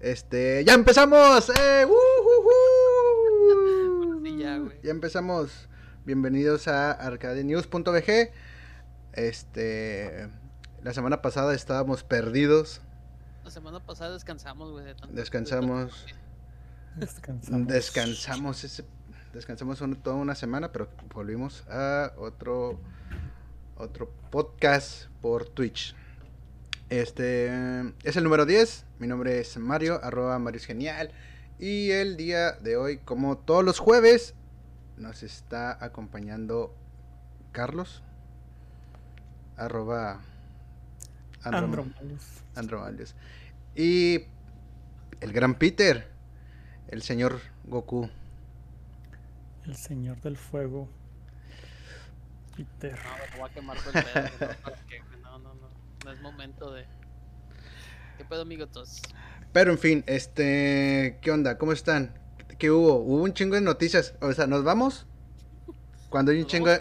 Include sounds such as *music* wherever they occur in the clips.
Este, ya empezamos. Eh, uh, uh, uh. Sí, ya, güey. Ya empezamos. Bienvenidos a arcadenews.bg. Este, la semana pasada estábamos perdidos. La semana pasada descansamos, güey. de tanto- Descansamos. Descansamos. Descansamos ese, descansamos un- toda una semana, pero volvimos a otro otro podcast por Twitch. Este es el número 10. Mi nombre es Mario, arroba Mario es genial. Y el día de hoy, como todos los jueves, nos está acompañando Carlos, arroba Androm- Andromalius. Y el gran Peter, el señor Goku. El señor del fuego. Peter. No, me voy a quemar todo el pedo. No, es momento de. ¿Qué pedo, amigotos? Pero en fin, este, ¿qué onda? ¿Cómo están? ¿Qué hubo? Hubo un chingo de noticias. O sea, ¿nos vamos? Cuando hay un Nos chingo de...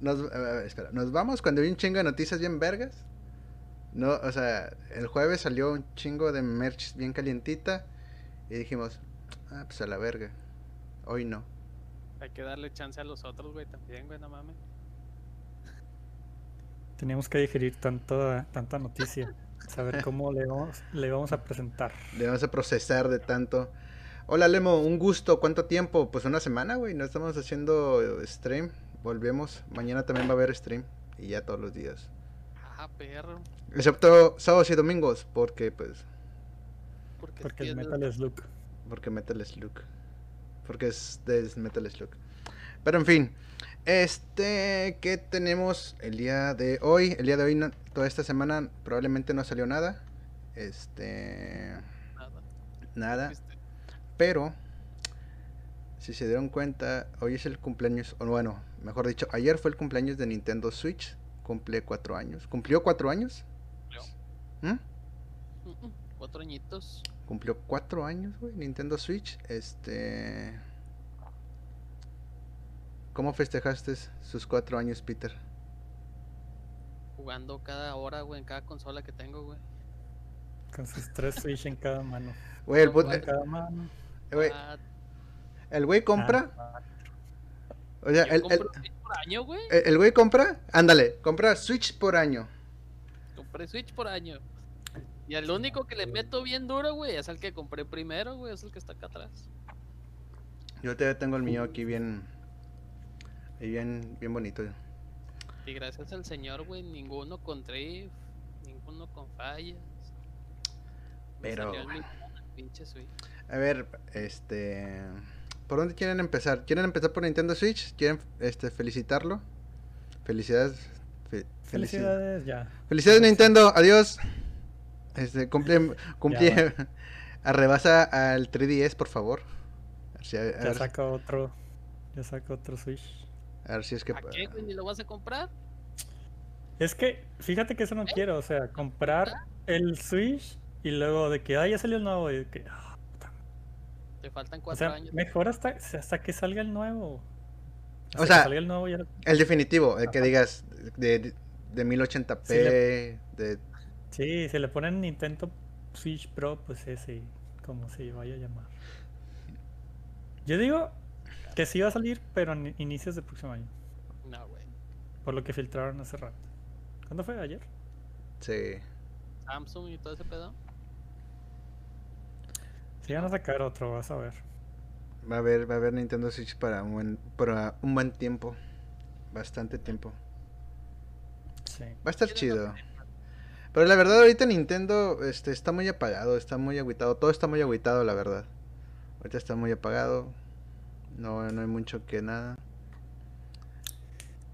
Nos, espera, ¿nos vamos cuando hay un chingo de noticias bien vergas? No, o sea, el jueves salió un chingo de merch bien calientita y dijimos, ah, pues a la verga. Hoy no. Hay que darle chance a los otros, güey, también, güey, no mames. Teníamos que digerir tanta, tanta noticia. Saber cómo le vamos, le vamos a presentar. Le vamos a procesar de tanto. Hola Lemo, un gusto. ¿Cuánto tiempo? Pues una semana, güey. No estamos haciendo stream. Volvemos. Mañana también va a haber stream. Y ya todos los días. Ah, perro. Excepto sábados y domingos. Porque, pues, Porque, Porque el metal es Luke. porque Metal Slug. Porque es de Metal Slug. Pero en fin. Este, ¿qué tenemos el día de hoy? El día de hoy, no- toda esta semana, probablemente no salió nada. Este, Nada. nada. Pero, si se dieron cuenta, hoy es el cumpleaños, o bueno, mejor dicho, ayer fue el cumpleaños de Nintendo Switch. Cumple cuatro años. ¿Cumplió cuatro años? Cumplió. ¿Mm? Mm, mm, Cuatro añitos. Cumplió cuatro años, güey, Nintendo Switch. Este... ¿Cómo festejaste sus cuatro años, Peter? Jugando cada hora, güey, en cada consola que tengo, güey. Con sus tres Switch en cada mano. Güey, el, put- cada mano. eh, güey, Ah, el güey compra. Ah, O sea, el, el- Switch por año, güey. el- el güey compra. Ándale, compra Switch por año. Compré Switch por año. Y el único que le meto bien duro, güey, es el que compré primero, güey, es el que está acá atrás. Yo todavía tengo el mío aquí bien. Ahí Bien, bien bonito. Y gracias al señor, güey, ninguno con drift, ninguno con fallas. Pero- pinche Switch. A ver, este. ¿Por dónde quieren empezar? ¿Quieren empezar por Nintendo Switch? ¿Quieren este, felicitarlo? Felicidades. fe- felici- Felicidades, ya. Felicidades, Nintendo. Adiós. Este, cumple. *laughs* cumple *laughs* arrebasa al 3DS, por favor. A ver Ya saca otro. Ya saca otro Switch. A ver si es que. ¿A qué, güey? ¿Ni lo vas a comprar? Es que, fíjate que eso no quiero, o sea, comprar el Switch y luego de que, ah, ya salió el nuevo, y de que, ah, Te faltan o cuatro sea, años. mejor hasta, hasta que salga el nuevo. Hasta O que sea, salga el nuevo ya. El definitivo, el que Ajá. digas de, de, de 1080p. Sí, le- de, Sí, si le ponen Nintendo Switch Pro, pues ese, como se vaya a llamar. Yo digo que sí va a salir, pero en inicios del próximo año, No, güey. por lo que filtraron hace rato. ¿Cuándo fue? ¿Ayer? sí. Samsung y todo ese pedo. Sí, van a sacar otro, vas a ver. Va a haber, va a haber Nintendo Switch para un buen, para un buen tiempo. Bastante tiempo. Sí. Va a estar chido. Pero la verdad ahorita Nintendo este, está muy apagado, está muy agüitado, todo está muy agüitado la verdad. Ahorita está muy apagado. No, no hay mucho que nada.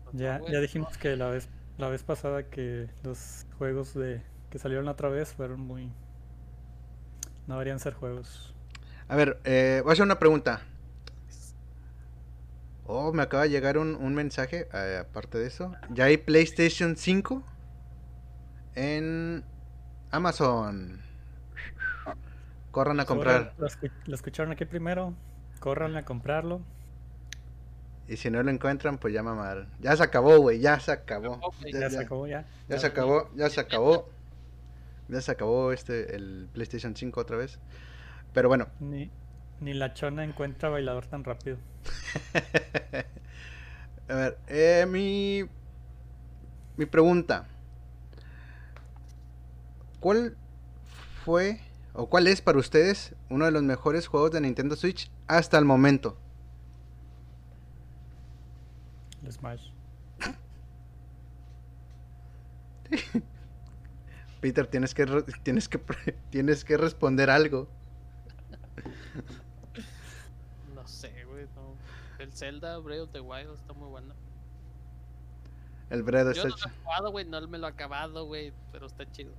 Pues Ya, güey. ya dijimos que la vez, la vez pasada que los juegos de que salieron otra vez fueron muy... No deberían ser juegos. A ver, eh, voy a hacer una pregunta. Oh, me acaba de llegar un, un mensaje, eh, aparte de eso. Ya hay PlayStation 5 en Amazon. Corran a comprar. Lo, escu- lo escucharon aquí primero. Corran a comprarlo. Y si no lo encuentran, pues ya mamaron. Ya se acabó, güey, ya se acabó. Ya, Ya ya- se acabó ya. ya se acabó, ya se acabó. Ya se acabó este el PlayStation 5 otra vez. Pero bueno. Ni, ni la chona encuentra bailador tan rápido. *laughs* A ver, eh, mi. Mi pregunta. ¿Cuál fue o cuál es para ustedes uno de los mejores juegos de Nintendo Switch hasta el momento? El Smash. *laughs* Peter, tienes que tienes que tienes que responder algo. No sé, güey. No. El Zelda Breath of the Wild está muy bueno. El Bredo Yo está no lo he jugado, güey. No me lo he acabado, güey. Pero está chido.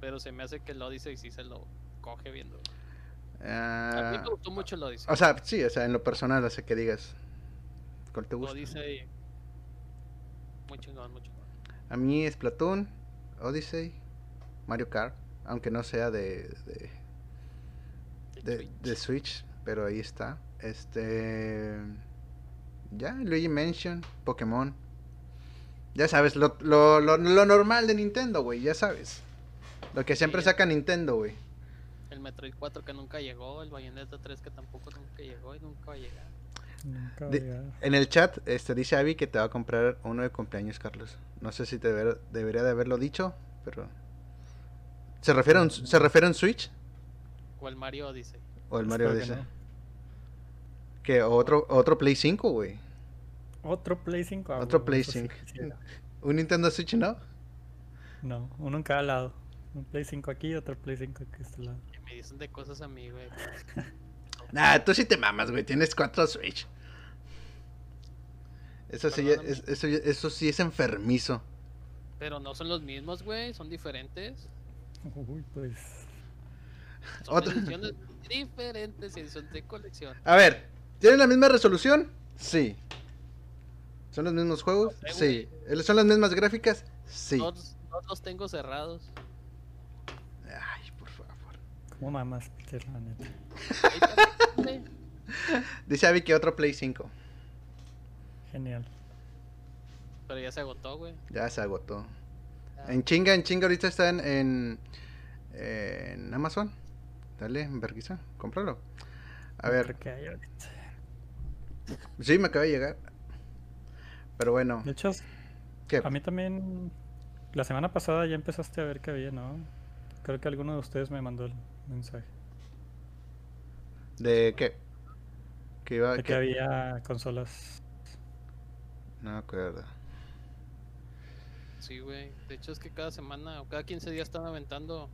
Pero se me hace que el Odyssey sí se lo coge viendo. A mí Ah, me gustó mucho el Odyssey. o sea, sí, o sea, en lo personal, sea, que digas. ¿Cuál te gusta? Odyssey. Muy chingón, muy chingón. A mí es Platoon, Odyssey, Mario Kart, aunque no sea de, de, de, Switch. de Switch, pero ahí está. Este. Ya, Luigi Mansion, Pokémon. Ya sabes, lo, lo, lo, lo normal de Nintendo, güey, ya sabes. Lo que siempre Sí. saca Nintendo, güey. El Metroid 4 que nunca llegó. El Bayonetta 3 que tampoco nunca llegó y nunca va a llegar. Nunca En el chat este, dice Abby que te va a comprar uno de cumpleaños, Carlos. No sé si te deber- debería de haberlo dicho, pero... ¿Se refiere a un, ¿se refiere a un Switch? O el Mario Odyssey. ¿O el Mario Espero que dice? no. Que otro, otro Play 5, güey. Otro Play 5. ah, Otro Play eso sí 5. quisiera. Un Nintendo Switch, ¿no? No, uno en cada lado. Un Play 5 aquí y otro Play 5 aquí a este lado. Me dicen de cosas a mí, güey. *laughs* Nah, tú sí te mamas, güey. Tienes cuatro Switch. Eso sí, es- eso, eso sí es enfermizo. Pero no son los mismos, güey. Son diferentes. Uy, pues. Son Otra- ediciones diferentes. Ediciones de colección. A ver, ¿tienen la misma resolución? Sí. ¿Son los mismos juegos? No sé, Sí. ¿Son las mismas gráficas? Sí. Todos, todos los tengo cerrados. ¿Cómo mamas, Peter, la neta? Dice Abby que otro Play 5. Genial. Pero ya se agotó, güey. Ya se agotó. En chinga, en chinga ahorita está en, en, en Amazon. Dale, vergüenza, cómpralo. A No ver, haya ahorita. sí, me acaba de llegar. Pero bueno, De hecho, ¿qué? a mí también. La semana pasada ya empezaste a ver que había, ¿no? Creo que alguno de ustedes me mandó el mensaje. ¿De qué? Que iba, De que que- había consolas. No me acuerdo. Sí, güey. De hecho, es que cada semana o cada 15 días están aventando.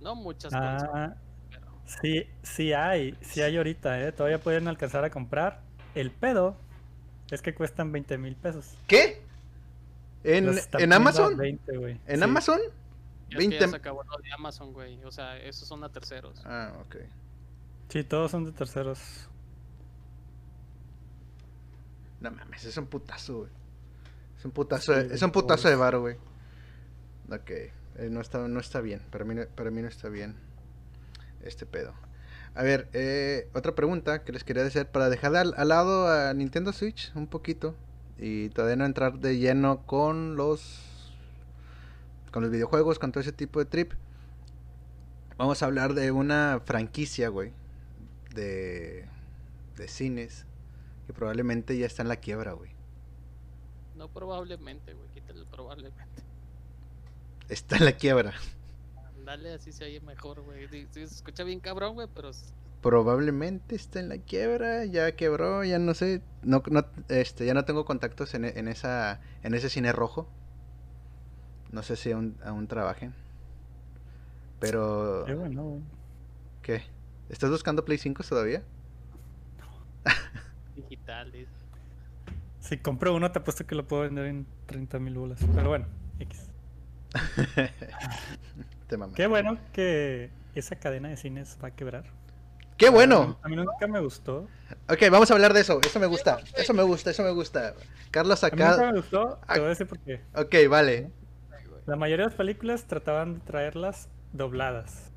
No muchas cosas. Ah, pero sí, sí hay. Sí hay ahorita, ¿eh? Todavía pueden alcanzar a comprar. El pedo es que cuestan 20 mil pesos. ¿Qué? ¿En, ¿en Amazon? 20, güey. ¿En Sí. Amazon? Ya es que 20 ya se acabó lo de Amazon, güey. O sea, esos son a terceros. Ah, ok. Sí, todos son de terceros. No mames, es un putazo, güey. Es un putazo, de- Sí, es un putazo de varo, güey. Ok, eh, no, está, no está bien. Para mí, no- para mí no está bien este pedo. A ver, eh, otra pregunta que les quería hacer para dejar al, al lado a Nintendo Switch un poquito y todavía no entrar de lleno con los con los videojuegos, con todo ese tipo de trip. Vamos a hablar de una franquicia, güey, de de cines que probablemente ya está en la quiebra, güey. No probablemente, güey. Quítale probablemente. Está en la quiebra. Dale, así se oye mejor, güey. Sí, sí, se escucha bien cabrón, güey, pero Probablemente está en la quiebra, ya quebró, ya no sé, no, no, este, ya no tengo contactos en, en esa, en ese cine rojo. No sé si aún, aún trabajen. Pero, Qué bueno. ¿qué? ¿Estás buscando Play 5 todavía? *laughs* digital, dice. Si compro uno, te apuesto que lo puedo vender en 30 mil bolas. Pero bueno, X. *laughs* Te mamas. Qué bueno que esa cadena de cines va a quebrar. ¡Qué bueno! A mí nunca me gustó. Ok, vamos a hablar de eso. Eso me gusta, eso me gusta, eso me gusta. Carlos A mí nunca acá. me gustó. Te voy a decir por qué. Ok, vale. La mayoría de las películas trataban de traerlas dobladas.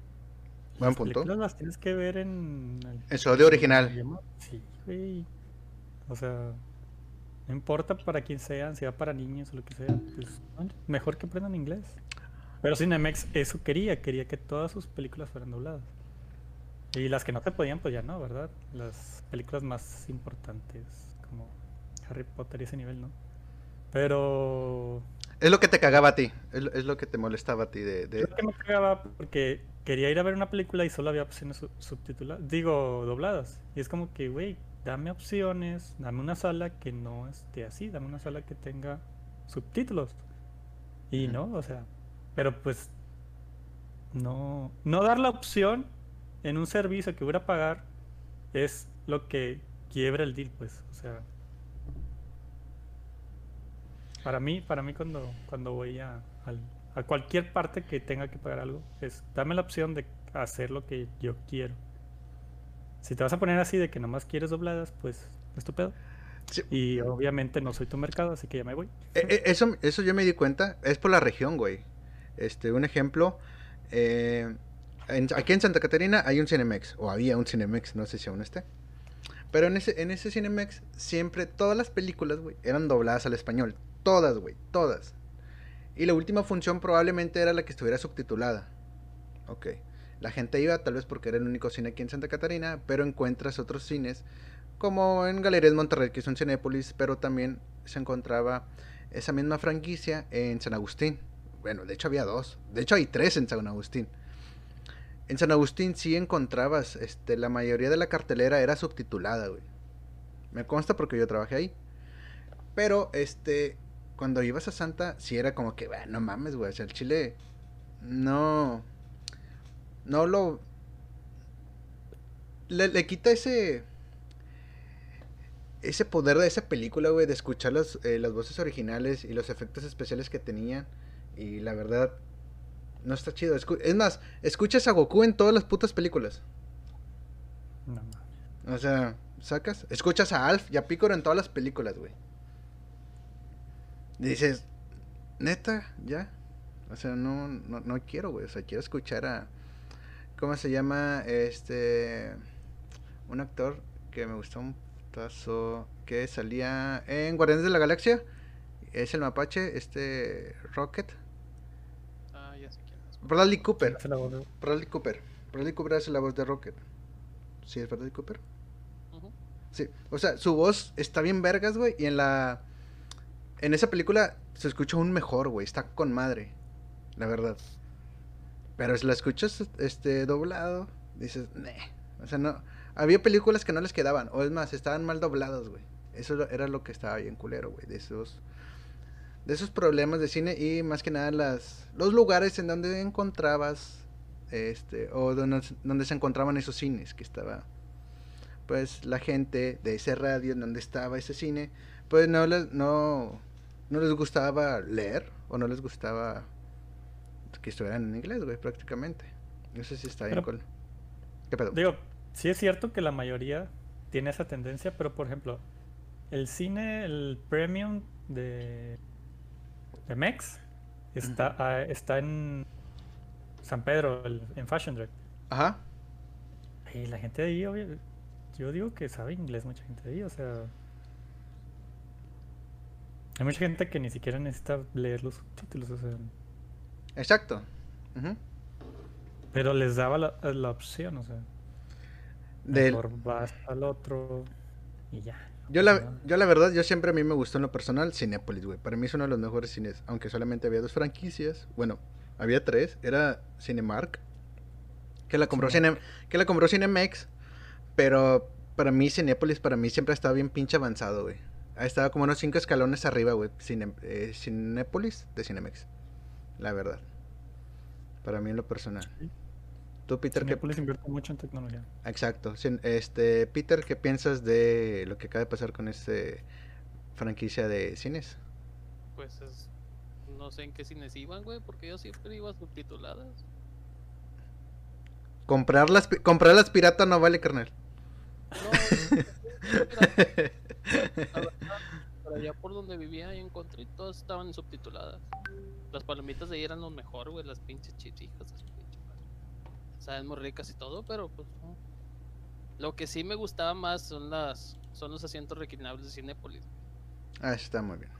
Buen Las punto. películas las tienes que ver en... el- En su audio original. Sí, güey. O sea, no importa para quién sean, si va para niños o lo que sea. Pues, mejor que aprendan inglés. Pero Cinemex eso quería, quería que todas sus películas fueran dobladas. Y las que no se podían, pues ya no, ¿verdad? Las películas más importantes, como Harry Potter y ese nivel, ¿no? Pero... Es lo que te cagaba a ti, es, lo que te molestaba a ti de... lo que me cagaba porque quería ir a ver una película y solo había opciones subtituladas, digo, dobladas. Y es como que, güey, dame opciones, dame una sala que no esté así, dame una sala que tenga subtítulos. Y no, o sea, pero pues no, no dar la opción en un servicio que voy a pagar es lo que quiebra el deal, pues, o sea. Para mí, para mí cuando, cuando voy a, a cualquier parte que tenga que pagar algo, es dame la opción de hacer lo que yo quiero. Si te vas a poner así de que nomás quieres dobladas, pues estupendo. Y obviamente no soy tu mercado, así que ya me voy. Eh, eh, eso, eso yo me di cuenta, es por la región, güey. Este, un ejemplo, eh, aquí en Santa Catarina hay un Cinemex, o había un Cinemex, no sé si aún esté. Pero en ese, en ese Cinemex siempre, todas las películas, güey, eran dobladas al español. Todas, güey, todas. Y la última función probablemente era la que estuviera subtitulada. Ok. La gente iba tal vez porque era el único cine aquí en Santa Catarina, pero encuentras otros cines como en Galerías Monterrey, que es un Cinépolis, pero también se encontraba esa misma franquicia en San Agustín. Bueno, de hecho había dos, de hecho hay tres en San Agustín. En San Agustín sí encontrabas, este, la mayoría de la cartelera era subtitulada, güey. Me consta porque yo trabajé ahí. Pero, este, cuando ibas a Santa, sí era como que, no mames, güey, o sea, el chile no, no lo, le, le quita ese, ese poder de esa película, güey, de escuchar las, eh, las voces originales y los efectos especiales que tenían. Y la verdad, no está chido. es más, escuchas a Goku en todas las putas películas. No O sea, sacas, escuchas a Alf y a Piccolo en todas las películas, güey. Dices, neta, ya. O sea, no, no, no quiero, güey. O sea, quiero escuchar a. ¿Cómo se llama? Este. Un actor que me gustó un que salía en Guardianes de la Galaxia. Es el mapache, este Rocket. Ah, ya sé quién es. Bradley Cooper. Bradley Cooper. Bradley Cooper hace la voz de Rocket. ¿Sí es Bradley Cooper? Sí, o sea, su voz está bien vergas, güey. Y en la. En esa película se escucha un mejor, güey. Está con madre. La verdad. Pero si la escuchas este doblado, dices, Neh. O sea, no había películas que no les quedaban, o es más, estaban mal doblados, güey. Eso era lo que estaba bien culero, güey, de esos de esos problemas de cine y más que nada las los lugares en donde encontrabas este o donde, donde se encontraban esos cines que estaba pues la gente de ese radio en donde estaba ese cine pues no les no no les gustaba leer o no les gustaba que estuvieran en inglés güey prácticamente no sé si está bien con qué pedo digo sí es cierto que la mayoría tiene esa tendencia, pero por ejemplo, el cine, el premium de, de Mex está, está en San Pedro, en Fashion Direct. Ajá. Y la gente de ahí, yo digo que sabe inglés mucha gente de ahí, o sea... Hay mucha gente que ni siquiera necesita leer los subtítulos, o sea... Exacto. Pero les daba la, la opción, o sea. Del... vas al otro y ya. Yo la, yo la verdad, yo siempre a mí me gustó en lo personal Cinepolis, güey. Para mí es uno de los mejores cines, aunque solamente había dos franquicias. Bueno, había tres. Era Cinemark, que la compró, Cine, que la compró Cinemex, pero para mí Cinepolis, para mí siempre ha estado bien pinche avanzado, güey. Ha estado como unos cinco escalones arriba, güey. Cine, eh, Cinepolis de Cinemex, la verdad. Para mí en lo personal. Tú, Peter, ¿qué invierte mucho en tecnología. Exacto. Este, Peter, ¿qué piensas de lo que acaba de pasar con este franquicia de cines? Pues no sé en qué cines iban, güey, porque yo siempre iba subtituladas. Comprar las, comprar las piratas no vale, carnal. No, por allá por donde vivía y encontré, todas estaban subtituladas. Las palomitas de ahí eran lo mejor, güey, las pinches chichijas saben muy ricas y todo, pero pues lo que sí me gustaba más son las son los asientos reclinables de Cinepolis. Ah, está muy bien.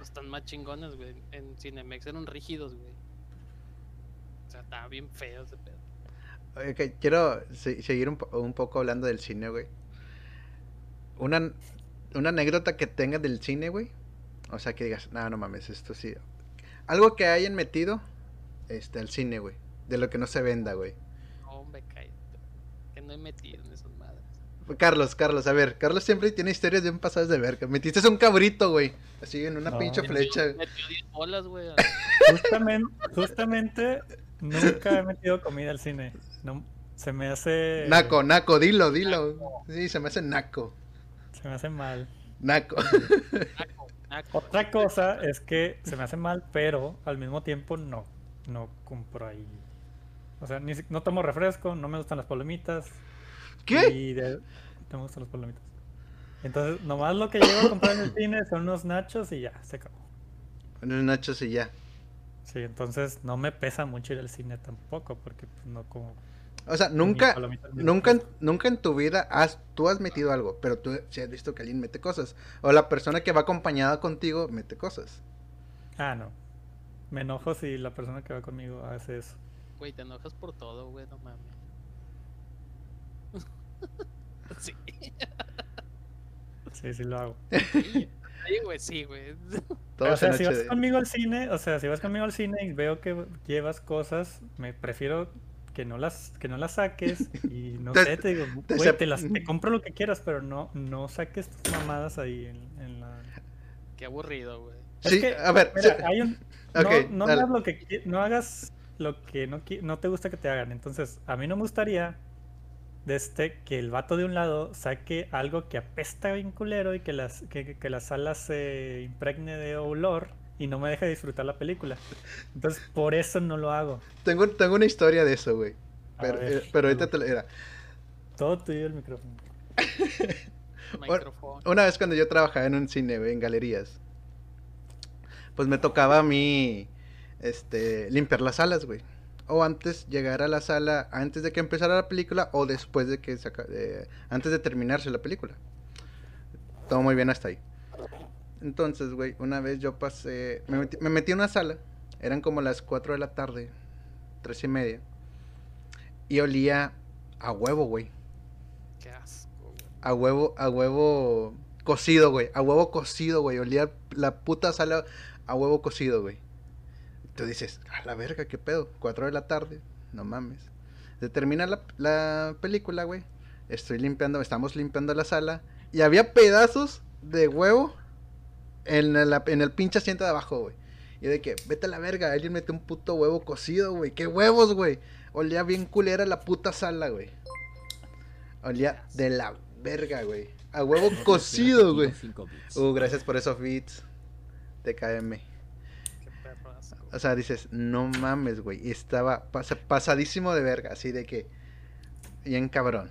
Están más chingones, güey. En Cinemex eran rígidos, güey. sea, estaba bien feo ese pedo. Ok, quiero se- seguir un, po- un poco hablando del cine, güey. Una, una anécdota que tengas del cine, güey. O sea, que digas, no, no mames, esto sí. Algo que hayan metido este, al cine, güey. De lo que no se venda, güey. No, hombre, cállate. Que no he metido en esas madres. Carlos, Carlos, a ver, Carlos siempre tiene historias bien pasadas de verga. Metiste un cabrito, güey. Así en una No. pinche flecha. Metió 10 bolas, güey. Justamente, justamente nunca he metido comida al cine. No, se me hace. Naco, naco, dilo, dilo. Sí, se me hace naco. Se me hace mal. Naco. Naco, naco. Otra cosa es que se me hace mal, pero al mismo tiempo no. No compro ahí. O sea, ni no tomo refresco, no me gustan las palomitas. ¿Qué? Y de- no me gustan las palomitas. Entonces, nomás lo que llego a comprar en el cine son unos nachos y ya, se acabó. Unos nachos y ya. Sí, entonces no me pesa mucho ir al cine tampoco, porque pues, no como. O sea, nunca, nunca, nunca en tu vida has, tú has metido algo, pero tú sí has visto que alguien mete cosas. O la persona que va acompañada contigo mete cosas. Ah, no. Me enojo si la persona que va conmigo hace eso. Güey, te enojas por todo, güey, no mames. *laughs* sí. Sí, sí lo hago. *laughs* Sí, güey, sí, güey. Todo o sea, se si vas de- conmigo al cine, o sea, si vas conmigo al cine y veo que llevas cosas, me prefiero que no las que no las saques y no Te- sé, te digo, te güey, sep- te las te *laughs* compro lo que quieras, pero no no saques tus mamadas ahí en, en la Qué aburrido, güey. Es Sí, que, a ver, mira, sí. hay un *laughs* Ok, no, no hagas lo que no hagas lo que no no te gusta que te hagan. Entonces, a mí no me gustaría de este que el vato de un lado saque algo que apesta bien culero y que las que, que- que la sala se impregne de olor y no me deje disfrutar la película. Entonces, por eso no lo hago. Tengo, tengo una historia de eso, güey. Pero, ver, eh, pero ahorita te lo era. Todo tuyo el micrófono. *laughs* Micrófono. Una vez cuando yo trabajaba en un cine, güey, en galerías, pues me tocaba a mí este, limpiar las salas, güey. O antes llegar a la sala, antes de que empezara la película, o después de que saca, eh, antes de terminarse la película. Todo muy bien hasta ahí. Entonces, güey, una vez yo pasé, me metí, me metí en una sala, eran como las 4 de la tarde, tres y media, y olía a huevo, güey. Qué asco, güey. A huevo, a huevo cocido, güey. A huevo cocido, güey. Olía la puta sala a huevo cocido, güey. Tú dices, a la verga, qué pedo. Cuatro de la tarde, no mames. Se termina la, la película, güey. Estoy limpiando, estamos limpiando la sala. Y había pedazos de huevo en, la- en el pinche asiento de abajo, güey. Y de que, vete a la verga, alguien metió un puto huevo cocido, güey. ¿Qué huevos, güey? Olía bien culera la puta sala, güey. Olía de la verga, güey. A huevo *laughs* cocido, güey. Uh, gracias por esos beats. TKM. O sea, dices, no mames, güey. Y estaba pasa- pasadísimo de verga, así de que. Bien cabrón.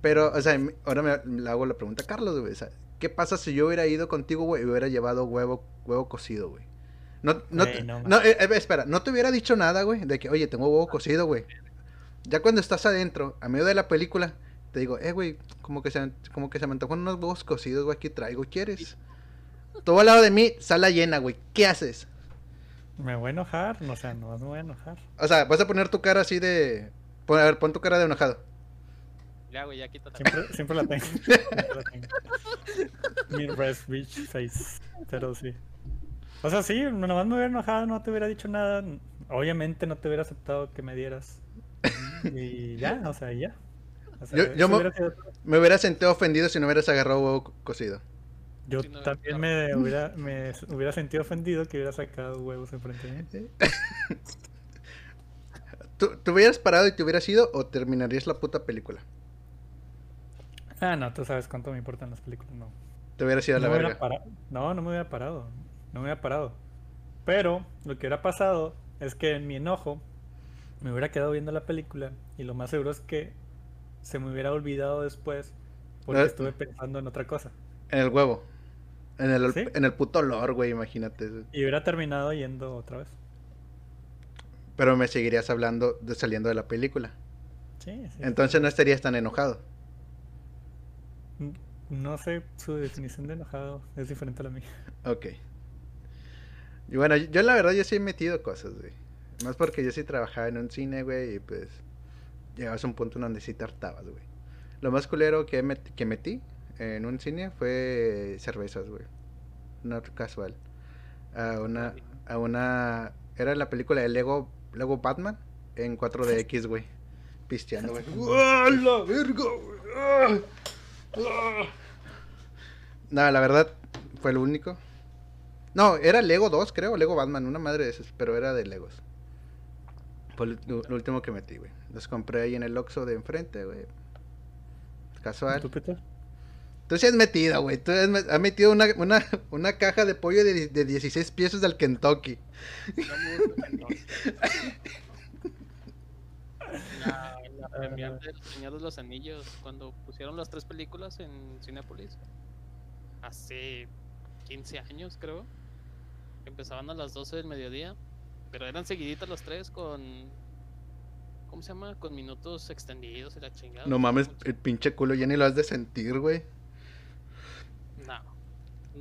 Pero, o sea, ahora me, le hago la pregunta a Carlos, güey. O sea, ¿qué pasa si yo hubiera ido contigo, güey, y hubiera llevado huevo, huevo cocido, güey? No, no, eh, eh, espera, no te hubiera dicho nada, güey, de que, oye, tengo huevo cocido, güey. Ya cuando estás adentro, a medio de la película, te digo, eh, güey, como que se, como que se me antojan unos huevos cocidos, güey, aquí traigo, ¿quieres? Todo al lado de mí, sala llena, güey, ¿qué haces? Me voy a enojar, no, o sea, no me voy a enojar. O sea, vas a poner tu cara así de... a ver, pon tu cara de enojado. Ya, güey, ya quítate. Siempre, siempre la tengo. *laughs* siempre la tengo. Mi rest bitch face. Pero sí. O sea, sí, nomás me hubiera enojado, no te hubiera dicho nada. Obviamente no te hubiera aceptado que me dieras. Y ya, o sea, ya. O sea, Yo- me- hubiera sido- Me hubiera sentido ofendido si no hubieras agarrado huevo co- cocido. yo Sí, no, también me *laughs* hubiera, me hubiera sentido ofendido que hubiera sacado huevos enfrente de mí. *laughs* ¿Tú, ¿Tú hubieras parado y te hubieras ido o terminarías la puta película? Ah, no, tú sabes cuánto me importan las películas, no. Te hubieras ido a No la hubiera verga. No, no me hubiera parado. No me hubiera parado. Pero lo que hubiera pasado es que en mi enojo me hubiera quedado viendo la película y lo más seguro es que se me hubiera olvidado después porque Eh. estuve pensando en otra cosa. En el huevo. En el, ¿Sí? en el puto olor, güey, imagínate. Y hubiera terminado yendo otra vez. Pero me seguirías hablando de saliendo de la película. Sí, sí. Entonces no estarías tan enojado. No sé, su definición de enojado es diferente a la mía. Ok. Y bueno, yo la verdad yo sí he metido cosas, güey. Más porque yo sí trabajaba en un cine, güey, y pues llegabas a un punto en donde sí te hartabas, güey. Lo más culero que, met- que metí en un cine fue cervezas, güey. No casual. A una, a una, era la película de Lego, Lego Batman en 4DX, güey. Pisteando, güey. *laughs* ¡Ah, la verga, güey! ¡Ah! No, la verdad, fue lo único. No, era Lego 2, creo, Lego Batman, una madre de esas, pero era de Legos. Fue lo, último que metí, güey. Los compré ahí en el Oxxo de enfrente, güey. Casual. ¿Tú, Peter? Tú sí has metido, güey. Tú has, met- has metido una, una, una caja de pollo de, de 16 piezas del Kentucky. La, *laughs* premier del Señor de los Anillos, cuando pusieron las tres películas en Cinepolis, hace 15 años creo, empezaban a las 12 del mediodía, pero eran seguiditas las tres con, ¿cómo se llama? Con minutos extendidos y la chingada. No mames, el pinche culo ya ni lo has de sentir, güey. No.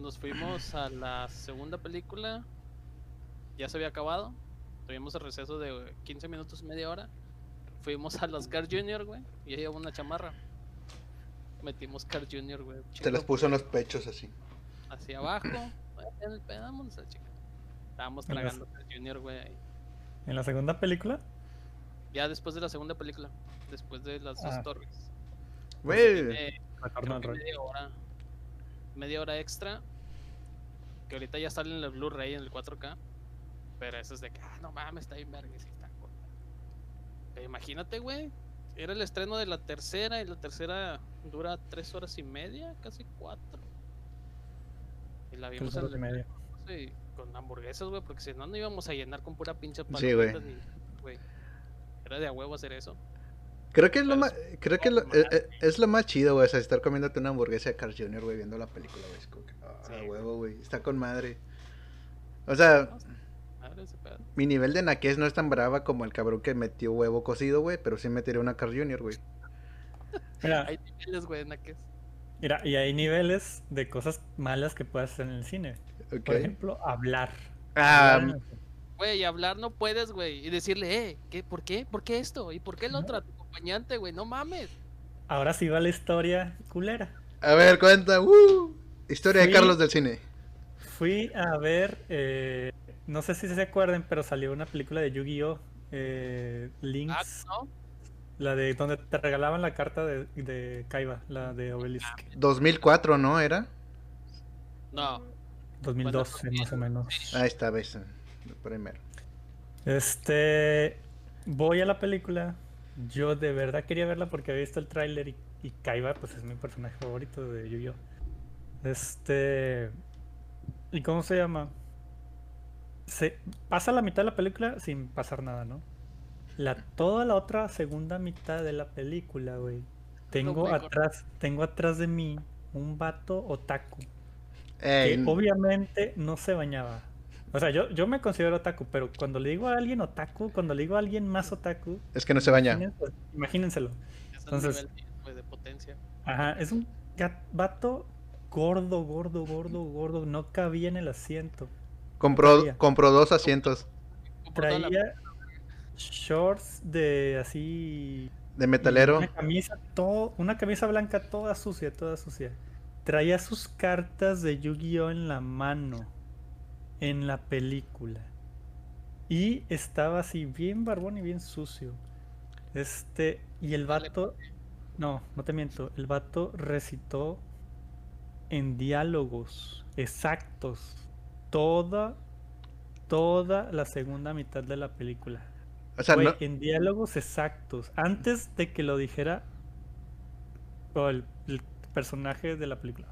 Nos fuimos a la segunda película. Ya se había acabado. Tuvimos el receso de 15 minutos y media hora. Fuimos a los Car Junior, güey. Y ahí había una chamarra. Metimos Car Junior, güey. Te las puso en los pechos así. Hacia abajo. En el pedo, vámonos a chingar. Estábamos las- tragando Car Junior, güey. ahí. ¿En la segunda película? Ya después de la segunda película. Después de las dos Ah. torres. Güey. Media hora. Media hora extra. Que ahorita ya sale en el Blu-ray en el 4K. Pero eso es de que, ah, no mames, está bien verga. sí está corta. Pero imagínate, güey. Era el estreno de la tercera y la tercera dura tres horas y media, casi cuatro. Y la vimos Tres en horas y media. sí, con hamburguesas, güey, porque si no, no íbamos a llenar con pura pinche Sí, güey. y-. Era de a huevo hacer eso. Creo que es lo más, creo que lo- eh, eh, es lo más chido, güey, o sea, estar comiéndote una hamburguesa de Carl Jr., güey, viendo la película, güey, es como que, ah, Sí, huevo, güey, está con madre. O sea, ese pedo. mi nivel de naquez no es tan brava como el cabrón que metió huevo cocido, güey, pero sí metería una Carl Jr., güey. Mira, Hay niveles, güey, naques. mira, y hay niveles de cosas malas que puedes hacer en el cine. Por ejemplo, hablar. Ah, Hablar Güey, hablar no puedes, güey. Y decirle, eh, ¿qué, ¿por qué? ¿Por qué esto? ¿Y por qué el No. otro? A tu acompañante, güey. No mames. Ahora sí va la historia culera. a ver, cuenta, uh, historia de. Carlos del cine. Fui a ver, eh, no sé si se acuerdan, pero salió una película de Yu-Gi-Oh! eh, Ah, Links, ¿no? la de donde te regalaban la carta de, de Kaiba, la de Obelisk. 2004, ¿no? Era. No. 2012 Bueno, más o menos. Ahí está, ves. Primero. Este, voy a la película. Yo de verdad quería verla porque había visto el tráiler y, y Kaiba pues es mi personaje favorito de Yu-Gi-Oh. Este, ¿y cómo se llama? Se pasa la mitad de la película sin pasar nada, ¿no? La toda la otra segunda mitad de la película, güey. Tengo atrás, tengo atrás de mí un vato otaku Ey, que obviamente no se bañaba. O sea, yo, yo me considero otaku, pero cuando le digo a alguien otaku, cuando le digo a alguien más otaku, es que no se baña. imagínense- imagínenselo. Es el Entonces- nivel 10, güey, de potencia. Ajá, es un vato gordo, gordo, gordo, gordo, no cabía en el asiento. Compró, compró dos asientos Traía shorts de así de metalero. Una camisa, todo, una camisa blanca toda sucia, toda sucia. Traía sus cartas de Yu-Gi-Oh en la mano, en la película. Y estaba así, bien barbón y bien sucio. Este, y el vato, no, no te miento, el vato recitó en diálogos exactos toda, toda la segunda mitad de la película. O sea, no, en diálogos exactos. Antes de que lo dijera o el, el personaje de la película.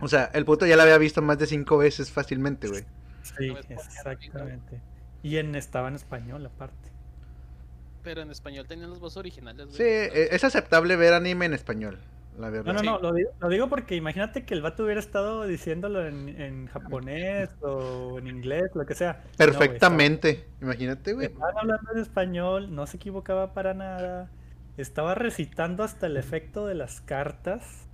o sea, el puto ya la había visto más de cinco veces fácilmente, güey. Sí, exactamente. Y en estaba en español aparte. Pero en español tenían las voces originales, güey. Sí, eh, es aceptable ver anime en español, la No, verdad. no, no, lo digo, lo digo porque imagínate que el vato hubiera estado diciéndolo en, en japonés *laughs* o en inglés, lo que sea. No, güey, estaba- Perfectamente. Imagínate, güey. Estaban hablando en español, no se equivocaba para nada. Estaba recitando hasta el efecto de las cartas.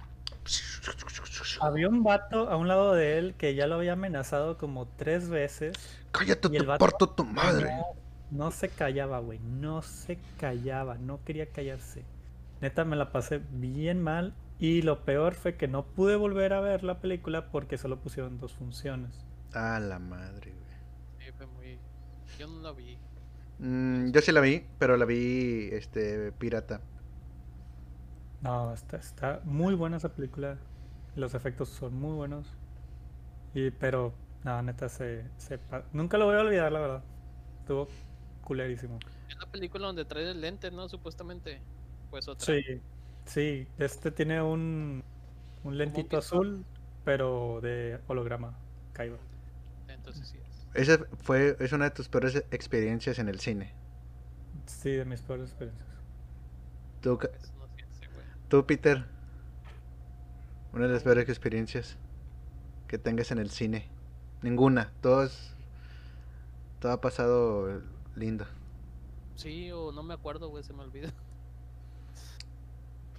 Había un vato a un lado de él que ya lo había amenazado como tres veces. Cállate, y el te parto tu madre. No, no se callaba, güey. No se callaba, no quería callarse. Neta, me la pasé bien mal. Y lo peor fue que no pude volver a ver la película porque solo pusieron dos funciones. A la madre, güey. Sí, fue muy. Yo no la vi. Mm, yo sí la vi, pero la vi este pirata. No, está, está muy buena esa película. Los efectos son muy buenos. Y, pero, no, neta, se, se pa- Nunca lo voy a olvidar, la verdad. Estuvo culerísimo. Es la película donde trae el lente, ¿no? Supuestamente. Pues otra. Sí, sí. Este tiene un, un lentito azul, pero de holograma. Kaiba. Entonces sí es. Esa fue, es una de tus peores experiencias en el cine. Sí, de mis peores experiencias. Tú, tú, Peter. Una de las peores experiencias que tengas en el cine. Ninguna. Todo es- Todo ha pasado lindo. Sí, o no me acuerdo, güey, se me olvida.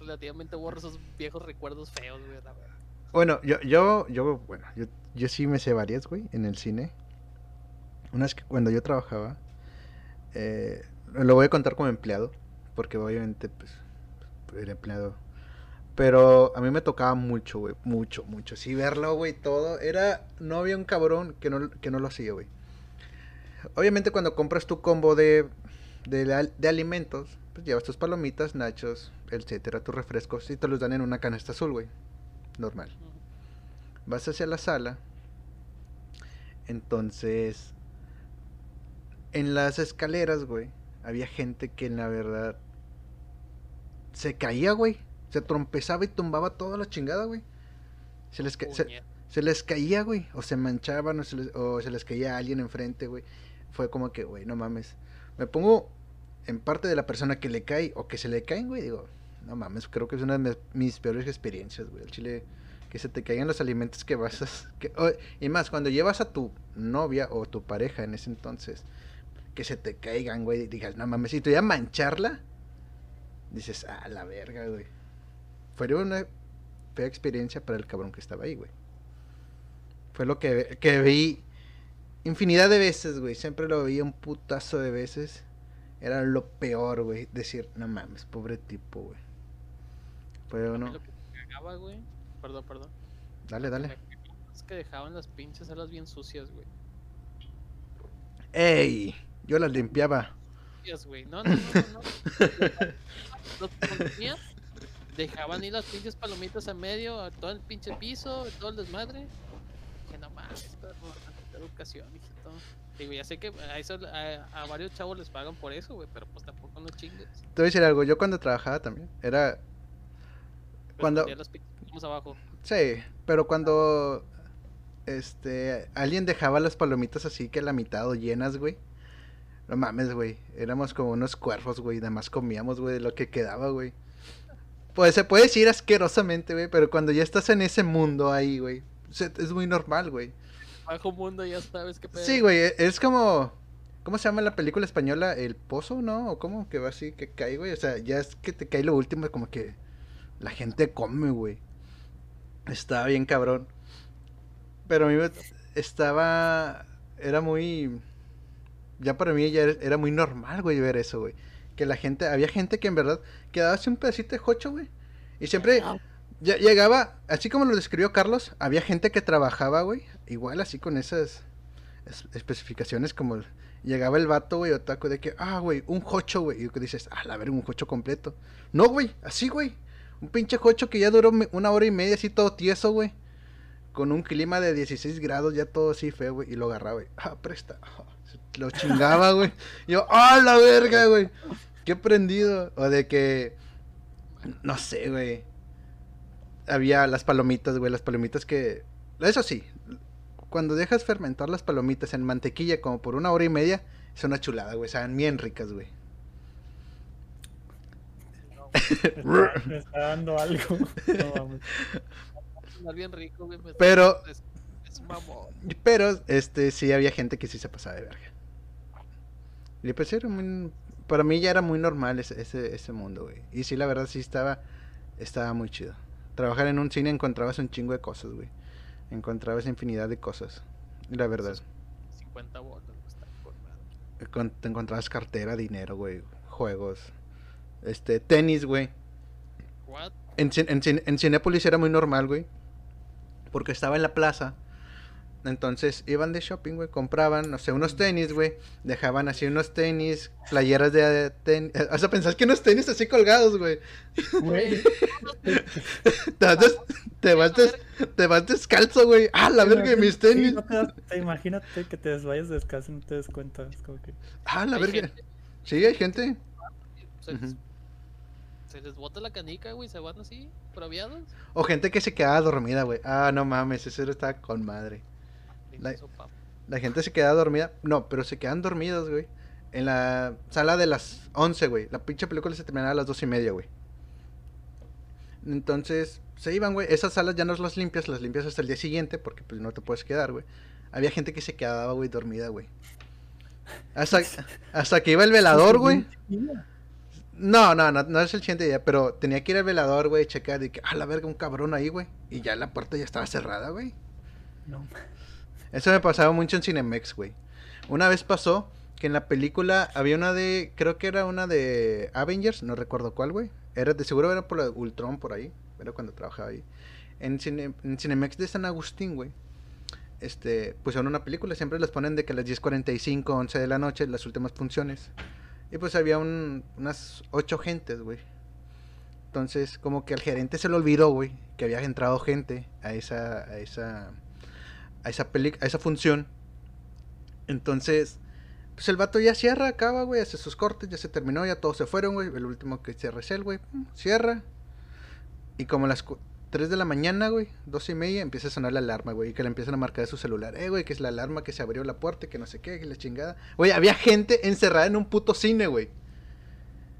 Relativamente borro esos viejos recuerdos feos, güey, la verdad. Bueno, yo, yo, yo, bueno, yo, yo sí me sé varias, güey, en el cine. Unas que cuando yo trabajaba, eh, lo voy a contar como empleado, porque obviamente, pues, era empleado. Pero a mí me tocaba mucho, güey, mucho, mucho. Sí, verlo, güey, todo. Era, no había un cabrón que no, que no lo hacía, güey. Obviamente cuando compras tu combo de, de, de alimentos, pues llevas tus palomitas, nachos, etcétera, tus refrescos, y te los dan en una canasta azul, güey. Normal vas hacia la sala. Entonces, en las escaleras, güey, había gente que en la verdad se caía, güey. Se trompezaba y tumbaba toda la chingada, güey. Se les, ca- se, les caía, güey. O se manchaban o se les, o se les caía alguien enfrente, güey. Fue como que, güey, no mames. Me pongo en parte de la persona que le cae o que se le caen, güey. Digo, no mames, creo que es una de mis, peores experiencias, güey. El chile, que se te caigan los alimentos que vas a... y más, cuando llevas a tu novia o tu pareja en ese entonces, que se te caigan, güey. y Digas, no mames, si te voy a mancharla, dices, ah, la verga, güey. Fue una fea experiencia para el cabrón que estaba ahí, güey. Fue lo que, que vi infinidad de veces, güey. Siempre lo veía un putazo de veces. Era lo peor, güey. Decir, no mames, pobre tipo, güey. Mí uno. Lo que me cagaba, güey. Perdón, perdón. Dale, dale. Es que dejaban las pinches salas bien sucias, güey. ¡Ey! Yo las limpiaba. Güey. No, no, no, no. no. *laughs* Los ponían, dejaban ahí las pinches palomitas a medio, a todo el pinche piso, todo el desmadre. Que no mames, perro, tantita educación, hijito. Digo, ya sé que a, eso, a, a varios chavos les pagan por eso, güey, pero pues tampoco no chingues. Te voy a decir algo. Yo cuando trabajaba también, era. Cuando- las abajo. Sí, pero cuando. Este. Alguien dejaba las palomitas así que a la mitad o llenas, güey. No mames, güey. Éramos como unos cuervos, güey. Nada más comíamos, güey, de lo que quedaba, güey. Pues se puede decir asquerosamente, güey. Pero cuando ya estás en ese mundo ahí, güey. Es muy normal, güey. Bajo mundo, ya sabes qué pedo. Sí, güey. e- Es como. ¿Cómo se llama la película española? El pozo, ¿no? ¿O cómo? Que va así, que cae, güey. O sea, ya es que te cae lo último, como que la gente come, güey. Estaba bien cabrón. Pero a mí estaba. Era muy. Ya para mí ya era, muy normal, güey, ver eso, güey. Que la gente. Había gente que en verdad quedaba así un pedacito de jocho, güey. Y siempre. Ya llegaba, así como lo describió Carlos, había gente que trabajaba, güey, igual así con esas es- especificaciones como llegaba el vato, güey, otaku de que, ah, güey, un jocho, güey, y que dices, ah, la ver, un jocho completo. No, güey, así, güey, un pinche jocho que ya duró una hora y media así todo tieso, güey, con un clima de 16 grados, ya todo así feo, güey, y lo agarraba, güey, ah, presta, *laughs* lo chingaba, güey, y yo, ah, la verga, güey, qué prendido, o de que, no sé, güey, había las palomitas, güey, las palomitas que... Eso sí, cuando dejas fermentar las palomitas en mantequilla como por una hora y media, es una chulada, güey, saben bien ricas, güey. Está- me está dando algo. *laughs* No bien rico, güey. me- Pero- Es, es mamón. Pero, este, sí había gente que sí se pasaba de verga. Y pues era muy... Para mí ya era muy normal ese, ese, ese mundo, güey. Y sí, la verdad sí estaba, estaba muy chido. Trabajar en un cine encontrabas un chingo de cosas, güey. Encontrabas infinidad de cosas. La verdad. 50 bolas, güey, está te encontrabas cartera, dinero, güey, juegos, este, tenis, güey. En, en, en Cinépolis era muy normal, güey. Porque estaba en la plaza. Entonces iban de shopping, güey. Compraban, no sé, unos tenis, güey. Dejaban así unos tenis, playeras de tenis. O sea, pensás que unos tenis así colgados, güey. Güey, *laughs* Te vas, des- te vas, des- te vas descalzo, güey. Ah, la verga de mis Sí, tenis. no te imagínate que te desvayas descalzo y no te des cuenta. Es como que. Ah, la verga. gente- Sí, hay gente. Ujú. Se les bota la canica, güey, se van así, braviados. O gente que se quedaba dormida, güey. Ah, no mames, ese estaba con madre. La- gente se queda dormida. No, pero se quedan dormidos, güey. En la sala de las 11, güey. La pinche película se terminaba a las dos y media, güey. Entonces, se iban, güey. Esas salas ya no las limpias, las limpias hasta el día siguiente porque pues no te puedes quedar, güey. Había gente que se quedaba, güey, dormida, güey. Hasta, hasta que iba el velador, güey. No, no, no, no es el siguiente día, pero tenía que ir al velador, güey, checar y que, ah, la verga, un cabrón ahí, güey. Y ya la puerta ya estaba cerrada, güey. No. Eso me pasaba mucho en Cinemex, güey. Una vez pasó que en la película había una de, creo que era una de Avengers, no recuerdo cuál, güey. Era de seguro era por la de Ultron por ahí, era cuando trabajaba ahí. En, Cine- en Cinemex de San Agustín, güey. Este, pusieron una película, siempre las ponen de que a las 10:45, 11 de la noche, las últimas funciones. Y pues había un- unas ocho gentes, güey. Entonces, como que al gerente se le olvidó, güey, que había entrado gente a esa, a esa, a esa peli, a esa función. Entonces, pues el vato ya cierra, acaba, güey, hace sus cortes, ya se terminó, ya todos se fueron, güey. El último que cierra es él, güey, cierra. Y como las 3 de la mañana, güey, dos y media, empieza a sonar la alarma, güey, y que le empiezan a marcar de su celular. Eh, güey, que es la alarma que se abrió la puerta, que no sé qué, que la chingada. Güey, había gente encerrada en un puto cine, güey.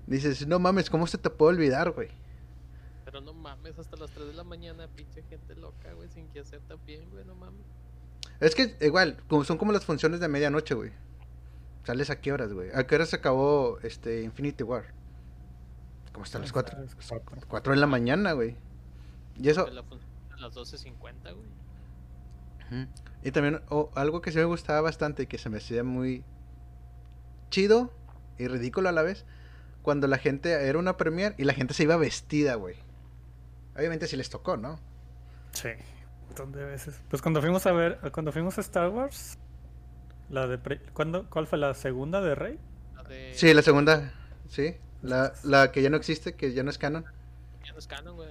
Dices, no mames, ¿cómo se te puede olvidar, güey? Pero no mames, hasta las 3 de la mañana, pinche gente loca, güey, sin que hacer también, güey, no mames. Es que igual, como son como las funciones de medianoche, güey. Sales a qué horas, güey. ¿A qué horas se acabó este Infinity War? Como hasta las Hasta 4. las cuatro. 4 de la mañana, güey. Y eso. De la a las 12.50, güey. Y también oh, algo que sí me gustaba bastante y que se me hacía muy chido y ridículo a la vez. Cuando la gente era una premier y la gente se iba vestida, güey. Obviamente si les tocó, ¿no? Sí. Un montón de veces. Pues cuando fuimos a ver, cuando fuimos a Star Wars, la de pre- ¿cuándo, ¿cuál fue la segunda de Rey? La de... Sí, la segunda. Sí. La, la que ya no existe, que ya no es canon. Ya no es canon, güey.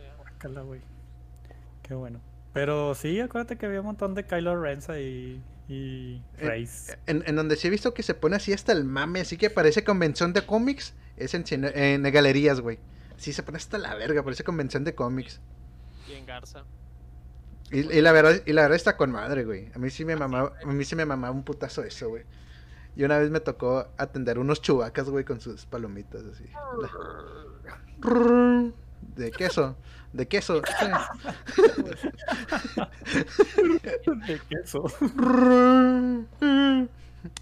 Qué bueno. Pero sí, acuérdate que había un montón de Kylo Renza y, y Eh, Reyes. En, en donde sí he visto que se pone así hasta el mame, así que parece convención de cómics, es en, en galerías, güey. Sí, se pone hasta la verga, parece convención de cómics. Y en Garza. Y, y la verdad, y la verdad está con madre, güey. A mí sí me mamaba, a mí sí me mamaba un putazo eso, güey. Y una vez me tocó atender unos chubacas, güey, con sus palomitas así. De queso, de queso. de queso.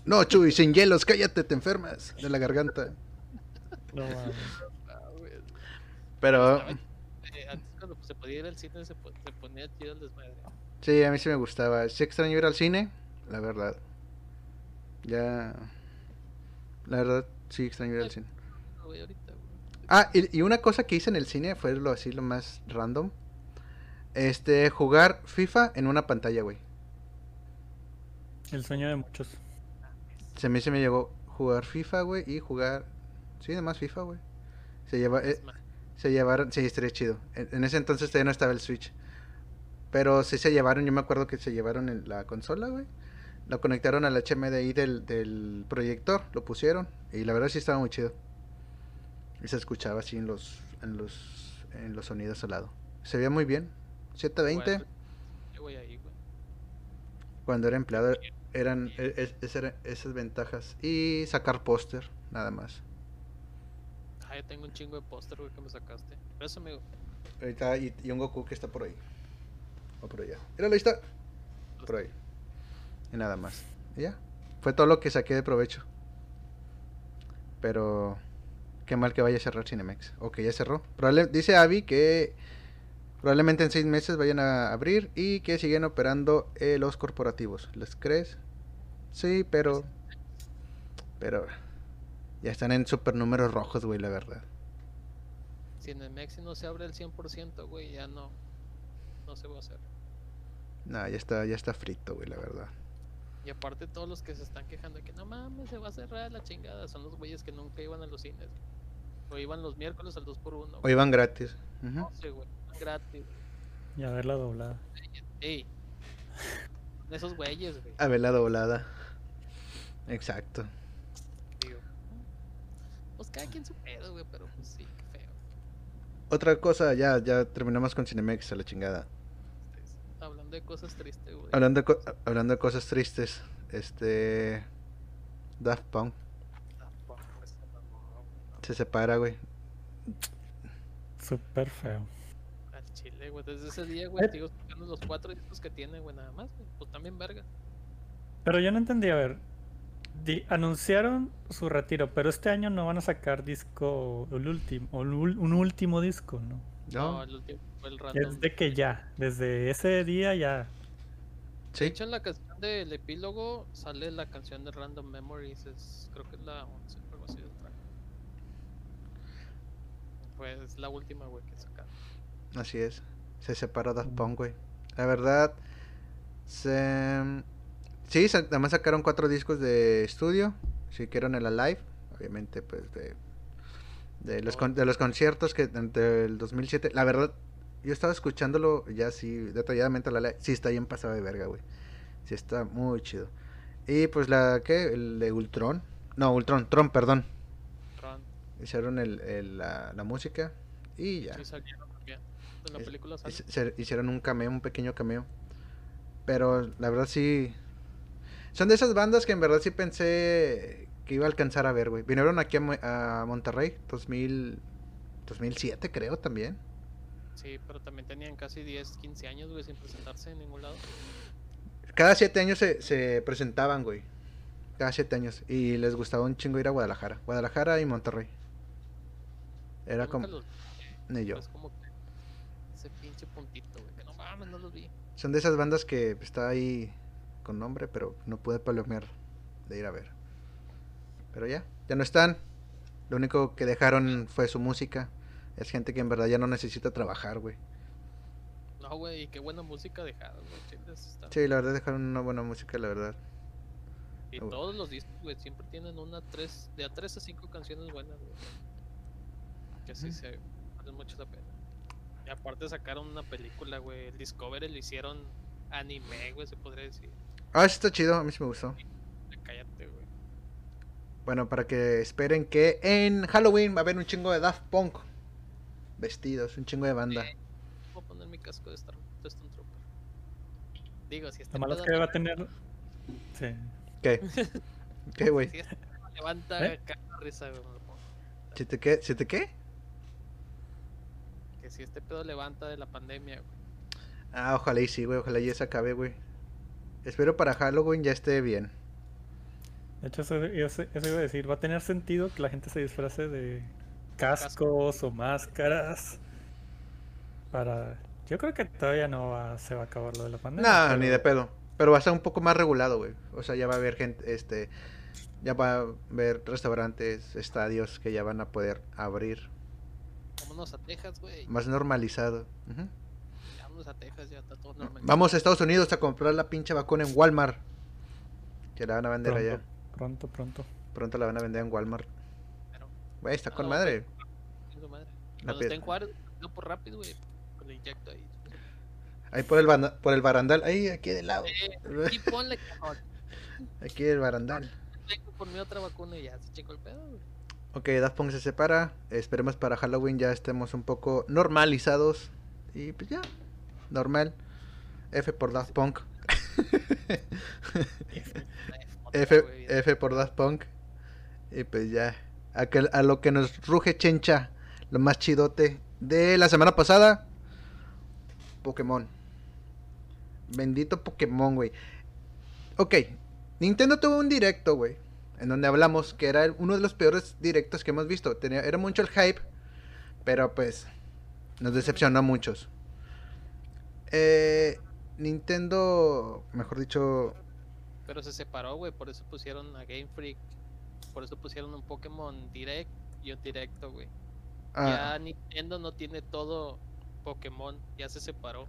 No, Chuy, sin hielos, cállate, te enfermas de la garganta. No. Pero Estaba- eh, antes cuando se podía ir al cine se ponía chido el desmadre. sí, a mí sí me gustaba. Sí extraño ir al cine, la verdad. Ya... La verdad, sí extraño ir al cine. No, güey, ahorita, güey. Ah, y, y una cosa que hice en el cine fue lo así, lo más random. Este, jugar FIFA en una pantalla, güey. El sueño de muchos. Se me, se me llegó jugar FIFA, güey, y jugar... Sí, además FIFA, güey. Se lleva... eh, Se llevaron, sí, estaría chido. En, en ese entonces todavía no estaba el Switch. Pero sí se llevaron, yo me acuerdo que se llevaron en la consola, güey. Lo conectaron al HMDI del, del proyector, lo pusieron. Y la verdad sí estaba muy chido. Y se escuchaba así en los, en los, en los sonidos al lado. Se veía muy bien. 720, bueno, yo voy ahí, güey. cuando era empleado, eran e- es- es- eran esas ventajas. Y sacar póster, nada más. Ah, yo tengo un chingo de póster, que me sacaste. Gracias, amigo. Ahorita, y, y un Goku que está por ahí. O por allá. Míralo, ahí está. Por ahí. Y nada más. Y ya. Fue todo lo que saqué de provecho. Pero. Qué mal que vaya a cerrar Cinemex. O que ya cerró. Probable- dice Avi que probablemente en seis meses vayan a abrir y que siguen operando eh, los corporativos. ¿Les crees? Sí, pero. Pero ya están en super números rojos, güey, la verdad. Mexi no se abre el 100%, güey, ya no. No se va a hacer. No, ya está, ya está frito, güey, la verdad. Y aparte todos los que se están quejando de que no mames, se va a cerrar la chingada, son los güeyes que nunca iban a los cines. O iban los miércoles al 2x1. O iban gratis. Ujú. No sé, güey, gratis. Y a verla doblada. Ey. Esos güeyes, güey. A ver la doblada. Exacto. Digo. Pues cada quien su pedo, güey, pero pues sí, qué feo. Otra cosa, ya, ya terminamos con Cinemex a la chingada. Hablando de cosas tristes, güey. Hablando de, co- hablando de cosas tristes, este. Daft Punk Tampoco esa mamá, güey, se separa, güey. Súper feo. Al chile, güey. Desde ese día, güey, sigo escuchando los cuatro discos que tiene, güey, nada más, güey. Pues también verga. Pero yo no entendí, a ver. di- anunciaron su retiro, pero este año no van a sacar disco, el último, un último disco, ¿no? No, ¿No? el último fue el Es random. de que ya, desde ese día ya. De Sí. hecho, en la canción del epílogo sale la canción de Random Memories. Es, creo que es la 11, algo así. Pues la última, güey, que sacaron. Así es. Se separó Daft Punk, güey. La verdad, se... Sí, además sacaron cuatro discos de estudio. Si quieren el Alive, obviamente, pues de... De los, con- de los conciertos que del 2007. La verdad, yo estaba escuchándolo ya así detalladamente la Alive. Sí, está bien pasado de verga, güey. Sí, está muy chido. Y pues la, ¿qué? El de Ultron. No, Ultron, Tron, perdón. Hicieron el, el- la, la música y ya. sí salieron también. En la Es- película sale. Se- hicieron un cameo, un pequeño cameo. Pero la verdad sí. Son de esas bandas que en verdad sí pensé que iba a alcanzar a ver, güey. Vinieron aquí a, a Monterrey, 2000, 2007 creo también. Sí, pero también tenían casi 10, 15 años, güey, sin presentarse en ningún lado. Cada siete años se, se presentaban, güey. Cada siete años. Y les gustaba un chingo ir a Guadalajara. Guadalajara y Monterrey. Era Nunca como... los- Ni yo. Es como que ese pinche puntito, güey, que no mames, no los vi. Son de esas bandas que está ahí con nombre, pero no pude palomear de ir a ver. Pero ya, ya no están. Lo único que dejaron fue su música. Es gente que en verdad ya no necesita trabajar, güey. No, güey, y qué buena música dejaron, güey. Sí, la verdad dejaron una buena música, la verdad. Y todos los discos, güey, siempre tienen una, tres, de a tres a cinco canciones buenas, güey. Que sí se valen mucho la pena. Y aparte sacaron una película, güey. El Discovery lo hicieron anime, güey, se podría decir. Ah, eso está chido, a mí sí me gustó. Cállate, güey. Bueno, para que esperen que en Halloween va a haber un chingo de Daft Punk. Vestidos, un chingo de banda. Voy a poner mi casco de Star de Stone Trooper. Digo, si este Lo malo es que va a tener. Sí. ¿Qué? *laughs* ¿Qué, güey? Si este levanta ¿Eh? risa, güey. ¿Si te qué? ¿Si te qué? Que si este pedo levanta de la pandemia, güey. Ah, ojalá y sí, güey. Ojalá y se acabe, güey. Espero para Halloween ya esté bien. De hecho, eso, eso- eso iba a decir. Va a tener sentido que la gente se disfrace de cascos o máscaras. Para. Yo creo que todavía no va- se va a acabar lo de la pandemia. No, pero- ni de pedo. Pero va a estar un poco más regulado, güey. O sea, ya va a haber gente, este, ya va a haber restaurantes, estadios que ya van a poder abrir. Vámonos a Texas, güey. Más normalizado. Ujú. Vámonos a Texas, ya está todo normal. Vamos a Estados Unidos a comprar la pinche vacuna en Walmart. Que la van a vender Pronto, allá. pronto, pronto. Pronto la van a vender en Walmart. Pero, Güey, está con no, madre. chingo madre. La Cuando esté en Juárez, no por rápido, güey. pues Le inyecto ahí. Ahí por el, por el barandal. Ahí, aquí de lado. Eh, *laughs* y ponle, cabrón. Aquí el barandal. Tengo por mi otra vacuna y ya se chingó el pedo, güey. Ok, Daft Punk se separa. Esperemos para Halloween ya estemos un poco normalizados. Y pues ya, normal. F por Daft Punk. F. F por Daft Punk. Y pues ya. A, que- a lo que nos ruge chencha. Lo más chidote de la semana pasada. Pokémon. Bendito Pokémon, güey. Ok. Nintendo tuvo un directo, güey. En donde hablamos que era uno de los peores directos que hemos visto. Tenía, era mucho el hype. Pero pues. Nos decepcionó a muchos. Eh, Nintendo. Mejor dicho. Pero se separó, güey. Por eso pusieron a Game Freak por eso pusieron un Pokémon Direct y un directo, güey. Ah, Ya Nintendo no tiene todo Pokémon, ya se separó.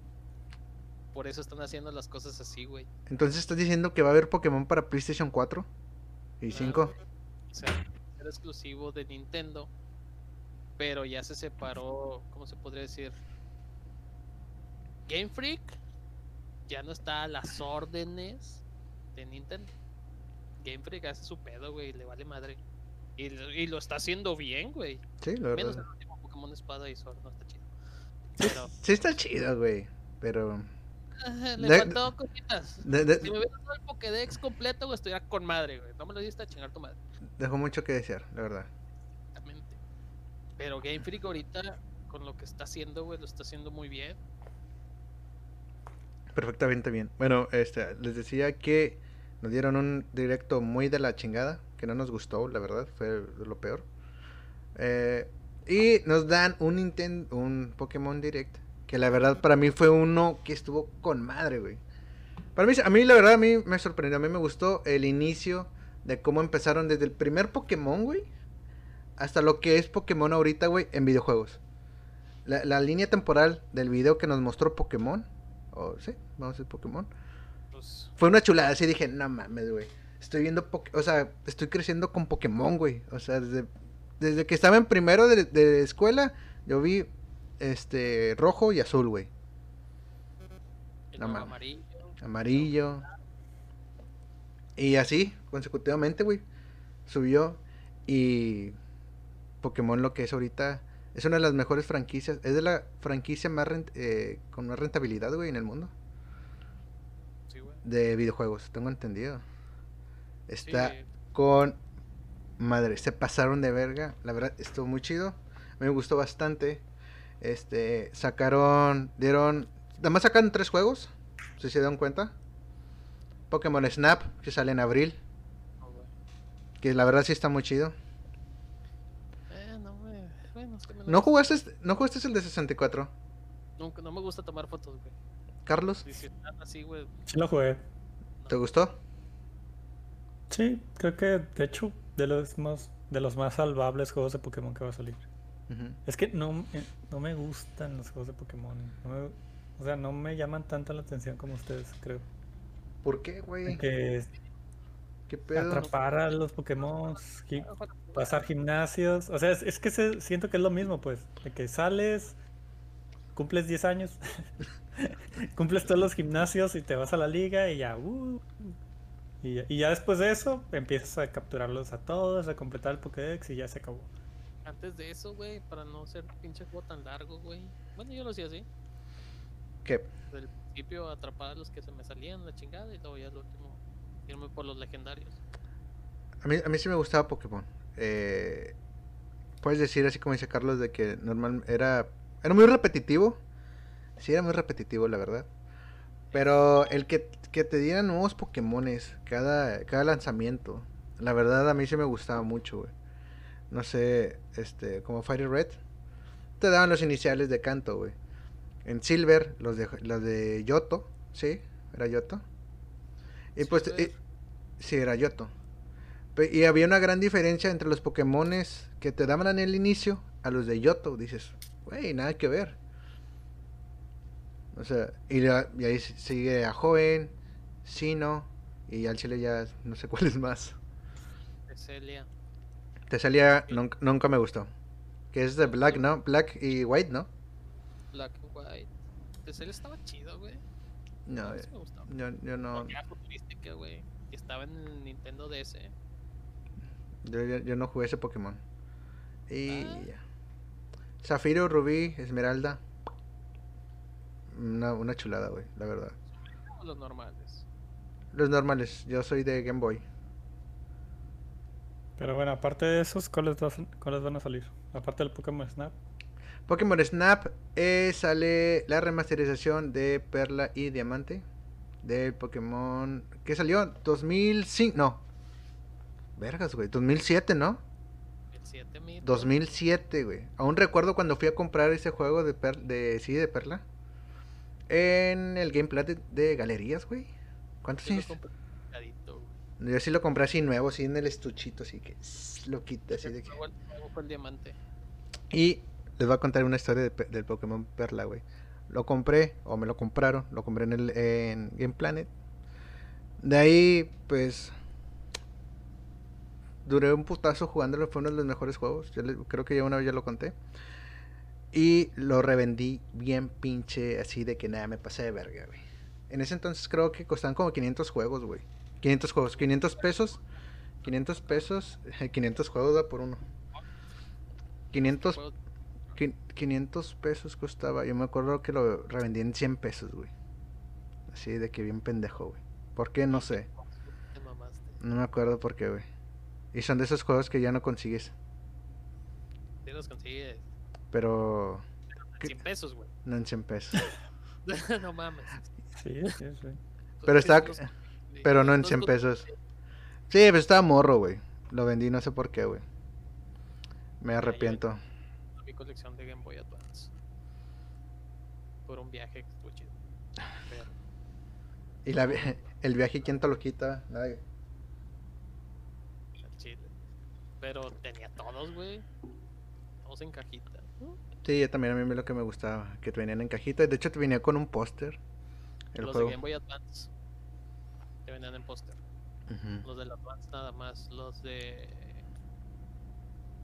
Por eso están haciendo las cosas así, güey. entonces estás diciendo que va a haber Pokémon para PlayStation 4 y Claro, 5. güey. O sea, era exclusivo de Nintendo, pero ya se separó, ¿cómo se podría decir? Game Freak ya no está a las órdenes de Nintendo. Game Freak hace su pedo, güey, le vale madre. Y, lo- y lo está haciendo bien, güey. Sí, la Menos verdad. el último Pokémon Espada y Sword, no está chido. Pero Sí está chido, güey. Pero... le De- faltó cositas. de- de- Si me hubieras dado el Pokédex completo, güey, estuviera con madre, güey. No me lo diste a chingar tu madre. dejó mucho que desear, la verdad. Exactamente. Pero Game Freak ahorita, con lo que está haciendo, güey, lo está haciendo muy bien. Perfectamente bien. Bueno, este, les decía que nos dieron un directo muy de la chingada, que no nos gustó, la verdad, fue lo peor. Eh, y nos dan un Nintendo, un Pokémon Direct, que la verdad para mí fue uno que estuvo con madre, güey. Para mí, a mí la verdad, a mí me sorprendió, a mí me gustó el inicio de cómo empezaron desde el primer Pokémon, güey, hasta lo que es Pokémon ahorita, güey, en videojuegos. La, la línea temporal del video que nos mostró Pokémon, o sí, vamos a decir Pokémon, Pues, fue una chulada, así dije, no mames, güey. Estoy viendo, Poké- o sea, estoy creciendo con Pokémon, güey. O sea, desde, desde que estaba en primero de, de escuela, yo vi este rojo y azul, güey. amarillo. Amarillo. Y así, consecutivamente, güey. Subió. Y Pokémon lo que es ahorita es una de las mejores franquicias. Es de la franquicia más rent- eh, con más rentabilidad, güey, en el mundo. Sí, güey. De videojuegos, tengo entendido. Sí, Está con madre, se pasaron de verga. La verdad, estuvo muy chido. Me gustó bastante. Este, sacaron, dieron, nada más sacaron tres juegos. Si se dan cuenta. Pokémon Snap, que sale en abril. Que la verdad sí está muy chido. Eh, no, güey. Bueno, es que me ¿No jugaste, no jugaste el de 64? Nunca, no me gusta tomar fotos, güey. Carlos, así, güey. Sí lo jugué. ¿te gustó? Sí, creo que de hecho de los más de los más salvables juegos de Pokémon que va a salir. Es que no, eh, no me gustan los juegos de Pokémon. no me- o sea, no me llaman tanto la atención como ustedes, creo. ¿Por qué, güey? Que ¿Qué pedo? atrapar a los Pokémon, gi- pasar gimnasios. O sea, es, es que se- siento que es lo mismo, pues. De que sales, cumples 10 años, *laughs* cumples todos los gimnasios y te vas a la liga y ya. uh, y, ya- y ya después de eso empiezas a capturarlos a todos, a completar el Pokédex y ya se acabó. Antes de eso, güey, para no ser pinche juego tan largo, güey. Bueno, yo lo hacía así. ¿Qué? Desde el principio atrapar a los que se me salían la chingada y luego ya al último irme por los legendarios. A mí, a mí sí me gustaba Pokémon. Eh, puedes decir, así como dice Carlos, de que normal era, era muy repetitivo. Sí, era muy repetitivo, la verdad. Pero el que, que te dieran nuevos Pokémones cada, cada lanzamiento, la verdad a mí sí me gustaba mucho, güey. No sé, este, como Fire Red, te daban los iniciales de canto, güey. En Silver, los de, los de Yoto, sí, era Yoto. Y pues, eh, sí, era Yoto. Y había una gran diferencia entre los Pokémones que te daban en el inicio a los de Yoto. Dices, güey, nada que ver. O sea, y, la- y ahí sigue a Joven, Sino, y al chile ya no sé *laughs* cuál es más. Celia. Te salía, nunca, nunca me gustó. Que es de Black, ¿no? Black y White, ¿no? Black and White. De Celia estaba chido, güey. No, me gustaba. yo, yo no, era futurística, güey. Y estaba en el Nintendo DS. yo, yo- yo no jugué ese Pokémon. Y Ah. ya. Zafiro, Rubí, Esmeralda. Una, una chulada, güey, la verdad. Como los normales. Los normales, yo soy de Game Boy. Pero bueno, aparte de esos, ¿cuáles, vas- cuáles van a salir? Aparte del Pokémon Snap. Pokémon Snap eh, sale la remasterización de Perla y Diamante. Del Pokémon. ¿Qué salió? 2005. No. Vergas, güey. 2007, ¿no? El 7000. 2007, güey. Aún recuerdo cuando fui a comprar ese juego de, per de sí, de Perla. En el gameplay de, de galerías, güey. ¿Cuántos años? Yo sí lo compré así nuevo, así en el estuchito, así que lo quité así de que... El- diamante. Y les voy a contar una historia de del Pokémon Perla, güey. Lo compré, o me lo compraron, lo compré en el en Game Planet. De ahí, pues. Duré un putazo jugándolo, fue uno de los mejores juegos. Yo le- creo que ya una vez ya lo conté. Y lo revendí bien pinche, así de que nada, me pasé de verga, güey. En ese entonces creo que costaban como 500 juegos, güey. 500 juegos, 500 pesos. 500 pesos, *laughs* 500 juegos da por uno. 500 Juego- Quin- 500 pesos costaba. Yo me acuerdo que lo revendí en 100 pesos, güey. Así de que bien pendejo, güey. ¿Por qué? No sé. No me acuerdo por qué, güey. Y son de esos juegos que ya no consigues. Sí los consigues. Pero en ¿Qué? 100 pesos, güey. no en 100 pesos. *laughs* no mames. Sí, sí, sí. Pero está- Pero no en los 100 cos- pesos. Sí, pero estaba morro, güey. Lo vendí, no sé por qué, güey. Me arrepiento. Mi colección de Game Boy Advance. Por un viaje Y la, *laughs* el viaje, ¿quién te lo quita? Nadie. chile. Pero tenía todos, güey. Todos en cajita. Sí, yo también a mí me lo que me gustaba. Que te venían en cajita. De hecho, te venía con un póster. El los juego. de Game Boy Advance. Te vendían en póster. Los del Advance nada más. Los de.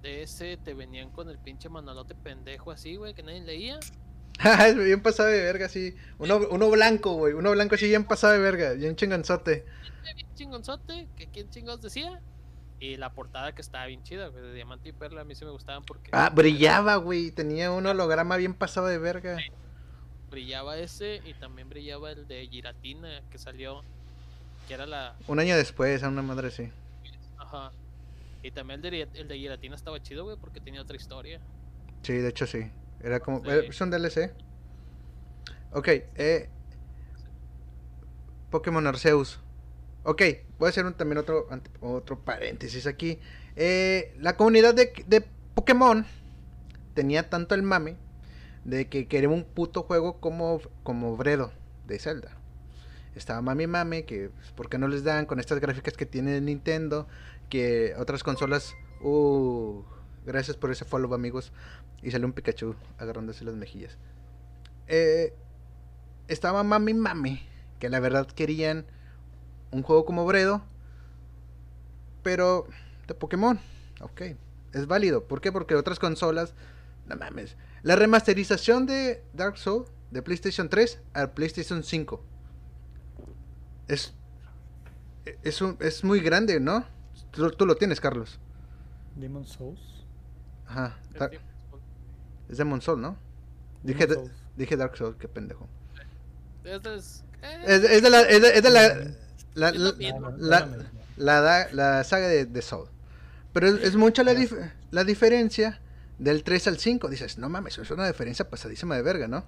De ese te venían con el pinche manualote pendejo así, güey, que nadie leía. *laughs* Es bien pasado de verga, sí. Uno, uno blanco, güey. Uno blanco así bien pasado de verga. Bien chinganzote. Bien chingonzote, que quién chingados decía. Y la portada que estaba bien chida, güey, de Diamante y Perla, a mí sí me gustaban porque Ah, brillaba, güey. Tenía un holograma bien pasado de verga. brillaba ese y también brillaba el de Giratina que salió, que era la. Un año después, a una madre sí. Ajá. Y también el de, el de Giratina estaba chido, güey, porque tenía otra historia. Sí, de hecho sí. Era como. Sí. eh, Es un DLC. Ok, eh. Pokémon Arceus. Ok, voy a hacer un- también otro, otro paréntesis aquí. Eh, la comunidad de, de Pokémon tenía tanto el mame de que quería un puto juego como, como Bredo de Zelda. Estaba mami mame, que pues, ¿por qué no les dan con estas gráficas que tiene Nintendo? Que otras consolas... Uh, gracias por ese follow amigos. Y salió un Pikachu agarrándose las mejillas. Eh, estaba mami mami, que la verdad querían un juego como Bredo, pero de Pokémon. Ok, es válido. ¿Por qué? Porque otras consolas, no mames. La remasterización de Dark Souls de PlayStation 3 al PlayStation 5 es, es, un- es muy grande, ¿no? Tú, tú lo tienes, Carlos. Demon Souls. Ajá. Es Dar- que, es Demon Soul, ¿no? Demon Dije, Souls. dije Dark Souls, qué pendejo. Este es. eh, Es, es de la, es de, es de la, la, la- la- la saga de, de Soul. Pero es, es mucha la, dif- la diferencia del 3 al 5. Dices, no mames, es una diferencia pasadísima de verga, ¿no?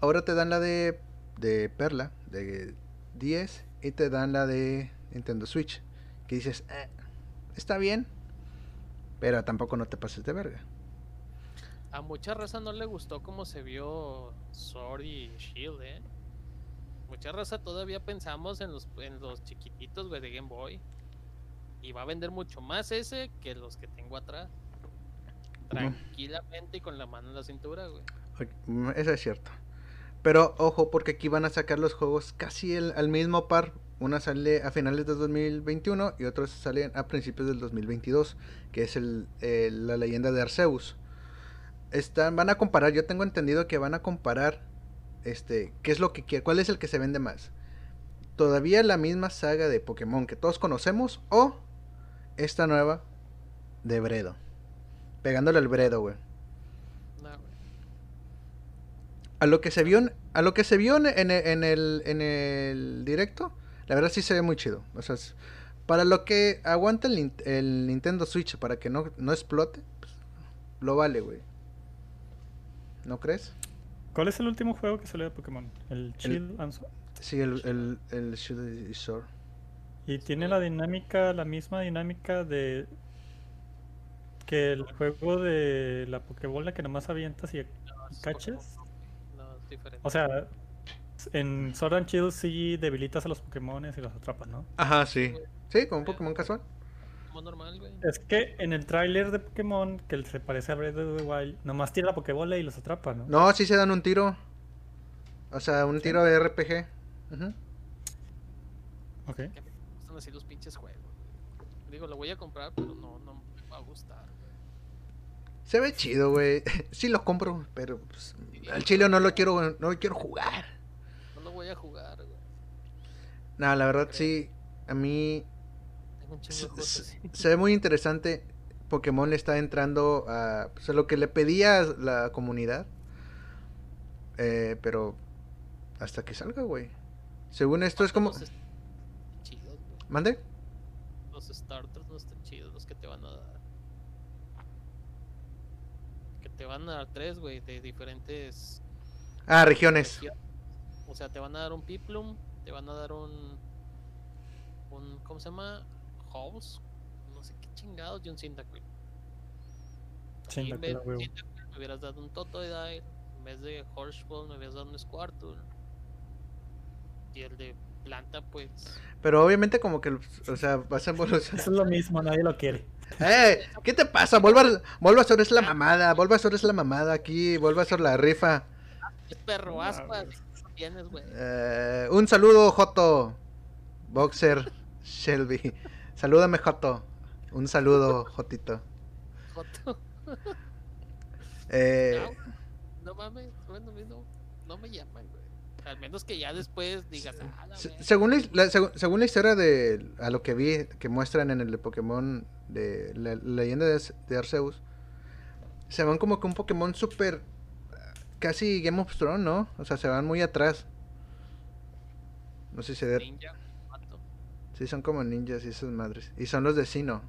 Ahora te dan la de, de Perla, de 10, y te dan la de Nintendo Switch. Que dices, "Eh, está bien, pero tampoco no te pases de verga. A mucha raza no le gustó cómo se vio Sword y Shield, eh. Mucha raza todavía pensamos en los, en los chiquititos, güey, de Game Boy. Y va a vender mucho más ese que los que tengo atrás. Tranquilamente y con la mano en la cintura, güey. Mm, Eso es cierto. Pero ojo, porque aquí van a sacar los juegos casi el- al mismo par. Una sale a finales de 2021 y otros salen a principios del 2022, que es el, el- la leyenda de Arceus. Están, van a comparar, yo tengo entendido que van a comparar este, qué es lo que quiere, cuál es el que se vende más. Todavía la misma saga de Pokémon que todos conocemos o esta nueva de Bredo. Pegándole al Bredo, güey. No, güey. A lo que se vio en, a lo que se vio en, en el, en el- en el directo, la verdad sí se ve muy chido. O sea, para lo que aguanta el, el Nintendo Switch para que no, no explote, pues, lo vale, güey. ¿No crees? ¿Cuál es el último juego que salió de Pokémon? El Shield and Sword. Sí, el, el, el Shield y Sword. Y tiene la dinámica, la misma dinámica de que el juego de la Pokebola que nomás avientas y ¿Cachas? Diferente. O sea, en Sword and Shield sí debilitas a los Pokémon y los atrapas, ¿no? Ajá, sí. Sí, como un Pokémon casual. Como normal, güey. Es que en el tráiler de Pokémon, que se parece a Breath of the Wild, nomás tira la Pokébola y los atrapa, ¿no? No, sí se dan un tiro. O sea, un tiro de RPG. Ujú. Ok. Que me gustan así los pinches juegos. Digo, lo voy a comprar, pero no, no me va a gustar. Se ve chido, güey. *laughs* Sí lo compro, pero pues, al chile no lo quiero, no lo quiero jugar. No lo voy a jugar, güey. No, la verdad sí, a mí se, ve muy interesante. Pokémon le está entrando a, pues, a lo que le pedía la comunidad. Eh, pero hasta que salga, güey. Según esto es como... Los chidos. ¿Mande? Los starters no están chidos, los que te van a dar. Que te van a dar tres, güey, de diferentes Ah, regiones. regiones. O sea, te van a dar un Piplum, te van a dar un. un ¿Cómo se llama? House. No sé qué chingados, y un Cyndaquil. Cyndaquil me hubieras dado un Totodile. En vez de Horseball me hubieras dado un Squirtle. Y el de planta, pues. Pero obviamente como que, o sea, vas a evolucionar. Eso es lo mismo, nadie lo quiere. ¡Eh! *laughs* ¿Qué te pasa? Vuelva, Bulbasaur es la mamada. Bulbasaur es la mamada aquí. Bulbasaur la rifa. Es perro no tienes, güey. Eh, un saludo, Joto. Boxer Shelby. Salúdame, Joto. Un saludo, Jotito. Joto. Eh, No mames, no, no me llaman, güey. Al menos que ya después digas, ah, la se- verga". según, la, según la historia de a lo que vi que muestran en el de Pokémon de la, la leyenda de, de Arceus, se van como que un Pokémon súper casi Game of Thrones, ¿no? O sea, se van muy atrás. No sé si se Ninja, vato, Sí, son como ninjas y esas madres. Y son los de Sino.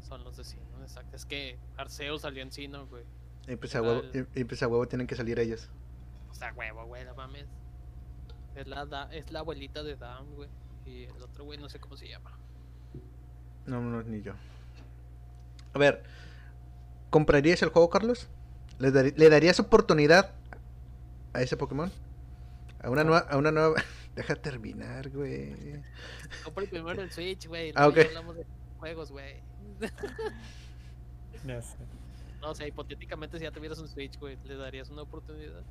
son los de Sino, exacto. Es que Arceus salió en Sino, güey. Y pues a huevo, Igual. y, y pues a huevo tienen que salir ellos. O sea, huevo, güey, no mames. Es la, da- es la abuelita de Down, güey. Y el otro, güey, no sé cómo se llama. No, no, ni yo. A ver, ¿comprarías el juego, Carlos? ¿Le, dar- le darías oportunidad a ese Pokémon? A una nueva, a una nueva. *laughs* Deja terminar, güey. Compra primero el Switch, güey. Ah, luego ya ok. hablamos de juegos, güey. *laughs* Ya sé. No, o sea, hipotéticamente si ya tuvieras un Switch, güey, ¿le darías una oportunidad?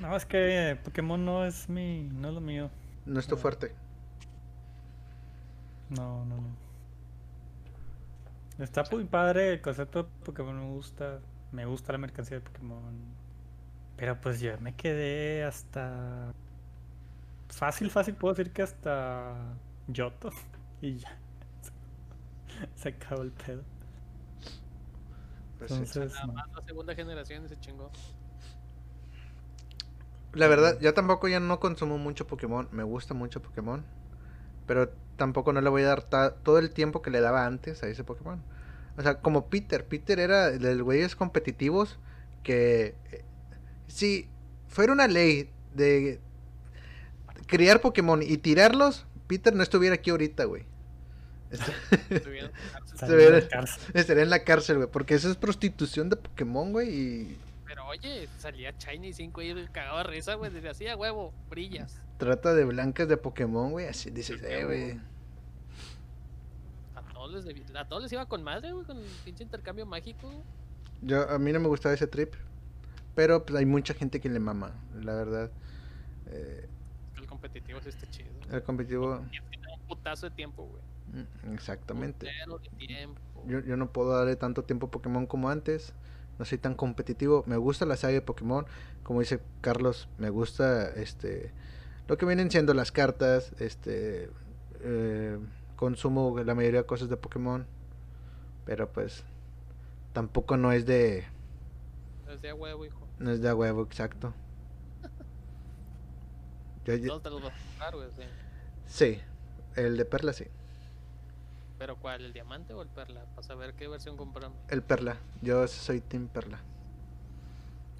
No, es que Pokémon no es mi. no es lo mío. No es tu fuerte. No, no, no. Está muy padre el concepto de Pokémon, me gusta. Me gusta la mercancía de Pokémon. Pero pues yo me quedé hasta. Fácil, fácil, puedo decir que hasta. Yoto. *laughs* Y ya. *laughs* Se acabó el pedo. Pues sí. Entonces, Nada más la segunda generación se chingó. La verdad, yo tampoco ya no consumo mucho Pokémon. Me gusta mucho Pokémon. Pero tampoco no le voy a dar ta- todo el tiempo que le daba antes a ese Pokémon. O sea, como Peter. Peter era de los güeyes competitivos que... eh, si fuera una ley de criar Pokémon y tirarlos, Peter no estuviera aquí ahorita, güey. Est- Estuvieron- Salió de la hubiera- cárcel. Estaría en la cárcel, güey. Porque eso es prostitución de Pokémon, güey. Y oye, salía Shiny 5 y cagaba de risa, güey. Decía así a huevo, brillas. trata de blancas de Pokémon, güey. Así dices, eh, güey. A todos les, a todos les iba con madre, güey, con el pinche intercambio mágico. Yo, a mí no me gustaba ese trip. Pero pues hay mucha gente que le mama, la verdad. Eh, El competitivo sí está chido. el competitivo, un putazo de tiempo, güey. mm, exactamente. Putero de tiempo. Yo, yo no puedo darle tanto tiempo a Pokémon como antes. No soy tan competitivo. Me gusta la saga de Pokémon. Como dice Carlos, me gusta este lo que vienen siendo las cartas. Este eh, consumo la mayoría de cosas de Pokémon. Pero pues tampoco no es de Es de a huevo, hijo. no es de a huevo, exacto. *laughs* Yo- los güey. sí. sí, el de Perla sí. Pero ¿cuál? ¿El diamante o el perla? Para saber qué versión compramos. El Perla. Yo soy Team Perla.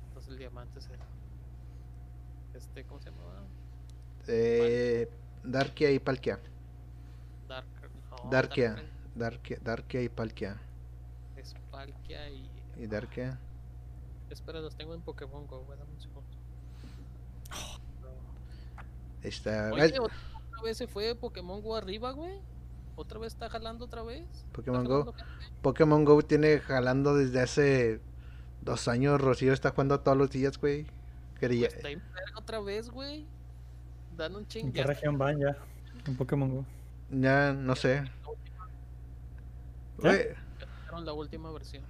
Entonces el diamante es el. Este, ¿cómo se llamaba? Eh, Darkia y Palkia. Dark. No, Darkia. Dark Darkia, Darkia y Palkia. Es Palkia y. Y Darkia. Espera, los tengo en Pokémon Go. Dame un segundo. Está. Oye, otra otra vez se fue Pokémon Go arriba, güey. Otra vez está jalando otra vez. ¿Está Pokémon Go. gente? Pokémon Go tiene jalando desde hace dos años. Rocío está jugando todos los días, güey. Quería. Está en verga otra vez, güey. Dan un ¿En ching. qué está región van ya? En Pokémon Go. Ya no sé. Güey, sacaron la última versión.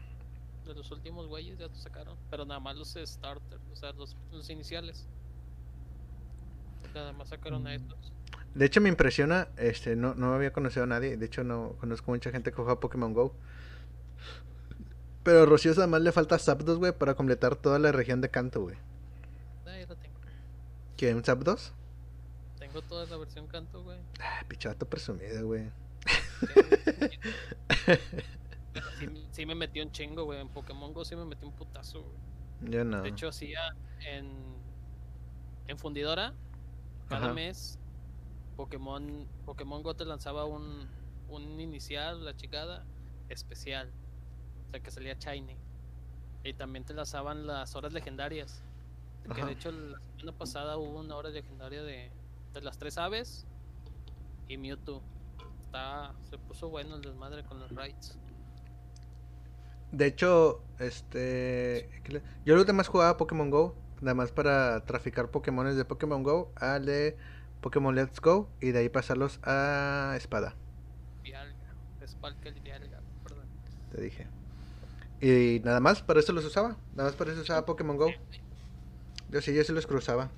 De los últimos güeyes ya lo sacaron. Pero nada más los starters, o sea, los, los iniciales. Nada más sacaron a Mm. estos. De hecho me impresiona, este, no, no había conocido a nadie, de hecho no conozco mucha gente que juega Pokémon Go. Pero a Rocío nada más le falta Zapdos, güey, para completar toda la región de Canto, güey. Ah, ya la tengo. ¿Qué? ¿Un Zapdos? Tengo toda la versión canto, güey. Ah, pichato presumido, güey. Sí, sí me metí un chingo, güey. En Pokémon Go sí me metí un putazo, güey. Yo no. De hecho, hacía en, en Fundidora, cada Ajá. mes, Pokémon, Pokémon Go te lanzaba un, un inicial, la chicada, especial. O sea, que salía Shiny. Y también te lanzaban las horas legendarias. Que Ajá. de hecho, la semana pasada hubo una hora legendaria de, de las tres aves y Mewtwo. Está, se puso bueno el desmadre con los raids. De hecho, este. ¿qué le- Yo lo demás jugaba Pokémon Go, nada más para traficar Pokémones de Pokémon Go al de Pokémon Let's Go y de ahí pasarlos a Espada, y perdón. te dije. Y nada más, para eso los usaba. Nada más para eso usaba Pokémon Go. Yo sí, yo sí los cruzaba.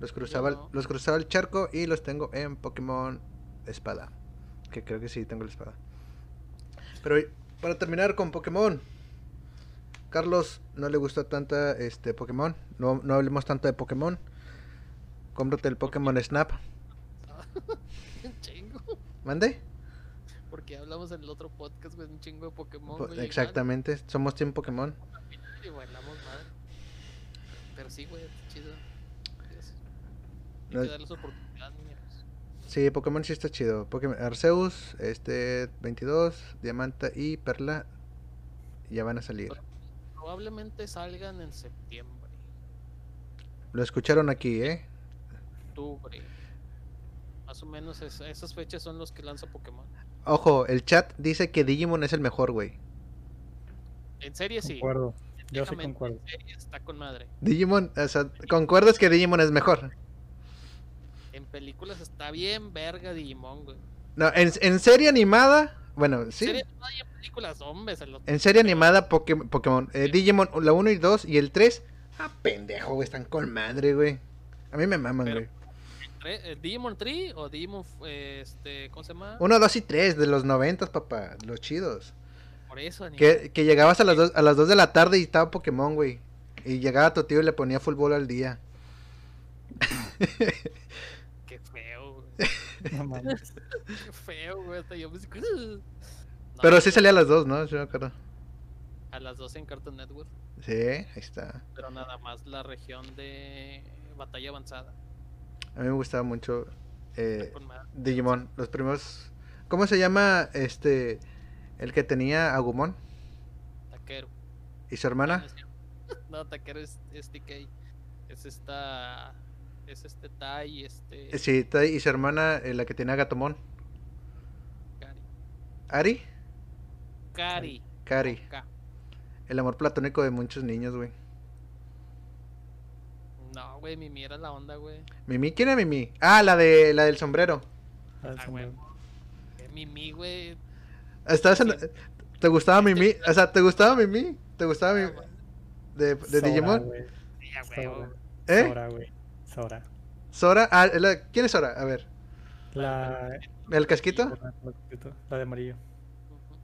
Los cruzaba, no. los cruzaba el charco y los tengo en Pokémon Espada. Que creo que sí tengo la espada. Pero para terminar con Pokémon. Carlos no le gusta tanta este Pokémon. No, no hablemos tanto de Pokémon. Cómprate el Pokémon Snap. *laughs* Chingo. ¿Mande? Porque hablamos en el otro podcast, güey, un chingo de Pokémon. Po- igual, Exactamente, somos Team Pokémon. Y bailamos madre. Pero sí, güey, está chido. Hay No- que darles oportunidad, niños. Sí, Pokémon sí está chido. Pokémon Arceus, este 22, Diamanta y Perla ya van a salir. Probablemente salgan en septiembre, Lo escucharon aquí, ¿eh? Octubre. Más o menos es- esas fechas son los que lanza Pokémon. Ojo, el chat dice que Digimon es el mejor, güey. En serie sí. Concuerdo. Yo sí concuerdo. En serie está con madre. Digimon, o sea, ¿concuerdas que Digimon es mejor? En películas está bien verga Digimon, güey. No, en, en serie animada, bueno, En sí. serie no hay en películas, hombre, se lo- En serie animada, Poké- Pokémon, eh, Digimon, la 1 y 2 y el 3. Ah, pendejo, güey, están con madre, güey. A mí me maman, Pero- güey. Eh, ¿Digimon Tree o Digimon, eh, este, ¿cómo se llama? 1, 2 y 3 de los 90, papá, los chidos. Por eso. Que, que llegabas a las, dos, a las 2 de la tarde y estaba Pokémon, güey. Y llegaba tu tío y le ponía fútbol al día. Qué feo, güey. *laughs* No mames. Qué feo, güey. Hasta yo me No, *laughs* Pero sí salía a las 2, ¿no? Sí me acuerdo. A las 12 en Cartoon Network. Sí, ahí está. Pero nada más la región de batalla avanzada. A mí me gustaba mucho eh. Digimon. Los primeros. ¿Cómo se llama este. El que tenía Agumon? Taquero. ¿Y su hermana? No, *laughs* Taquero es, es TK. Es esta. Es este Tai, este. Sí, Tai- y su hermana, eh, la que tenía Gatomon. Cari. ¿Ari? Cari. Cari. El amor platónico de muchos niños, güey. No, güey, Mimi era la onda, güey. ¿Mimi? ¿Quién era Mimi? Ah, la de la del sombrero. Ah, el Ah, sombrero. güey. Eh, Mimi, güey. ¿Estabas en-. ¿Te gustaba Mimi? O sea, ¿te gustaba Mimi? ¿Te gustaba Ah, Mimi? güey. ¿De, de Sora, Digimon? a Sora. ¿Eh? Sora, güey. Sora. ¿Sora? Ah, la- ¿quién es Sora? A ver. La... ¿El casquito? La de amarillo.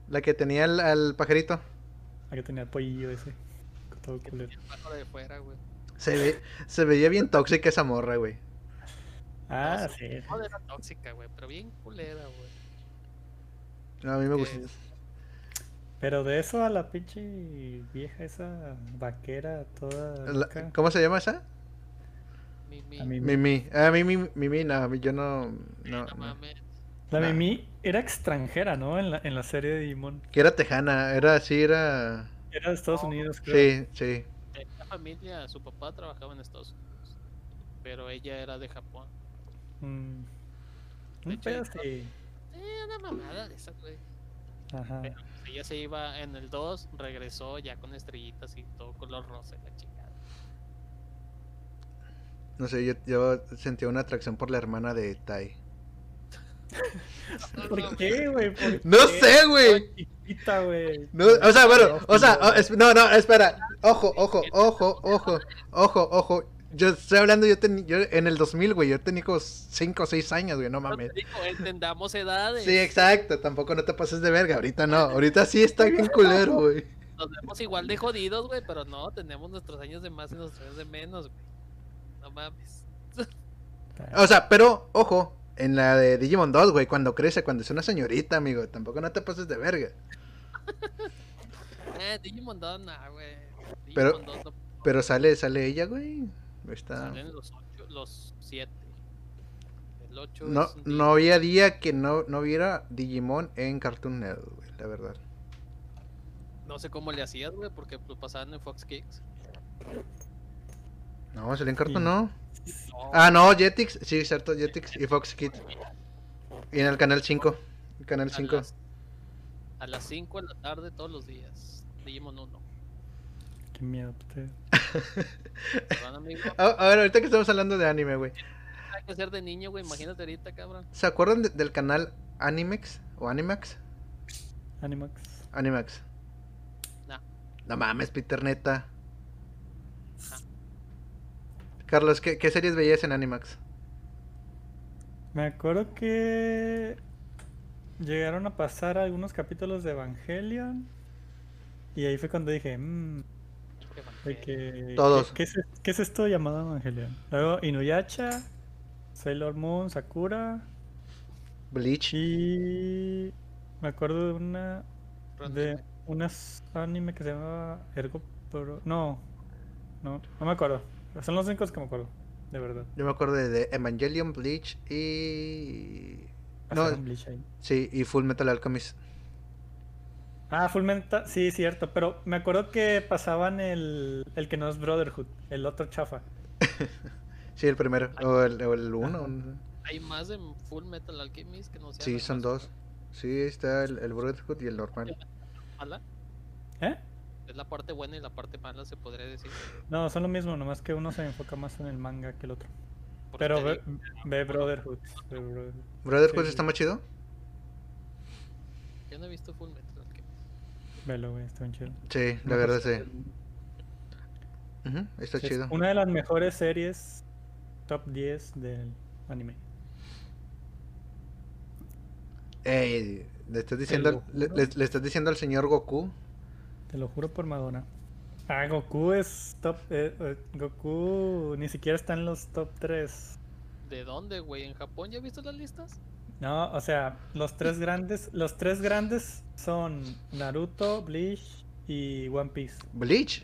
La que tenía al, al pajarito. La que tenía el pollillo ese. Todo culero. el pájaro de fuera, güey. Se, ve, se veía bien tóxica esa morra, güey. Ah, No, sí. No, era tóxica, güey, pero bien culera, güey. No, a mí me gusta. es- Pero de eso a la pinche vieja esa vaquera toda La- ¿Cómo se llama esa? Mimi. a mí Mimi. Ah, Mimi, Mimi, no, a mí yo no. Eh, no, no no. mames. La Nah. Mimi era extranjera, ¿no? En la, en la serie de Digimon. Que era tejana, era así, era. Era de Estados Unidos, creo. Sí, sí. Familia, su papá trabajaba en Estados Unidos, pero ella era de Japón. Mm. De Un hecho, pedo ahí así. Eh, una mamada de esa, güey. Ajá. Pero pues, ella se iba en el 2, regresó ya con estrellitas y todo color rosa la chingada. No sé, yo, yo sentía una atracción por la hermana de Tai. ¿Por qué, güey? ¿Por *laughs* No qué? sé, güey. No, o sea, bueno, o sea, Pedófilo, o- es- no, no, espera. Ojo, ojo, ojo, ojo, ojo, ojo. Yo estoy hablando, yo, en el 2000, güey, yo tenía como 5 o 6 años, güey, no mames. entendamos edades. Sí, exacto, tampoco no te pases de verga, ahorita no, ahorita sí está bien culero, güey. Nos vemos igual de jodidos, güey, pero no, tenemos nuestros años de más y nuestros años de menos, güey. No mames. O sea, pero, ojo, en la de Digimon 2, güey, cuando crece, cuando es una señorita, amigo, tampoco no te pases de verga. *laughs* Eh, Digimon 2, nah, güey. Pero- Digimon 2 no Pero sale, sale ella, güey. Está... salen los 8, los 7. El 8 No, es no había día que no, no viera Digimon en Cartoon Network, güey, la verdad. No sé cómo le hacías, güey, porque lo pasaban en Fox Kicks. No, salió en Cartoon, Sí. no. Ah, no, Jetix, sí, cierto, Jetix y Fox Kids. Y en el canal 5. El canal a 5. las- A las 5 de la tarde todos los días. Digimon 1. Qué miedo, usted. Perdón, amigo. *laughs* A, a ver, ahorita que estamos hablando de anime, güey. Hay que ser de niño, güey. Imagínate ahorita, cabrón. ¿Se acuerdan de- del canal Animex o Animax? Animax. Animax. No. No mames, Peter, neta. Carlos, ¿qué, qué series veías en Animax? Me acuerdo que llegaron a pasar algunos capítulos de Evangelion. Y ahí fue cuando dije, mmm, de que, Todos. ¿qué, es, qué es esto llamado Evangelion? Luego Inuyasha, Sailor Moon, Sakura. Bleach. Y me acuerdo de una de unas anime que se llamaba Ergo Pro. No, no, no me acuerdo. Son los únicos que me acuerdo, de verdad. Yo me acuerdo de, de Evangelion, Bleach y... No, Pasaron Bleach ahí. sí, y Full Metal Alchemist. Ah, Full Metal, sí, cierto, pero me acuerdo que pasaban el, el que no es Brotherhood, el otro chafa. *laughs* Sí, el primero. O el, o el uno. Hay más de Full Metal Alchemist que no sean Sí, son más dos. Sí, está el, el Brotherhood y el normal. ¿Eh? Es la parte buena y la parte mala, se podría decir. No, son lo mismo, nomás que uno se enfoca más en el manga que el otro. Porque Pero te ve, Brotherhood. ve Brotherhood. ¿Brotherhood Sí, está más chido? Yo no he visto Full Metal. Velo, güey, está bien chido. Sí, la No, verdad sí. Está es chido. Una de las mejores series top 10 del anime. Ey, le estás diciendo, le estás diciendo al señor Goku. Te lo juro por Madonna. Ah, Goku es top. eh, eh, Goku ni siquiera está en los top 3. ¿De dónde, güey? ¿En Japón ya viste las listas? No, o sea, los tres grandes, los tres grandes son Naruto, Bleach y One Piece. Bleach.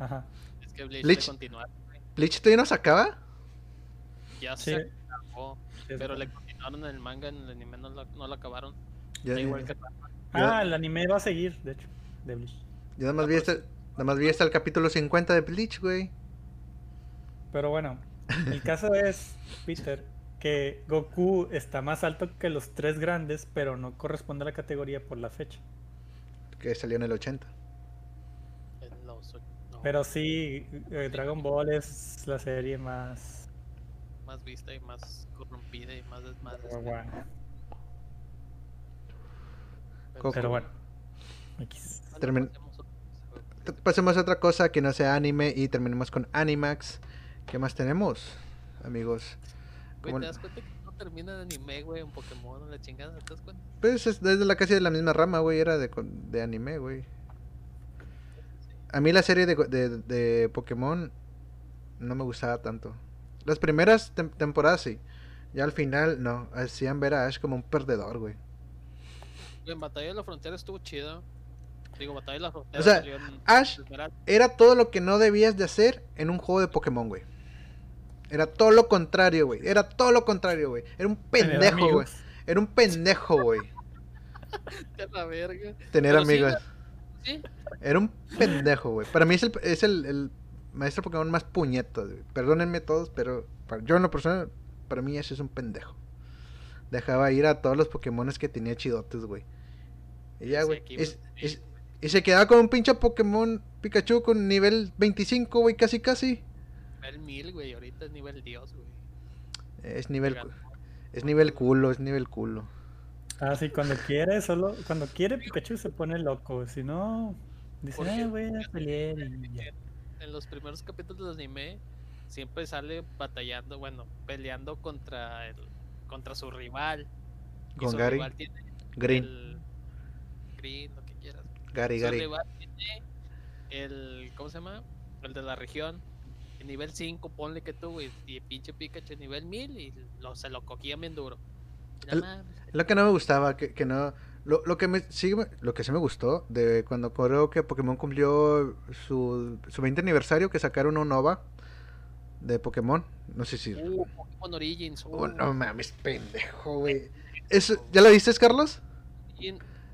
Ajá. Es que Bleach, Bleach. güey. Bleach todavía no se acaba. Ya Sí. se acabó. sí, Pero le continuaron en el manga, en el anime no la acabaron. Ya, igual ya. que Ah, el anime va a seguir, de hecho, de Bleach. Yo nada más vi hasta, nada más vi hasta el capítulo 50 de Bleach, güey. Pero bueno, el caso *laughs* es, Peter, que Goku está más alto que los tres grandes, pero no corresponde a la categoría por la fecha. Que salió en el 80. en los och- no, Pero sí, eh, Dragon Ball es la serie más... más vista y más corrompida y más desmadre. Pero bueno. X. Termin- pasemos a otra cosa, que no sea anime y terminemos con Animax. ¿Qué más tenemos, amigos? Güey, ¿Cómo- ¿te das cuenta que no termina en anime, güey? En Pokémon, la chingada, ¿te das cuenta? Pues es desde la casi de la misma rama, güey. Era de, de anime, güey. A mí la serie de, de, de Pokémon no me gustaba tanto. Las primeras tem- temporadas sí. Ya al final, no. Hacían ver a Ash como un perdedor, güey. Güey, en Batalla de la Frontera estuvo chido. Digo, O sea, Ash Esmeralda. era todo lo que no debías de hacer en un juego de Pokémon, güey. Era todo lo contrario, güey. Era todo lo contrario, güey. Era un pendejo, güey. Era un pendejo, güey. *laughs* A la verga. Tener Pero amigos. Sí, Era un pendejo, güey. Para mí es el, es el, el maestro Pokémon más puñeto, güey. Perdónenme todos, pero para, yo en lo personal, para mí ese es un pendejo. Dejaba ir a todos los Pokémones que tenía chidotes, güey. Y ya, Sí, güey. aquí, Es- güey. es- y se quedaba con un pinche Pokémon Pikachu con nivel 25, güey, casi casi. Nivel 1000, güey. Ahorita es nivel Dios, güey. Es nivel, es nivel culo, es nivel culo. Ah, sí, cuando quiere, solo cuando quiere Pikachu se pone loco. Si no, dice, Porque- ah, voy a pelear. En los primeros capítulos del anime siempre sale batallando, bueno, peleando contra el contra su rival. Con Gary. rival tiene Green, el Green, quieras. Gary, Gary. el ¿cómo se llama? El de la región. En nivel 5, ponle que tú, güey, y pinche Pikachu nivel 1000 y lo, se lo coquían bien duro. El-. Lo que no me gustaba, que, que no... Lo, lo que me sí, me- lo que sí me gustó de cuando creo que Pokémon cumplió su, su 20 aniversario que sacaron un OVA de Pokémon. No sé si... Uh, Pokémon Origins. Oh, uh, no mames, pendejo, güey. Eso- ¿Ya lo viste, Carlos?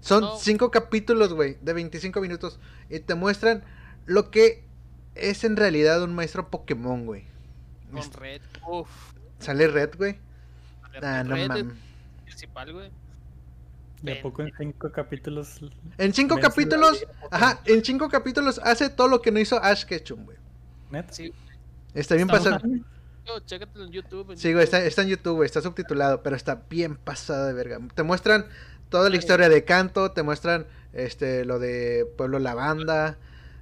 Son No. cinco capítulos, güey, de 25 minutos. Y te muestran lo que es en realidad un maestro Pokémon, güey. con Red. Uf. Sale Red, güey. Ah, no Red es mames. principal, güey. ¿Y a poco en cinco capítulos? En cinco capítulos, ajá, en cinco capítulos hace todo lo que no hizo Ash Ketchum, güey. ¿Neta? Sí, Está bien pasado. chécatelo en YouTube. en Sí, güey, está, está en YouTube, güey, está subtitulado, pero está bien pasado de verga. Te muestran toda la historia de Canto, te muestran este lo de Pueblo Lavanda,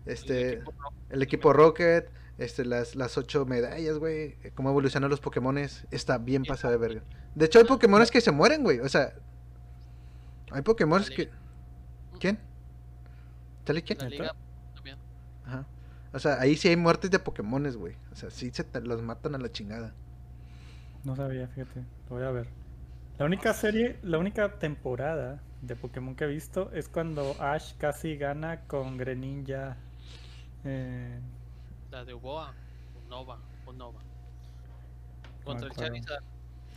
este equipo el equipo Rocket, este las, las ocho medallas, güey, cómo evolucionan los Pokémones, está bien pasado de verga. De hecho hay Pokémones que se mueren, güey, o sea, hay Pokémones que ¿Quién? ¿Sale quién? La ¿Neta? liga también. Ajá. O sea, ahí sí hay muertes de Pokémones, güey. O sea, sí se te- los matan a la chingada. No sabía, fíjate. Lo voy a ver. La única serie, la única temporada de Pokémon que he visto es cuando Ash casi gana con Greninja. eh, La de Uboa. Unova. Unova. me Contra el. Charizard.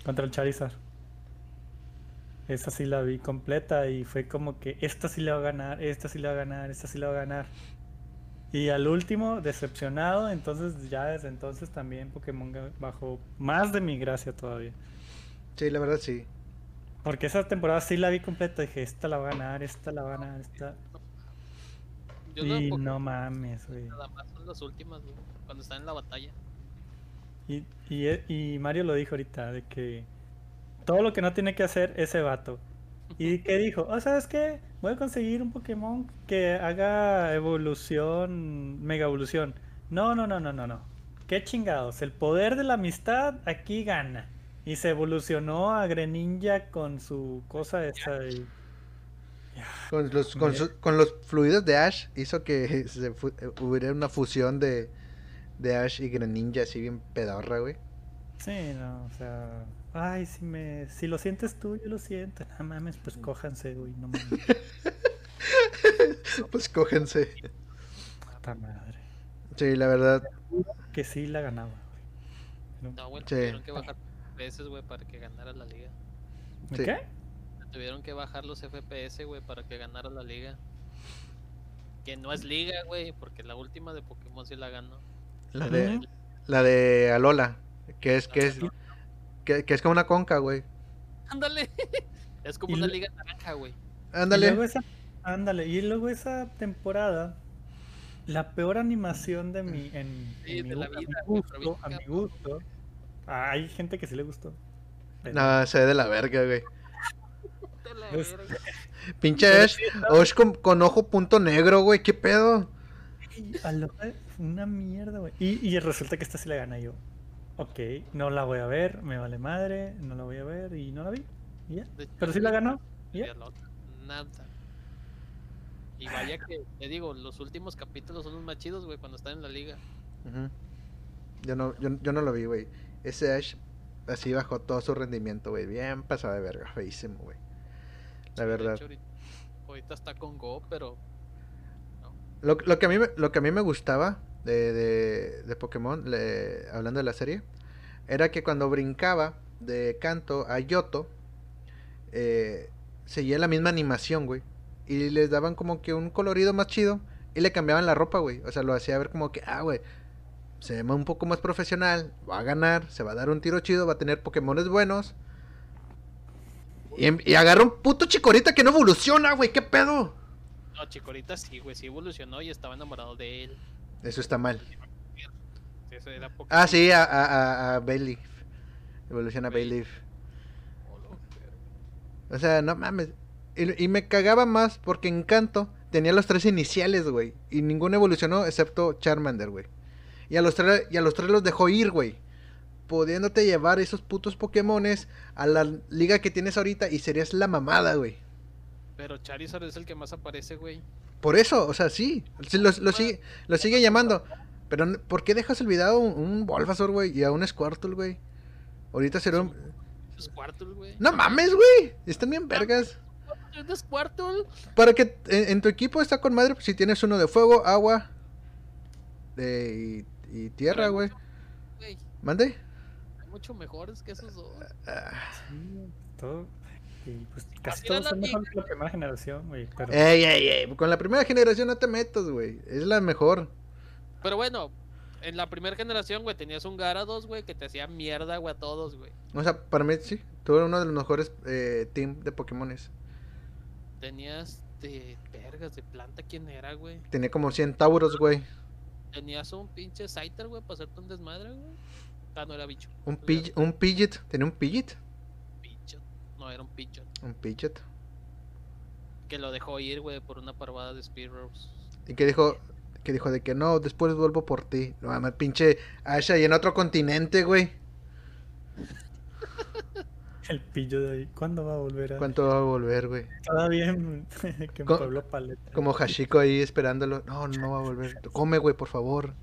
contra el Charizard. Esa sí la vi completa y fue como que esta sí le va a ganar, esta sí le va a ganar, esta sí le va a ganar. Y al último, decepcionado, entonces ya desde entonces también Pokémon bajó más de mi gracia todavía. Sí, la verdad sí. Porque esa temporada sí la vi completa, dije, esta la va a ganar, esta la va a ganar, esta... Yo Y no, mames, güey. nada más son las últimas, güey. Cuando están en la batalla. Y, y, e- y Mario lo dijo ahorita, de que todo lo que no tiene que hacer ese vato. ¿Y *laughs* qué dijo? Oh, ¿sabes qué? Voy a conseguir un Pokémon que haga evolución, mega evolución. No, no, no, no, no, no. Qué chingados. El poder de la amistad aquí gana. Y se evolucionó a Greninja con su cosa esa. y- Con los, con, Bien. su- con los fluidos de Ash hizo que *laughs* se eh, hubiera una fusión de, de Ash y Greninja así bien pedorra, güey. Sí, no, o sea. Ay, si me, si lo sientes tú, yo lo siento. No mames, pues cójanse, güey, no mames. *laughs* Pues cógense. Puta madre. Sí, la verdad. Que sí la ganaba, güey. No, güey. Sí. Tuvieron que bajar veces, güey, para que ganara la liga. Sí. ¿Qué? Tuvieron que bajar los FPS, güey, para que ganara la liga. Que no es liga, güey, porque la última de Pokémon sí la ganó. La de, la de Alola. Que es, que es, que, que es como una conca, güey. Ándale. *laughs* Es como Y una liga naranja, güey. Y luego Ándale. esa, ándale, y luego esa temporada, la peor animación de mi, en, Sí, en mi, de la gu- a mi vida, gusto, a mi gusto. Ah, Hay gente que sí le gustó. pero- No, se ve de la verga, güey. De la Pues- verga. *laughs* Pinche Ash. Ash con, con ojo punto negro, güey. ¿Qué pedo? Una mierda, güey. Y, y resulta que esta sí la gana yo. Ok, no la voy a ver, me vale madre, no la voy a ver y no la vi. y ya. Pero sí la ganó. y ya. Nada. Y vaya que, te digo, los últimos capítulos son los más chidos, güey, cuando están en la liga. Yo no, yo, yo no lo vi, güey. Ese Ash así bajó todo su rendimiento, güey. Bien pasado de verga, feísimo, güey. La verdad. hecho, ahorita, ahorita está con Go, pero Lo, lo que a mí, me- lo que a mí me gustaba de, de, de Pokémon, le- hablando de la serie, era que cuando brincaba de Kanto a Yoto, eh, seguía la misma animación, güey. Y les daban como que un colorido más chido. y le cambiaban la ropa, güey. O sea, lo hacía ver como que, ah, güey, se ve un poco más profesional, va a ganar, se va a dar un tiro chido, va a tener Pokémones buenos. Y, em- y agarra un puto chicorita que no evoluciona, güey, ¿qué pedo? No, Chicorita sí, güey, sí evolucionó y estaba enamorado de él. Eso está mal. Eso era. Ah, sí, a, a, a, Bayleaf. Evoluciona Bay- Bayleaf. Oh. O sea, no mames. Y, y me cagaba más porque Encanto tenía los tres iniciales, güey. Y ninguno evolucionó excepto Charmander, güey. Y a los tres, y a los tres los dejó ir, güey. Pudiéndote llevar esos putos Pokémones a la liga que tienes ahorita y serías la mamada, güey. Pero Charizard es el que más aparece, güey. Por eso, o sea, sí. Lo, lo sigue, lo sigue llamando. Pero, ¿por qué dejas olvidado un, un Bulbasaur, güey? Y a un Squirtle, güey. Ahorita será un... Squirtle, güey. No mames, güey. Están bien vergas. De Squirtle. Para que en, en tu equipo está con madre, pues, si tienes uno de fuego, agua de, y, tierra, güey. ¿Mande? hay mucho mejores que esos dos. Ah, Sí, todo. Y pues casi todos la son mejores que la primera generación, güey. Pero ey, ey, ey. Con la primera generación no te metas, güey. Es la mejor. Pero bueno, en la primera generación, güey, tenías un Garados, güey, que te hacía mierda, güey, a todos, güey. O sea, para mí sí. Tuve uno de los mejores eh, team de Pokémones. Tenías de vergas de planta, ¿quién era, güey? Tenía como 100 Tauros, güey. Tenías un pinche Scyther, güey, para hacerte un desmadre, güey. Ah, no era bicho. Un, Pidge- un Pidgeot. Tenía un Pidgeot. Pichot. No, era un Pichot. Un Pidgeot. Que lo dejó ir, güey, por una parvada de Spearows. Y que dijo, que dijo de que no, después vuelvo por ti. No mames, pinche Asha y en otro continente, güey. *laughs* el pillo de ahí, ¿cuándo va a volver a.? ¿Cuánto va a volver, güey? Todavía en, *laughs* que en Pueblo Paleta. Como Hashiko ahí esperándolo. No, no va a volver. *laughs* Come, güey, por favor.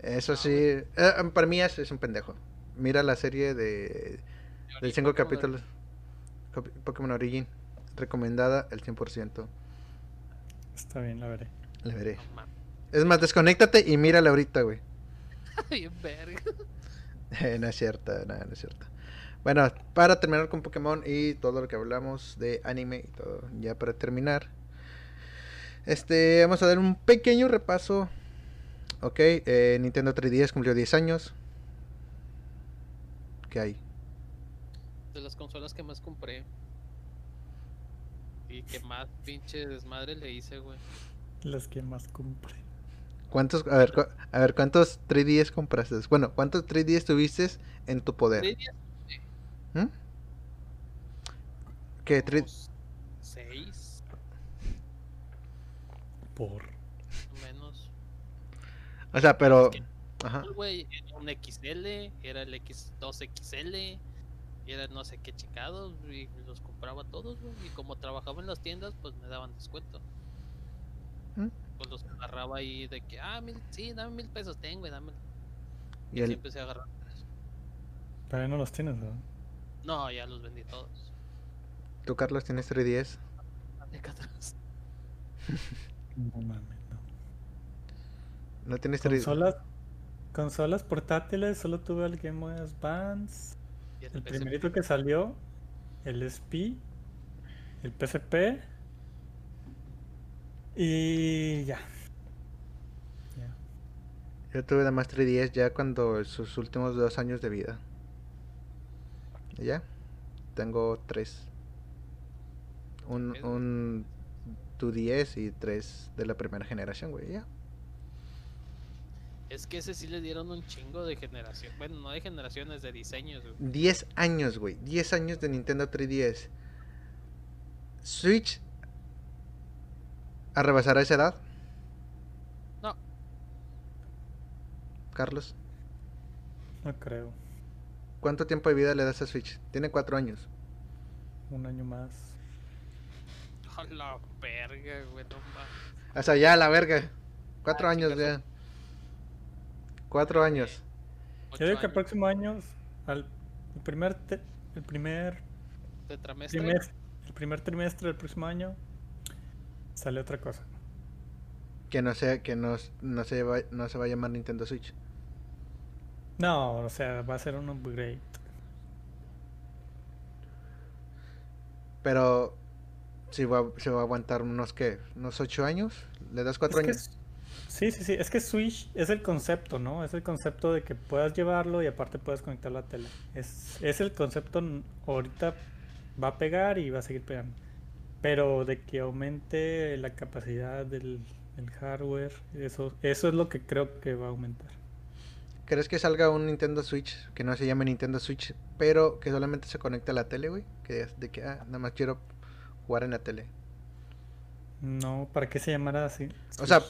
Eso sí. eh, para mí es, es un pendejo. Mira la serie de, de cinco capítulos. Pokémon Origin. Recomendada el 100%. Está bien, la veré. Le veré. Es más, desconéctate y mírala ahorita, güey. Bien verga. *laughs* No es cierto, no, no es cierto. Bueno, para terminar con Pokémon y todo lo que hablamos de anime y todo, ya para terminar. Este, vamos a dar un pequeño repaso. Ok, eh, Nintendo 3DS cumplió 10 años. ¿Qué hay? De las consolas que más compré. Y que más pinche desmadre le hice, güey. Las que más compré. ¿Cuántos, a ver, a ver, cuántos 3DS compraste? Bueno, ¿cuántos 3DS tuviste en tu poder? 3DS, ¿Mm? ¿Qué? tres- unos seis, Por. menos. O sea, pero... Es que- Ajá. Era un XL, era el X2XL, y era no sé qué chicados, y los compraba todos, güey. Y como trabajaba en las tiendas, pues me daban descuento. ¿Mm? Pues los agarraba ahí de que, ah, mil, sí, dame mil pesos, tengo, güey, dame. Y Y el- empecé a agarrar. Todavía no los tienes, ¿no? No, ya los vendí todos. ¿Tú, Carlos, tienes 3DS? De acá atrás. No mames, no. ¿No tienes 3DS? Consolas, consolas portátiles, solo tuve el Game Boy Advance. Y el El primerito que salió, el SP, el PSP. Y. Ya. Yo tuve nada más 3DS ya cuando sus últimos dos años de vida. ¿Y ya? Tengo tres. Un, un 2DS y tres de la primera generación, güey. Ya. Es que ese sí le dieron un chingo de generación. Bueno, no de generaciones, de diseños, güey. 10 años, güey. 10 años de Nintendo 3DS. Switch. ¿A rebasar esa edad? Carlos, No creo. ¿cuánto tiempo de vida le das a Switch? Tiene 4 años. Un año más. A la verga, güey, no mames. O sea, ya la verga. 4 Ah, años ya. 4 años. Yo digo que el años. próximo año, al, el primer, te- el primer Tetramestre. trimestre, el primer trimestre del próximo año, sale otra cosa. Que no sea, que no, no se va, no se va a llamar Nintendo Switch. No, o sea, va a ser un upgrade. Pero Sí, va, se va a aguantar unos, ¿qué? ¿Unos 8 años? ¿Le das 4 Es que años? sí, sí, sí. Es que Switch es el concepto, ¿no? Es el concepto de que puedas llevarlo y aparte puedes conectar la tele. Es, es el concepto, ahorita va a pegar y va a seguir pegando. Pero de que aumente la capacidad del, del hardware, eso, eso es lo que creo que va a aumentar. ¿Crees que salga un Nintendo Switch que no se llame Nintendo Switch, pero que solamente se conecte a la tele, güey? Que de que, ah, nada más quiero jugar en la tele. No, ¿para qué se llamara así? O sea,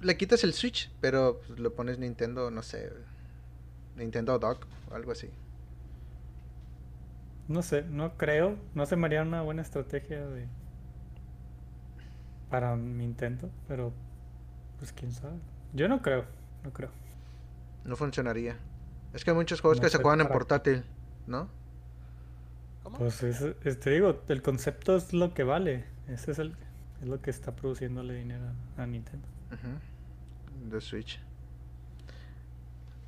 le quitas el Switch, pero pues, lo pones Nintendo, no sé, Nintendo Dock o algo así. No sé, no creo. No se me haría una buena estrategia de para Nintendo, pero pues quién sabe. Yo no creo, no creo. No funcionaría. Es que hay muchos juegos No que se juegan en para portátil, ¿no? ¿Cómo? Pues es, es- te digo, el concepto es lo que vale. Ese es el es lo que está produciéndole dinero a, Nintendo. Ujú. De Switch.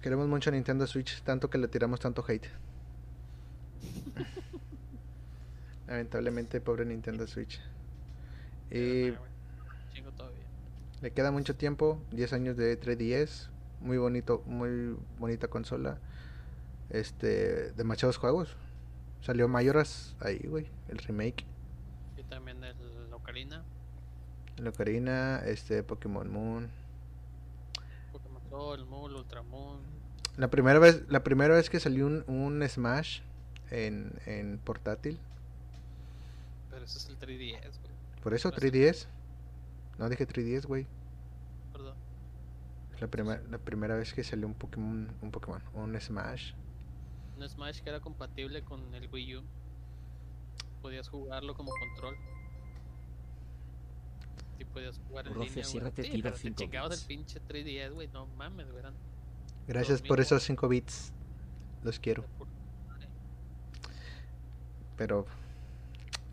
Queremos mucho a Nintendo Switch, tanto que le tiramos tanto hate. *laughs* Lamentablemente, pobre Nintendo Switch. Y Nah, güey, Chingo todavía. Le queda mucho tiempo, 10 años de 3DS, muy bonito, muy bonita consola. Este, demasiados juegos. Salió Mayoras ahí, güey, el remake. Y también el Ocarina, El Ocarina, este, Pokémon Moon. Pokémon Sol, Moon, Ultramoon. La primera vez, la primera vez que salió un, un Smash en, en portátil. Pero ese es el 3DS, güey. Por eso No sé. 3DS. No dije 3DS, güey. Perdón. La, prima- la primera vez que salió un Pokémon, un Pokémon, un Smash. Un Smash que era compatible con el Wii U. Podías jugarlo como control. Y podías jugar en Rofe, línea, güey. Sí, pero te chingabas el pinche 3DS, güey. No mames, güey. Gracias por esos 5 bits. Los quiero. Pero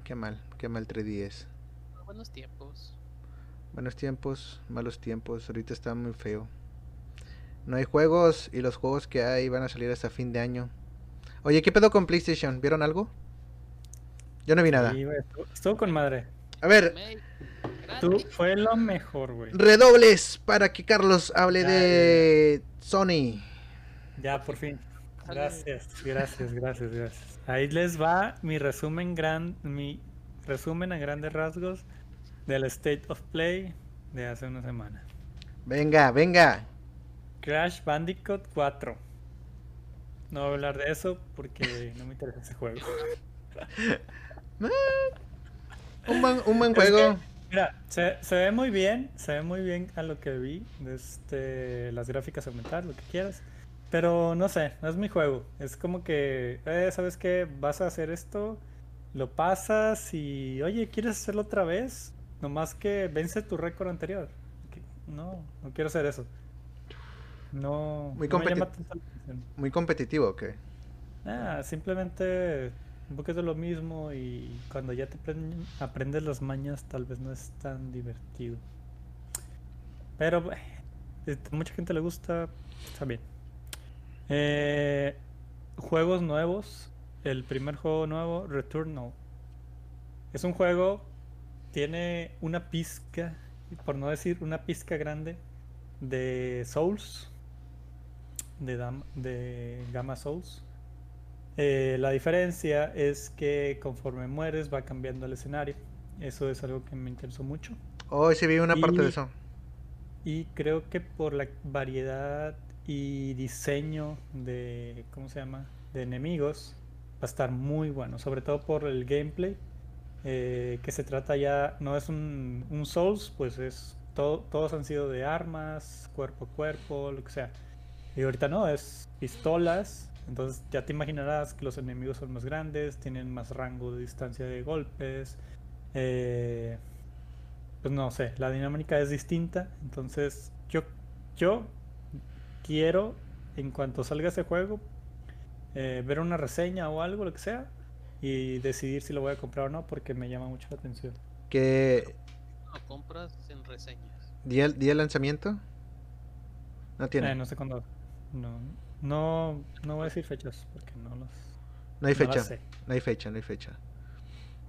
qué mal, qué mal 3DS. Buenos tiempos. Buenos tiempos, malos tiempos. Ahorita está muy feo. No hay juegos y los juegos que hay van a salir hasta fin de año. Oye, ¿qué pedo con PlayStation? ¿Vieron algo? Yo no vi nada. Güey, estuvo, estuvo con madre. A ver, Tú fue lo mejor, güey. redobles para que Carlos hable Ya, de Sony. Ya, por fin. Gracias, gracias, gracias, gracias. Ahí les va mi resumen gran, mi resumen a grandes rasgos del State of Play de hace una semana. Venga, venga. Crash Bandicoot 4. No voy a hablar de eso porque no me interesa ese juego. *laughs* Un buen, un buen Es juego. que, mira, se, se ve muy bien, se ve muy bien a lo que vi. Este, las gráficas aumentar, lo que quieras. Pero no sé, no es mi juego. Es como que, eh, ¿sabes qué? Vas a hacer esto, lo pasas y, oye, ¿quieres hacerlo otra vez? Nomás que vence tu récord anterior. No, no quiero hacer eso. No, Muy no me llama. Muy competitivo, ¿ok? Ah, simplemente un poquito lo mismo y cuando ya te apren- aprendes las mañas tal vez no es tan divertido. Pero eh, a mucha gente le gusta, está bien. Eh, juegos nuevos. El primer juego nuevo, Returnal. Es un juego, tiene una pizca, por no decir una pizca grande, de Souls, de, Dam- de Gamma Souls. Eh, la diferencia es que conforme mueres va cambiando el escenario. Eso es algo que me interesó mucho. Hoy sí vi una parte de eso. Y creo que por la variedad y diseño de, ¿cómo se llama? De enemigos, va a estar muy bueno. Sobre todo por el gameplay. Eh, que se trata ya, no es un, un Souls, pues es, todo, todos han sido de armas, cuerpo a cuerpo, lo que sea. Y ahorita no, es pistolas. Entonces ya te imaginarás que los enemigos son más grandes, tienen más rango de distancia de golpes. eh, pues no sé, la dinámica es distinta. Entonces yo, yo quiero, en cuanto salga ese juego, eh, ver una reseña o algo, lo que sea, y decidir si lo voy a comprar o no, porque me llama mucho la atención. ¿Qué Lo compras en reseñas. día, día de lanzamiento? No tiene. Eh, no sé cuándo. No, no, no voy a decir fechas, porque no los. no hay no fecha. sé. No hay fecha, no hay fecha.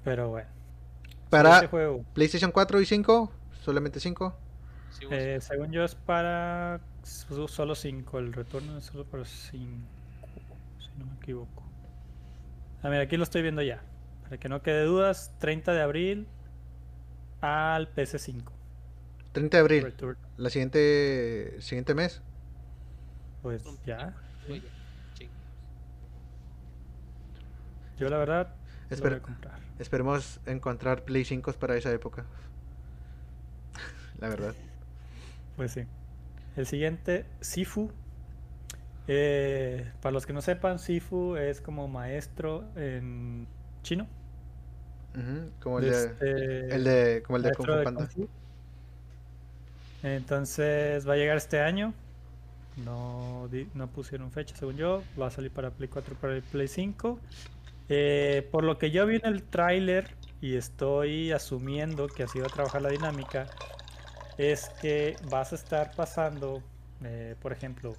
Pero bueno. Para juego. PlayStation 4 y 5, solamente 5. Sí, güey. Eh, según yo es para solo 5. El retorno es solo para 5. Si no me equivoco. Ah, mira, aquí lo estoy viendo ya. Para que no quede dudas, 30 de abril al PC5. 30 de abril, Return. la siguiente siguiente mes. Pues ya. Sí. Yo la verdad lo voy a comprar. Esperemos encontrar Play 5 para esa época. *laughs* La verdad. Pues sí. El siguiente, Sifu. Eh, para los que no sepan, Sifu es como maestro en chino. Como el de de, este- el de como el de Kung Fu Panda. Kung Fu. Entonces va a llegar este año. No, no pusieron fecha, según yo. Va a salir para Play 4 para el Play 5. Eh, por lo que yo vi en el tráiler y estoy asumiendo que así va a trabajar la dinámica, es que vas a estar pasando, eh, por ejemplo,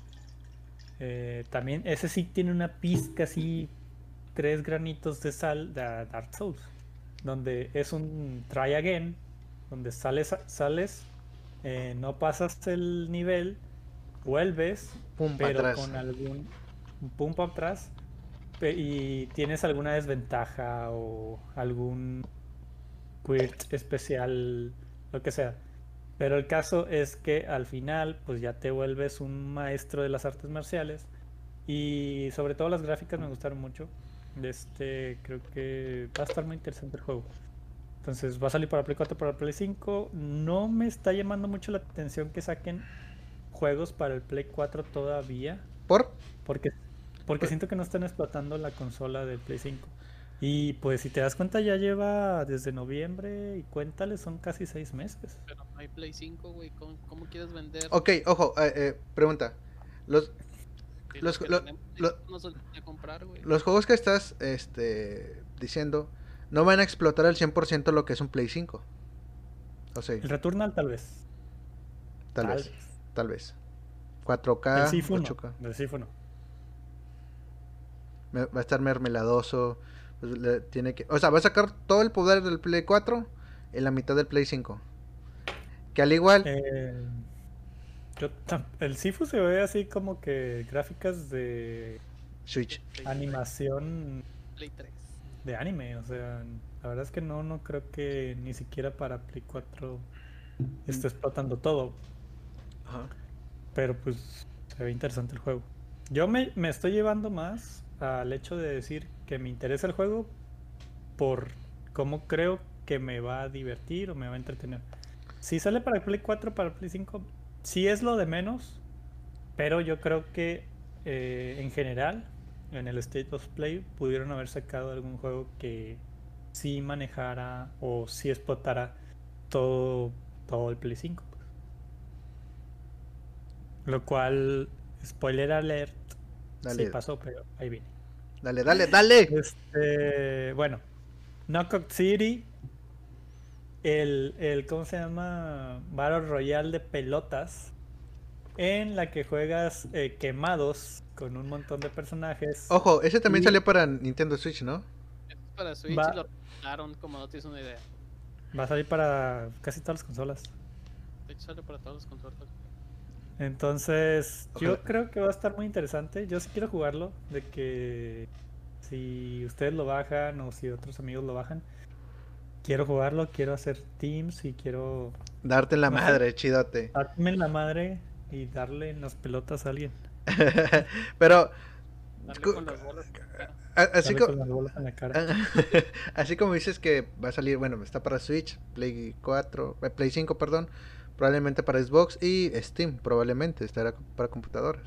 eh, también ese sí tiene una pizca así, tres granitos de sal de Dark Souls, donde es un try again, donde sales, sales eh, no pasas el nivel, vuelves, Pum, pero atrás. con algún pum para atrás y tienes alguna desventaja o algún quirt especial, lo que sea. Pero el caso es que al final, pues ya te vuelves un maestro de las artes marciales. Y sobre todo las gráficas me gustaron mucho. Este, creo que va a estar muy interesante el juego. Entonces va a salir para Play 4, para Play 5. No me está llamando mucho la atención que saquen juegos para el Play 4 todavía. ¿Por? Porque, porque siento que no están explotando la consola del Play 5. Y pues si te das cuenta ya lleva desde noviembre y cuéntale, son casi seis meses. Pero no hay Play 5, güey. ¿Cómo, cómo quieres vender? Ok, ojo, eh, eh, pregunta. Los, los- que lo- lo- 5 no se los voy a comprar, los juegos que estás este, diciendo no van a explotar al 100% lo que es un Play 5. O sea, El Returnal tal vez. tal vez, tal vez. 4K, El Sifu no. 8K. El Sifu no. Me- va a estar mermeladoso. pues, le tiene que, o sea, va a sacar todo el poder del Play 4 en la mitad del Play 5. Que al igual, Eh, yo el Sifu se ve así como que gráficas de Switch. Animación Play 3. de anime. O sea, la verdad es que no, no creo que ni siquiera para Play 4 esté explotando todo. Ajá. Pero pues se ve interesante el juego. Yo me, me estoy llevando más al hecho de decir que me interesa el juego por cómo creo que me va a divertir o me va a entretener. Si sale para el Play 4, para el Play 5, sí es lo de menos, pero yo creo que eh, en general, en el State of Play, pudieron haber sacado algún juego que sí manejara o sí explotara todo, todo el Play 5. pues. Lo cual, spoiler alert, Dale, sí pasó, pero ahí viene. dale, dale, dale. Este, bueno, Knockout City, el, el, ¿cómo se llama? Battle Royale de pelotas, en la que juegas eh, quemados con un montón de personajes. Ojo, ese también Y- salió para Nintendo Switch, ¿no? Es para Switch Va- y lo regalaron como no tienes una idea. Va a salir para casi todas las consolas. De hecho sale para todos los consolas. Entonces, yo creo que va a estar muy interesante. Yo sí quiero jugarlo, de que si ustedes lo bajan o si otros amigos lo bajan, quiero jugarlo, quiero hacer teams y quiero Darte en la No madre, chidote. darme en la madre y darle en las pelotas a alguien. *laughs* Pero, Darle Cu- con las bolas. cara. a- así, Darle co- con las bolas en la cara. *laughs* así como dices que va a salir, bueno, está para Switch, Play 4, eh, Play 5, perdón, probablemente para Xbox y Steam, probablemente estará para computadoras.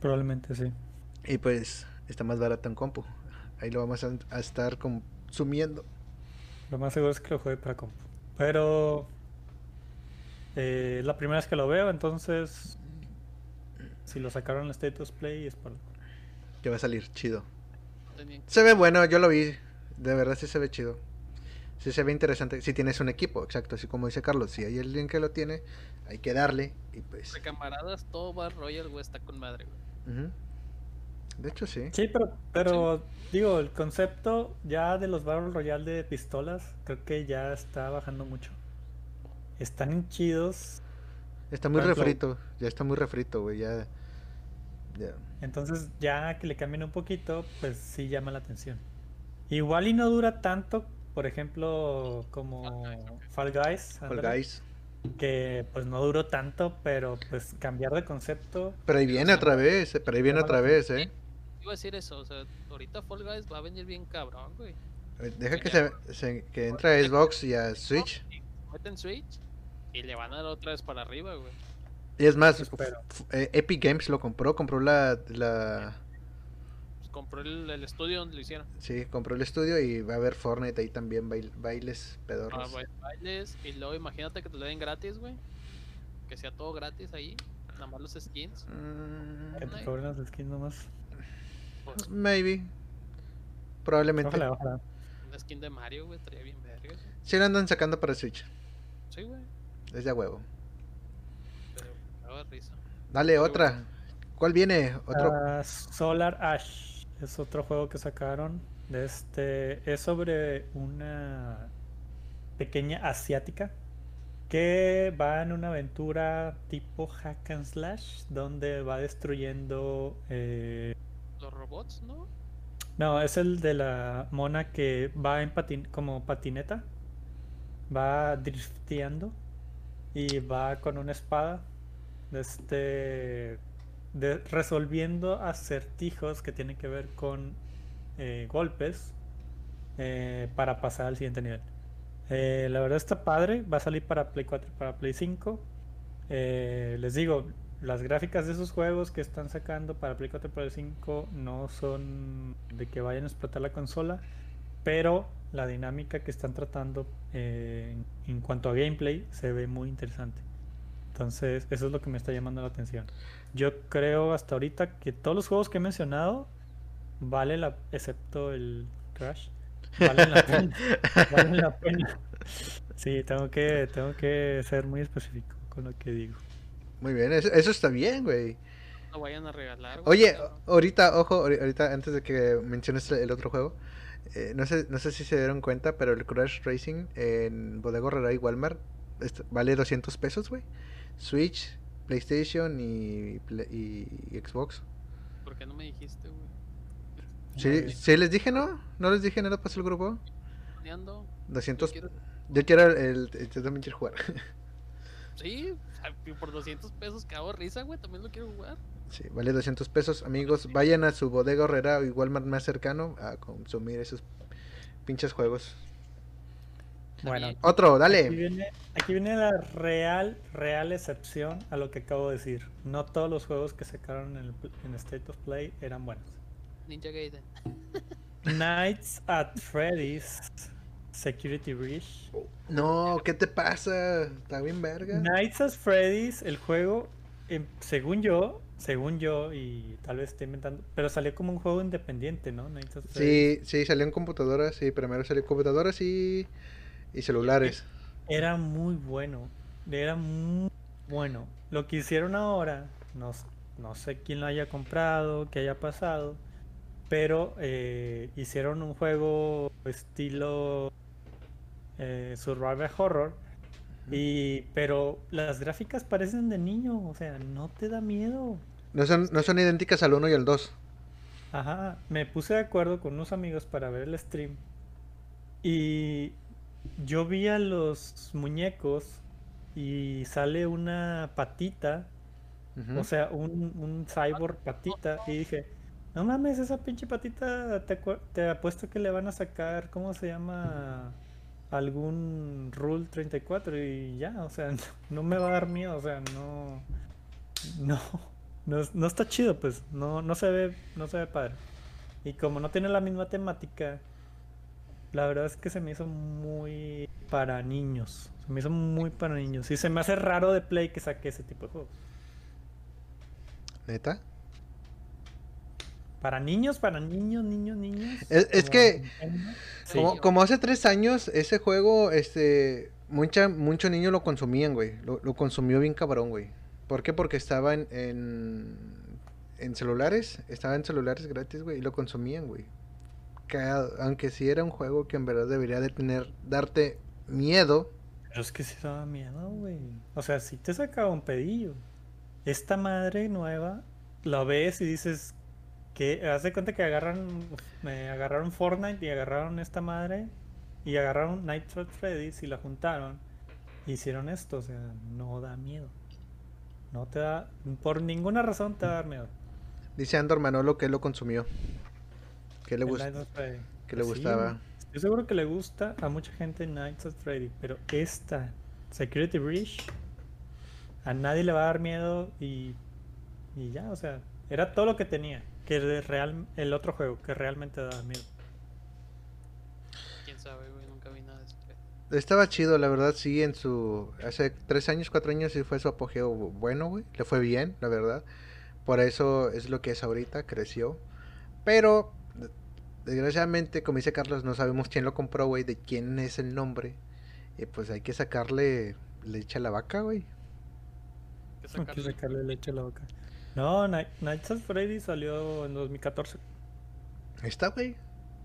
Probablemente sí. Y pues está más barato en compu. Ahí lo vamos a, a estar consumiendo. Lo más seguro es que lo juegue para compu. Pero eh, es la primera vez que lo veo, entonces si lo sacaron en Status Play es por Que va a salir chido. Se ve bueno, yo lo vi. De verdad sí se ve chido. Sí se ve interesante. Si tienes un equipo, exacto. Así como dice Carlos. Si hay alguien que lo tiene, hay que darle. Y pues. De camaradas, todo va Royal, güey, está con madre, güey. ujú. De hecho, sí. Sí, pero, pero digo, el concepto ya de los Battle Royale de pistolas, creo que ya está bajando mucho. Están chidos, Está muy ejemplo- refrito. Ya está muy refrito, güey. Ya. Ya. entonces ya que le cambien un poquito, pues sí llama la atención. Igual y no dura tanto, por ejemplo, como Fall Guys, ok. Fall Guys, Fall Guys. que pues no duró tanto, pero pues cambiar de concepto, Pero ahí viene otra vez. eh, Pero ahí viene otra vez, eh. Iba a decir eso, o sea, ahorita Fall Guys va a venir bien cabrón, güey. Deja que se, se- que entre a Xbox y a Switch. Y Meten Switch y le van a dar otra vez para arriba, güey. Y es más, eh, Epic Games lo compró, compró la, la Pues compró el, el estudio donde lo hicieron. sí, compró el estudio y va a haber Fortnite ahí también, bail- bailes pedorros. ba- bailes y luego imagínate que te lo den gratis, güey. Que sea todo gratis ahí. Nada más los skins. Mm, que te cobren las skins nomás. Pues maybe. Probablemente. Ojalá, ojalá. una skin de Mario, güey, estaría bien verga. Sí lo andan sacando para Switch. Sí, güey. Es de a huevo. Pero risa. Dale, Muy otra. bueno. ¿Cuál viene? Otro. Ah, Solar Ash es otro juego que sacaron. De este es sobre una pequeña asiática que va en una aventura tipo hack and slash donde va destruyendo. eh, robots, ¿no? No, es el de la mona que va en patin como patineta, va drifteando y va con una espada, este, resolviendo acertijos que tienen que ver con eh, golpes eh, para pasar al siguiente nivel. Eh, la verdad está padre, va a salir para Play 4 y para Play 5. Eh, les digo, las gráficas de esos juegos que están sacando para Play 4 y Play 5 no son de que vayan a explotar la consola, pero la dinámica que están tratando eh, en cuanto a gameplay se ve muy interesante. Entonces, eso es lo que me está llamando la atención. Yo creo hasta ahorita que todos los juegos que he mencionado vale la excepto el Crash. Valen la pena. *laughs* valen la pena. Sí, tengo que tengo que ser muy específico con lo que digo. Muy bien, eso, eso está bien, güey. No vayan a regalar, güey. Oye, ahorita, ojo, ahori- ahorita antes de que menciones el otro juego, eh, no sé, no sé si se dieron cuenta, pero el Crash Racing en Bodega Herrera y Walmart vale 200 pesos, güey. Switch, PlayStation y, y Xbox. ¿Por qué no me dijiste, güey? Sí, sí les dije, ¿no? ¿No les dije nada para el grupo? Planeando. 200. Yo quiero- Yo quiero el, el- yo también quiero jugar. *laughs* Sí, por 200 pesos cago risa, güey. También lo quiero jugar. Sí, vale 200 pesos. Amigos, vayan a su bodega horrera o Walmart más cercano a consumir esos pinches juegos. Bueno. Otro, Aquí dale. viene, aquí viene la real, real excepción a lo que acabo de decir. No todos los juegos que sacaron en, el pl- en State of Play eran buenos. Ninja Gaiden. Nights at Freddy's Security Breach. No, ¿qué te pasa? Está bien verga. Nights at Freddy's, el juego, em, según yo, según yo, y tal vez estoy inventando, pero salió como un juego independiente, ¿no? Nights at Freddy's. Sí, sí, salió en computadoras, sí, primero salió en computadoras y, y celulares. Era muy bueno. Era muy bueno. Lo que hicieron ahora, no, no sé quién lo haya comprado, qué haya pasado, pero eh, hicieron un juego estilo eh, survival horror. Y, pero las gráficas parecen de niño, o sea, no te da miedo. No son, no son idénticas al 1 y al 2. Ajá, me puse de acuerdo con unos amigos para ver el stream y yo vi a los muñecos y sale una patita, o sea, un, un cyborg patita y dije, no mames, esa pinche patita te apuesto que le van a sacar, ¿cómo se llama? Algún Rule 34 y ya, o sea, *laughs* no, me va a dar miedo, o sea, no, no, no, no está chido, pues, no, no se ve, no se ve padre. Y como no tiene la misma temática, la verdad es que se me hizo muy para niños. Se me hizo muy para niños. Y se me hace raro de Play que saque ese tipo de juegos. ¿Neta? Para niños, para niños, niños, niños. Es- que-. Sí. Como, como hace tres años, ese juego, este, mucha, muchos niños lo consumían, güey. Lo, lo consumió bien cabrón, güey. ¿Por qué? Porque estaba en, en, en celulares, estaba en celulares gratis, güey, y lo consumían, güey. Aunque sí era un juego que en verdad debería de tener, darte miedo. Pero es que sí daba miedo, güey. O sea, sí te sacaba un pedillo. Esta madre nueva, la ves y dices que haz de cuenta que agarran, me agarraron Fortnite y agarraron esta madre y agarraron Nitro Freddy's y la juntaron. y Hicieron esto, o sea, no da miedo. No te da, por ninguna razón te va a dar miedo. Dice Andor Manolo que él lo consumió. Que le, gust- que le Sí, gustaba. Estoy seguro que le gusta a mucha gente Nights of Freddy, pero esta Security Breach a nadie le va a dar miedo y, y ya, o sea, era todo lo que tenía, que de real, el otro juego que realmente daba miedo. Quién sabe, güey, nunca vi nada de eso. Estaba chido, la verdad, sí, en su... Hace tres años, cuatro años sí fue su apogeo bueno, güey. Le fue bien, la verdad. Por eso es lo que es ahorita, creció. Pero, de- desgraciadamente, como dice Carlos, no sabemos quién lo compró, güey, de quién es el nombre. Y pues hay que sacarle leche a la vaca, güey. Hay que sacarle- leche a la boca. No, Night- Nights of Freddy salió en 2014. Ahí está, güey.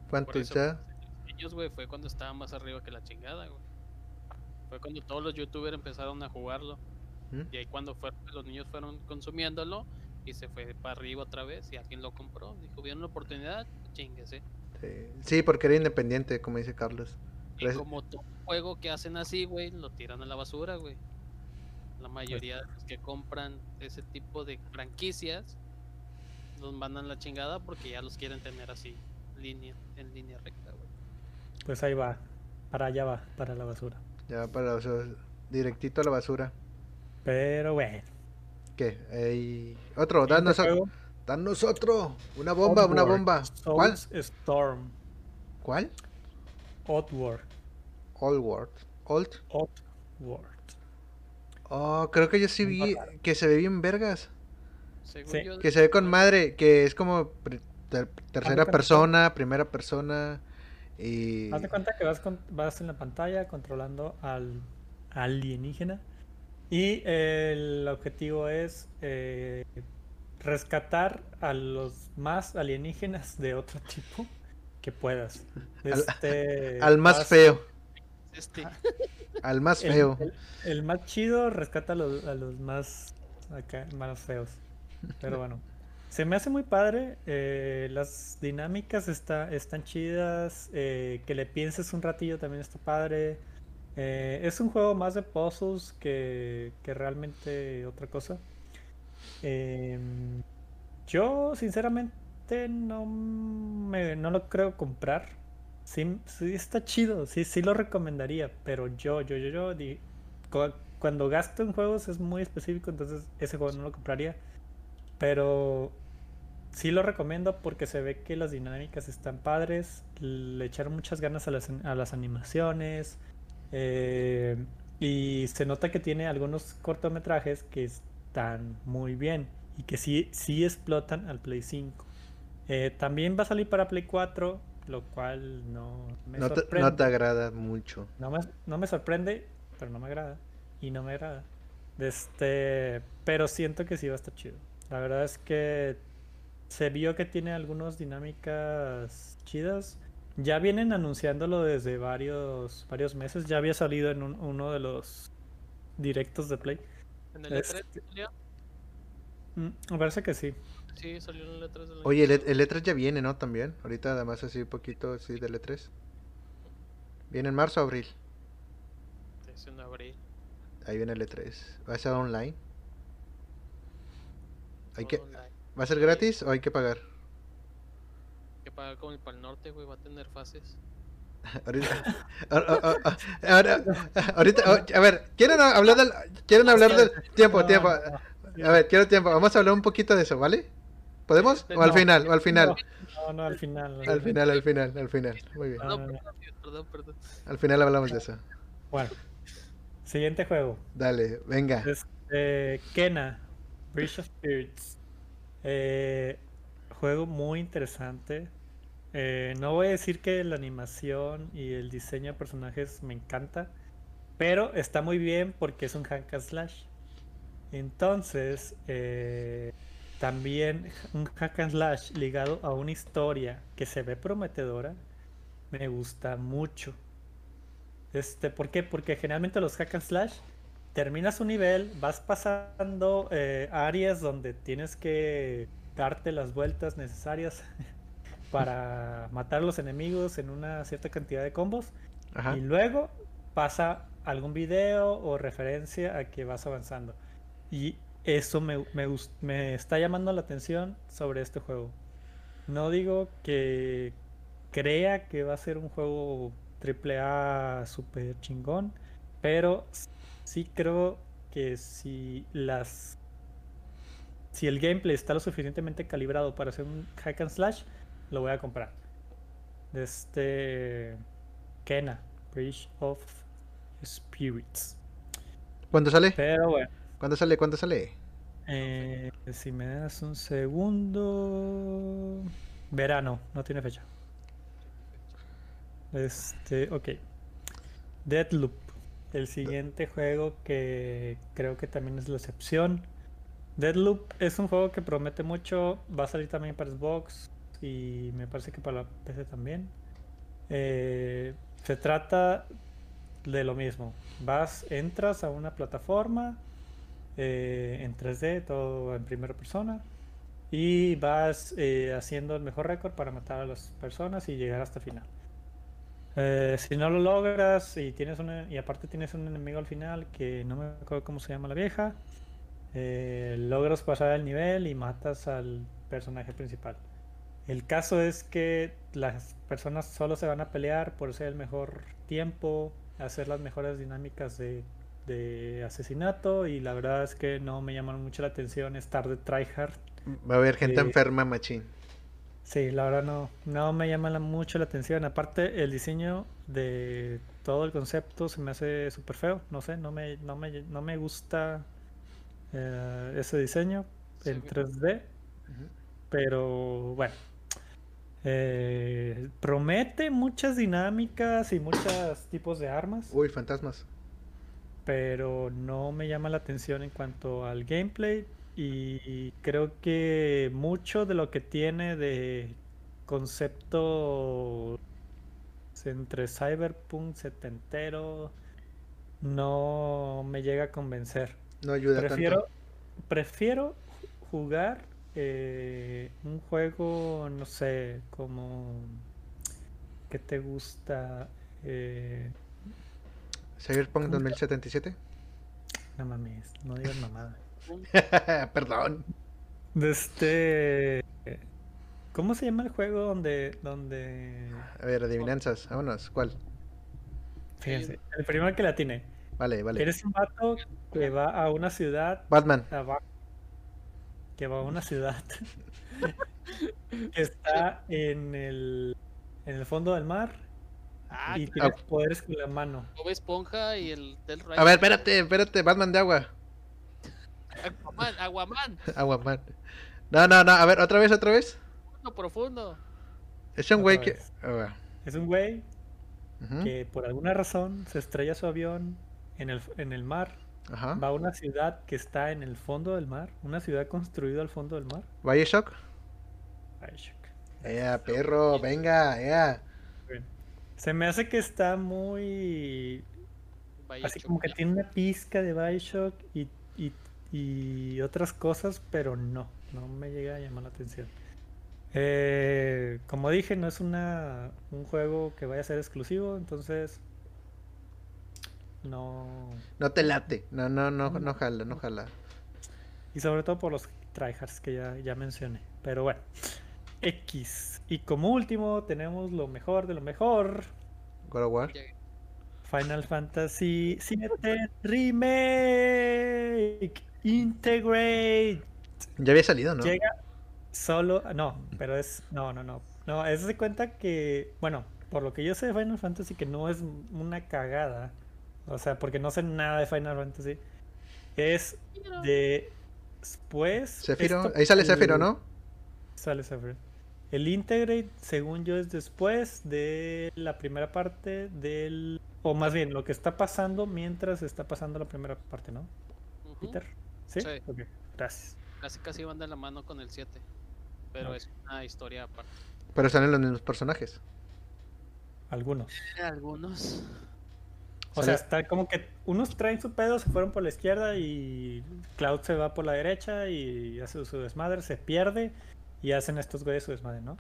¿Cuánto eso, está? Ellos, güey, fue cuando estaba más arriba que la chingada, güey. Fue cuando todos los youtubers empezaron a jugarlo. ¿Mm? Y ahí cuando fueron, los niños fueron consumiéndolo y se fue para arriba otra vez y alguien lo compró. Dijo, vieron la oportunidad, chinguese. Sí. Sí, porque era independiente, como dice Carlos. Y como todo juego que hacen así, güey, lo tiran a la basura, güey. La mayoría de los que compran ese tipo de franquicias los mandan la chingada porque ya los quieren tener así, línea, en línea recta, güey. Pues ahí va, para allá va, para la basura. Ya para, o sea, directito a la basura. Pero bueno. ¿Qué? Ey, Otro, danos, otro. danos otro. Una bomba, una bomba. ¿Cuál? Storm. ¿Cuál? Oddworld. Old World. Old. Oddworld. Oh, creo que yo sí vi que se ve bien vergas. Según Sí. yo, Que se ve con madre, que es como ter- tercera cuenta. persona, primera persona. Y. Haz de cuenta que vas, con- vas en la pantalla controlando al alienígena y el objetivo es eh, rescatar a los más alienígenas de otro tipo que puedas. Al- Este, Al más vas- feo. Este, *laughs* Al más feo. el- el más chido rescata a los, a los más acá, más feos. Pero bueno. Se me hace muy padre. eh, las dinámicas está, están chidas. eh, que le pienses un ratillo también está padre. eh, es un juego más de puzzles que, que realmente otra cosa. Em, yo, sinceramente, no, me, no lo creo comprar. Sí, sí está chido, sí, sí lo recomendaría, pero yo, yo, yo, yo, cuando gasto en juegos es muy específico, entonces ese juego no lo compraría. Pero sí lo recomiendo porque se ve que las dinámicas están padres, le echaron muchas ganas a las, a las animaciones eh, y se nota que tiene algunos cortometrajes que están muy bien y que sí, sí explotan al Play 5. Eh, también va a salir para Play 4, lo cual no me No te, sorprende. no te agrada mucho. No me, no me sorprende, pero no me agrada. Y no me agrada. Este, pero siento que sí va a estar chido. La verdad es que se vio que tiene algunas dinámicas chidas. Ya vienen anunciándolo desde varios, varios meses. Ya había salido en un- uno de los directos de Play. en el E3 Este- salió. Mm, me parece que sí. Sí, salió en el E3 del Oye, el, E- el E3 ya viene, ¿no? También. Ahorita además así un poquito así del E3. Viene en marzo o abril. Es en abril. Ahí viene el E3. ¿Va a ser online? Hay que, online. ¿Va a ser gratis o hay que pagar? Que pagar como el Pal Norte, güey, va a tener fases. *laughs* Ahorita, a- a- a- ahora- ahorita, a ver, ¿quieren hablar del, quieren hablar del tiempo, tiempo? A ver, quiero tiempo. Vamos a hablar un poquito de eso, ¿vale? ¿Podemos? ¿O al No, final? ¿O al final? No, no, al final. Al final, al final, al final. Muy bien. No, perdón, perdón. Al final hablamos de eso. Bueno, siguiente juego. Dale, venga. Este, Kena, Bridge of Spirits. Eh, juego muy interesante. Eh, no voy a decir que la animación y el diseño de personajes me encanta, pero está muy bien porque es un hack and slash. Entonces, eh, también un hack and slash ligado a una historia que se ve prometedora, me gusta mucho. Este, ¿Por qué? Porque generalmente los hack and slash terminas un nivel, vas pasando eh, áreas donde tienes que darte las vueltas necesarias *laughs* para *laughs* matar a los enemigos en una cierta cantidad de combos. Ajá. Y luego pasa algún video o referencia a que vas avanzando. Y eso me, me, está llamando la atención sobre este juego. No digo que crea que va a ser un juego AAA super chingón, pero sí creo que si las si el gameplay está lo suficientemente calibrado para hacer un hack and slash, lo voy a comprar. De este Kena, Bridge of Spirits. ¿Cuándo sale? Pero bueno, ¿Cuándo sale? ¿Cuándo sale? Eh, si me das un segundo. Verano, no tiene fecha. Este, ok. Deadloop, el siguiente juego que creo que también es la excepción. Deadloop es un juego que promete mucho, va a salir también para Xbox y me parece que para la PC también. Eh, se trata de lo mismo. Vas, entras a una plataforma eh, en 3D, todo en primera persona, y vas eh, haciendo el mejor récord para matar a las personas y llegar hasta el final. Eh, si no lo logras y tienes una, y aparte tienes un enemigo al final que no me acuerdo cómo se llama la vieja, eh, logras pasar el nivel y matas al personaje principal. El caso es que las personas solo se van a pelear por ser el mejor tiempo, hacer las mejores dinámicas de, de asesinato y la verdad es que no me llamaron mucho la atención estar de tryhard. Va a haber gente Eh, enferma, machín. Sí, la verdad no, no me llama la- mucho la atención. Aparte, el diseño de todo el concepto se me hace súper feo. No sé, no me, no me, no me gusta eh, ese diseño Sí, en me- 3D. Ujú. Pero bueno, eh, promete muchas dinámicas y muchos tipos de armas, Uy, fantasmas. Pero no me llama la atención en cuanto al gameplay y creo que mucho de lo que tiene de concepto entre cyberpunk setentero no me llega a convencer. No ayuda Prefiero, tanto. prefiero jugar eh, un juego, no sé, como ¿qué te gusta? Eh, Cyberpunk ¿cómo se- 2077. no mames, no digas mamada. *laughs* Perdón. Este, ¿cómo se llama el juego donde, donde, A ver, adivinanzas. Vámonos. ¿Cuál? fíjense, el primero que la tiene, Vale, vale. eres un vato que va a una ciudad Batman. abajo, que va a una ciudad *laughs* *laughs* que está en el, en el fondo del mar Ah, y tienes poderes con la mano. Bob Esponja y el del A ver, espérate, espérate. Batman de agua. Aquaman, Aguaman, Aguaman. No, no, no. A ver, otra vez, otra vez. profundo, profundo. Es un güey que. Ah. Es un güey que por alguna razón se estrella su avión en el, en el mar, Ajá. va a una ciudad que está en el fondo del mar, una ciudad construida al fondo del mar. Bioshock. Ay, shock. Ea, perro, venga, ea. Se me hace que está muy así como que tiene una pizca de Bioshock y, y, y otras cosas, pero no, no me llega a llamar la atención. Eh, como dije, no es una, un juego que vaya a ser exclusivo, entonces no. No te late. No, no, no, no jala, no jala. Y sobre todo por los tryhards que ya, ya mencioné. Pero bueno, X. Y como último, tenemos lo mejor de lo mejor: God of War. Final Fantasy VII Remake Integrate. Ya había salido, ¿no? Llega solo. No, pero es. No, no, no. No, es de cuenta que. Bueno, por lo que yo sé de Final Fantasy, que no es una cagada. O sea, porque no sé nada de Final Fantasy. Es de. Después. Sephiroth. esto- Ahí sale el- Sephiroth, ¿no? Sale Sephiroth. El Integrate, según yo, es después de la primera parte del. O más bien, lo que está pasando mientras está pasando la primera parte, ¿no? Peter. ¿Sí? Sí. Ok, gracias. casi casi van de la mano con el 7. Pero es una historia aparte. Pero salen los mismos personajes. Algunos. Algunos. O sea, está como que unos traen su pedo, se fueron por la izquierda y Cloud se va por la derecha y hace su desmadre, se pierde y hacen estos güeyes su desmadre, ¿no?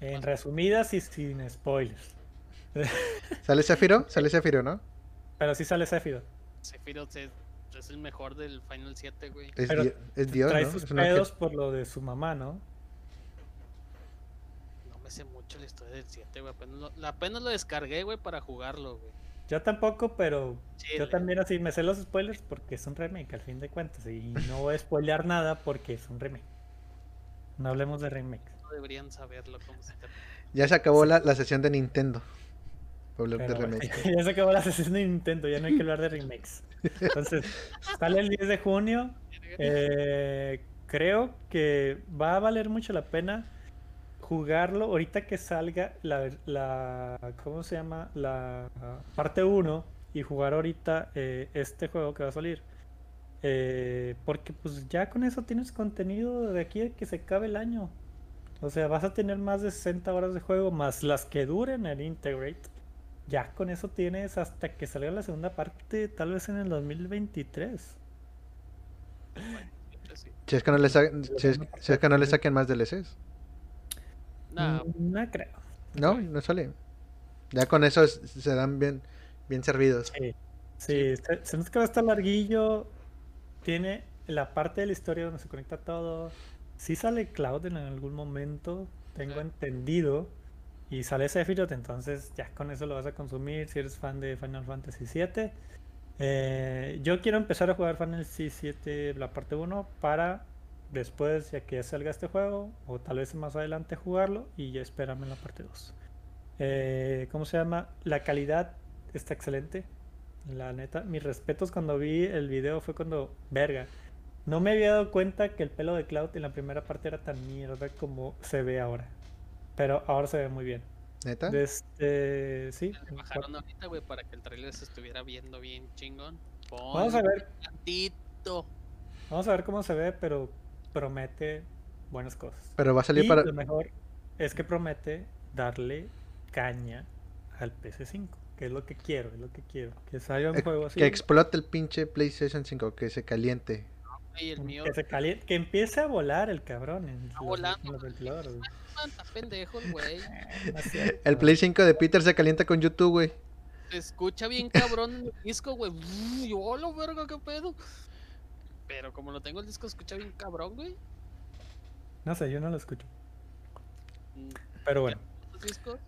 En resumidas y sin spoilers. *laughs* ¿Sale Zafiro? Sale Zafiro, ¿no? Pero sí sale Sephiroth. Sephiroth es, el mejor del Final 7, güey. Es, Pero di- es Dios, Trae ¿no? sus Es pedos por lo de su mamá, ¿no? No me sé mucho la historia del 7, güey. Apenas lo, la- apenas lo descargué, güey, para jugarlo, güey. Yo tampoco, pero yo también así me sé los spoilers porque es un remake al fin de cuentas. Y no voy a spoilear nada porque es un remake. No hablemos de remakes. No deberían saberlo cómo se termina. Ya se acabó la, la sesión de Nintendo. De *laughs* ya se acabó la sesión de Nintendo, ya no hay que hablar de remakes. Entonces, sale el 10 de junio. Eh, creo que va a valer mucho la pena jugarlo ahorita que salga la, la ¿cómo se llama? La parte 1 y jugar ahorita eh, este juego que va a salir. Eh, porque pues ya con eso tienes contenido de aquí a que se acabe el año. O sea, vas a tener más de 60 horas de juego más las que duren el Integrate. Ya con eso tienes hasta que salga la segunda parte, tal vez en el 2023. Siempre sí. Si es que no le, sa- si es, si es que no le saquen más DLCs. Mm, No creo. No, no sale. Ya con eso es- se dan bien, bien servidos. Sí, sí, se, se nota que va a estar larguillo. Tiene la parte de la historia donde se conecta todo. Sí sale Cloud en algún momento, tengo Sí. entendido. Y sale Sephiroth, entonces ya con eso lo vas a consumir si eres fan de Final Fantasy VII. Eh, yo quiero empezar a jugar Final Fantasy VII, la parte 1, para después, ya que ya salga este juego, o tal vez más adelante jugarlo y ya esperarme en la parte 2. Eh, ¿Cómo se llama? La calidad está excelente. La neta, mis respetos cuando vi el video fue cuando, verga, no me había dado cuenta que el pelo de Cloud en la primera parte era tan mierda como se ve ahora. Pero ahora se ve muy bien. ¿Neta? Desde, sí. le bajaron ahorita, güey, para que el trailer se estuviera viendo bien chingón. Vamos a ver, tantito. vamos a ver cómo se ve, pero promete buenas cosas. Pero va a salir Y para... lo mejor es que promete darle caña al PC5, que es lo que quiero, es lo que quiero. Que salga un eh, juego así. Que explote el pinche PlayStation 5, que se caliente. Y el mío, Que, se calie- que empiece a volar el cabrón en Está los, volando, en los güey. ventiladores. güey. man, está pendejo el güey. *laughs* No es cierto. El Play 5 de Peter se calienta con YouTube, güey. Se escucha bien cabrón en el disco, güey. Yo, "Hola, verga, qué pedo. Pero como lo tengo el disco, escucha bien cabrón, güey. No sé, yo no lo escucho. Mm, Pero bueno. ¿Los discos?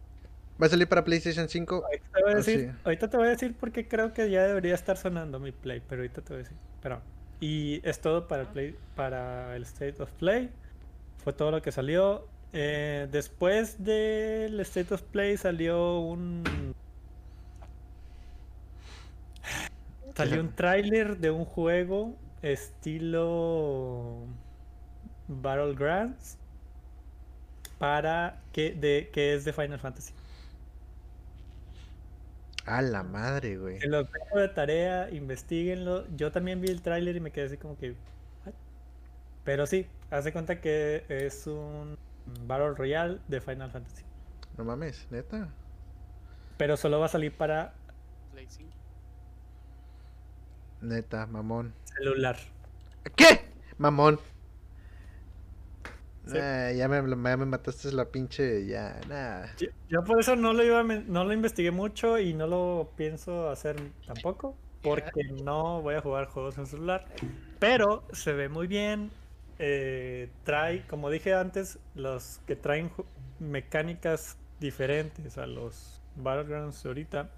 Va a salir para PlayStation 5. Ahorita te, voy a Ah, decir, sí. ahorita te voy a decir porque creo que ya debería estar sonando mi play, pero ahorita te voy a decir. Pero, y es todo para el play, para el State of Play. Fue todo lo que salió. Eh, después del State of Play salió un salió un tráiler de un juego estilo Battlegrounds para que de que es de Final Fantasy. A la madre, güey. Se los dejo de tarea, investiguenlo. Yo también vi el tráiler y me quedé así como que. "What?". Pero sí, hace cuenta que es un Battle Royale de Final Fantasy. No mames, neta. Pero solo va a salir para Play 5. Neta, mamón. celular. ¿Qué? Mamón. Sí. Nah, ya, me, ya me mataste la pinche. Ya, nada. Yo, yo por eso no lo iba a no lo investigué mucho y no lo pienso hacer tampoco. Porque no voy a jugar juegos en celular. Pero se ve muy bien. eh, trae, como dije antes, los que traen mecánicas diferentes a los Battlegrounds de ahorita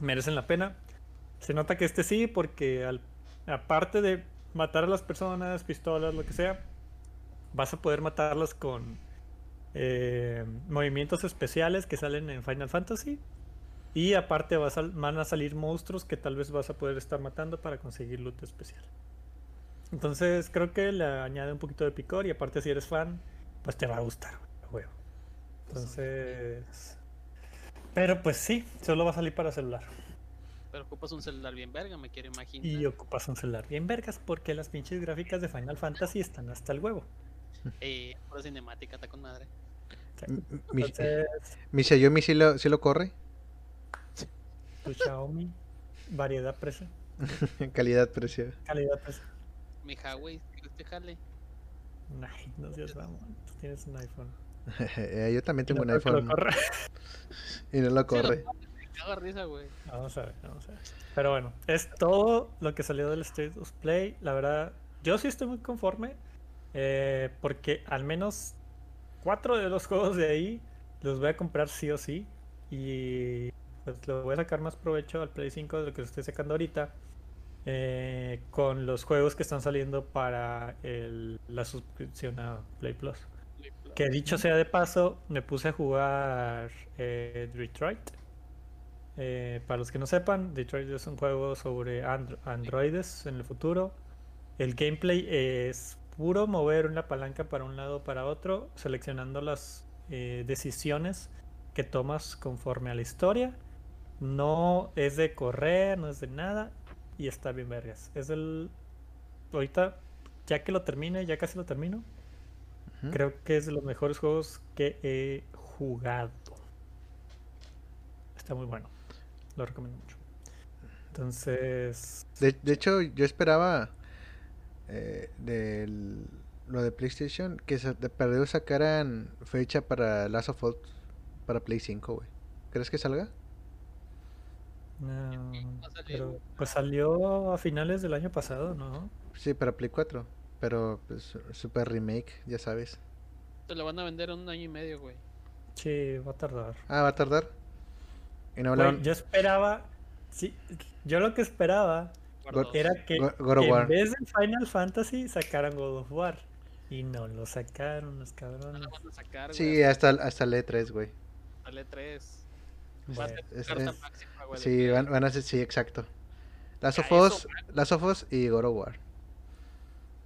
merecen la pena. Se nota que este sí, porque al- aparte de matar a las personas, pistolas, lo que sea, vas a poder matarlas con eh, movimientos especiales que salen en Final Fantasy. Y aparte vas a- van a salir monstruos que tal vez vas a poder estar matando para conseguir loot especial. Entonces creo que le añade un poquito de picor y aparte si eres fan, pues te va a gustar, a huevo. Entonces... Pero pues sí, solo va a salir para celular. Pero ocupas un celular bien verga, me quiero imaginar. Y ocupas un celular bien vergas porque las pinches gráficas de Final Fantasy están hasta el huevo. Eh, pura cinemática, está con madre. Entonces, mi Xiaomi sí lo, sí lo corre. tu Xiaomi, variedad, precio, *laughs* Calidad-precio. calidad, precio. Mi Huawei, ¿quieres que jale? Ay, no seas mamón, tú tienes un iPhone. *laughs* Eh, Yo también Y tengo no un iPhone *laughs* y no lo corre. risa, güey. Vamos a ver, vamos a ver. Pero bueno, es todo lo que salió del State of Play. La verdad, yo sí estoy muy conforme. Eh, porque al menos cuatro de los *laughs* juegos de ahí los voy a comprar sí o sí. Y pues lo voy a sacar más provecho al Play 5 de lo que estoy sacando ahorita. eh, con los juegos que están saliendo para el- la suscripción a Play Plus. Que dicho sea de paso, me puse a jugar eh, Detroit. Eh, para los que no sepan, Detroit es un juego sobre andro- androides en el futuro. El gameplay es puro mover una palanca para un lado o para otro, seleccionando las eh, decisiones que tomas conforme a la historia. No es de correr, no es de nada. Y está bien vergas. Es el... Ahorita, ya que lo termine, ya casi lo termino. Creo que es de los mejores juegos que he jugado. Está muy bueno. Lo recomiendo mucho. Entonces, De, de hecho, yo esperaba eh, del, lo de PlayStation que se, de perdido sacaran fecha para Last of Us para Play 5, güey. ¿Crees que salga? no, va a salir, pero pues salió a finales del año pasado, ¿no? Sí, para Play 4. Pero, pues, super remake, ya sabes. Te lo van a vender en un año y medio, güey. Sí, va a tardar. Ah, va a tardar. Y no Güey, yo esperaba, sí, yo lo que esperaba Era que Go- God of en vez de Final Fantasy sacaran God of War. Y no lo sacaron los No cabrones. lo van a sacar, güey. Sí, hasta, hasta el E3, güey. Sale 3. Bueno, Va a ser es- carta es- máxima, güey. Sí, van, van a ser, sí, exacto. Last Ya, of eso, Us, Last of Us y God of War.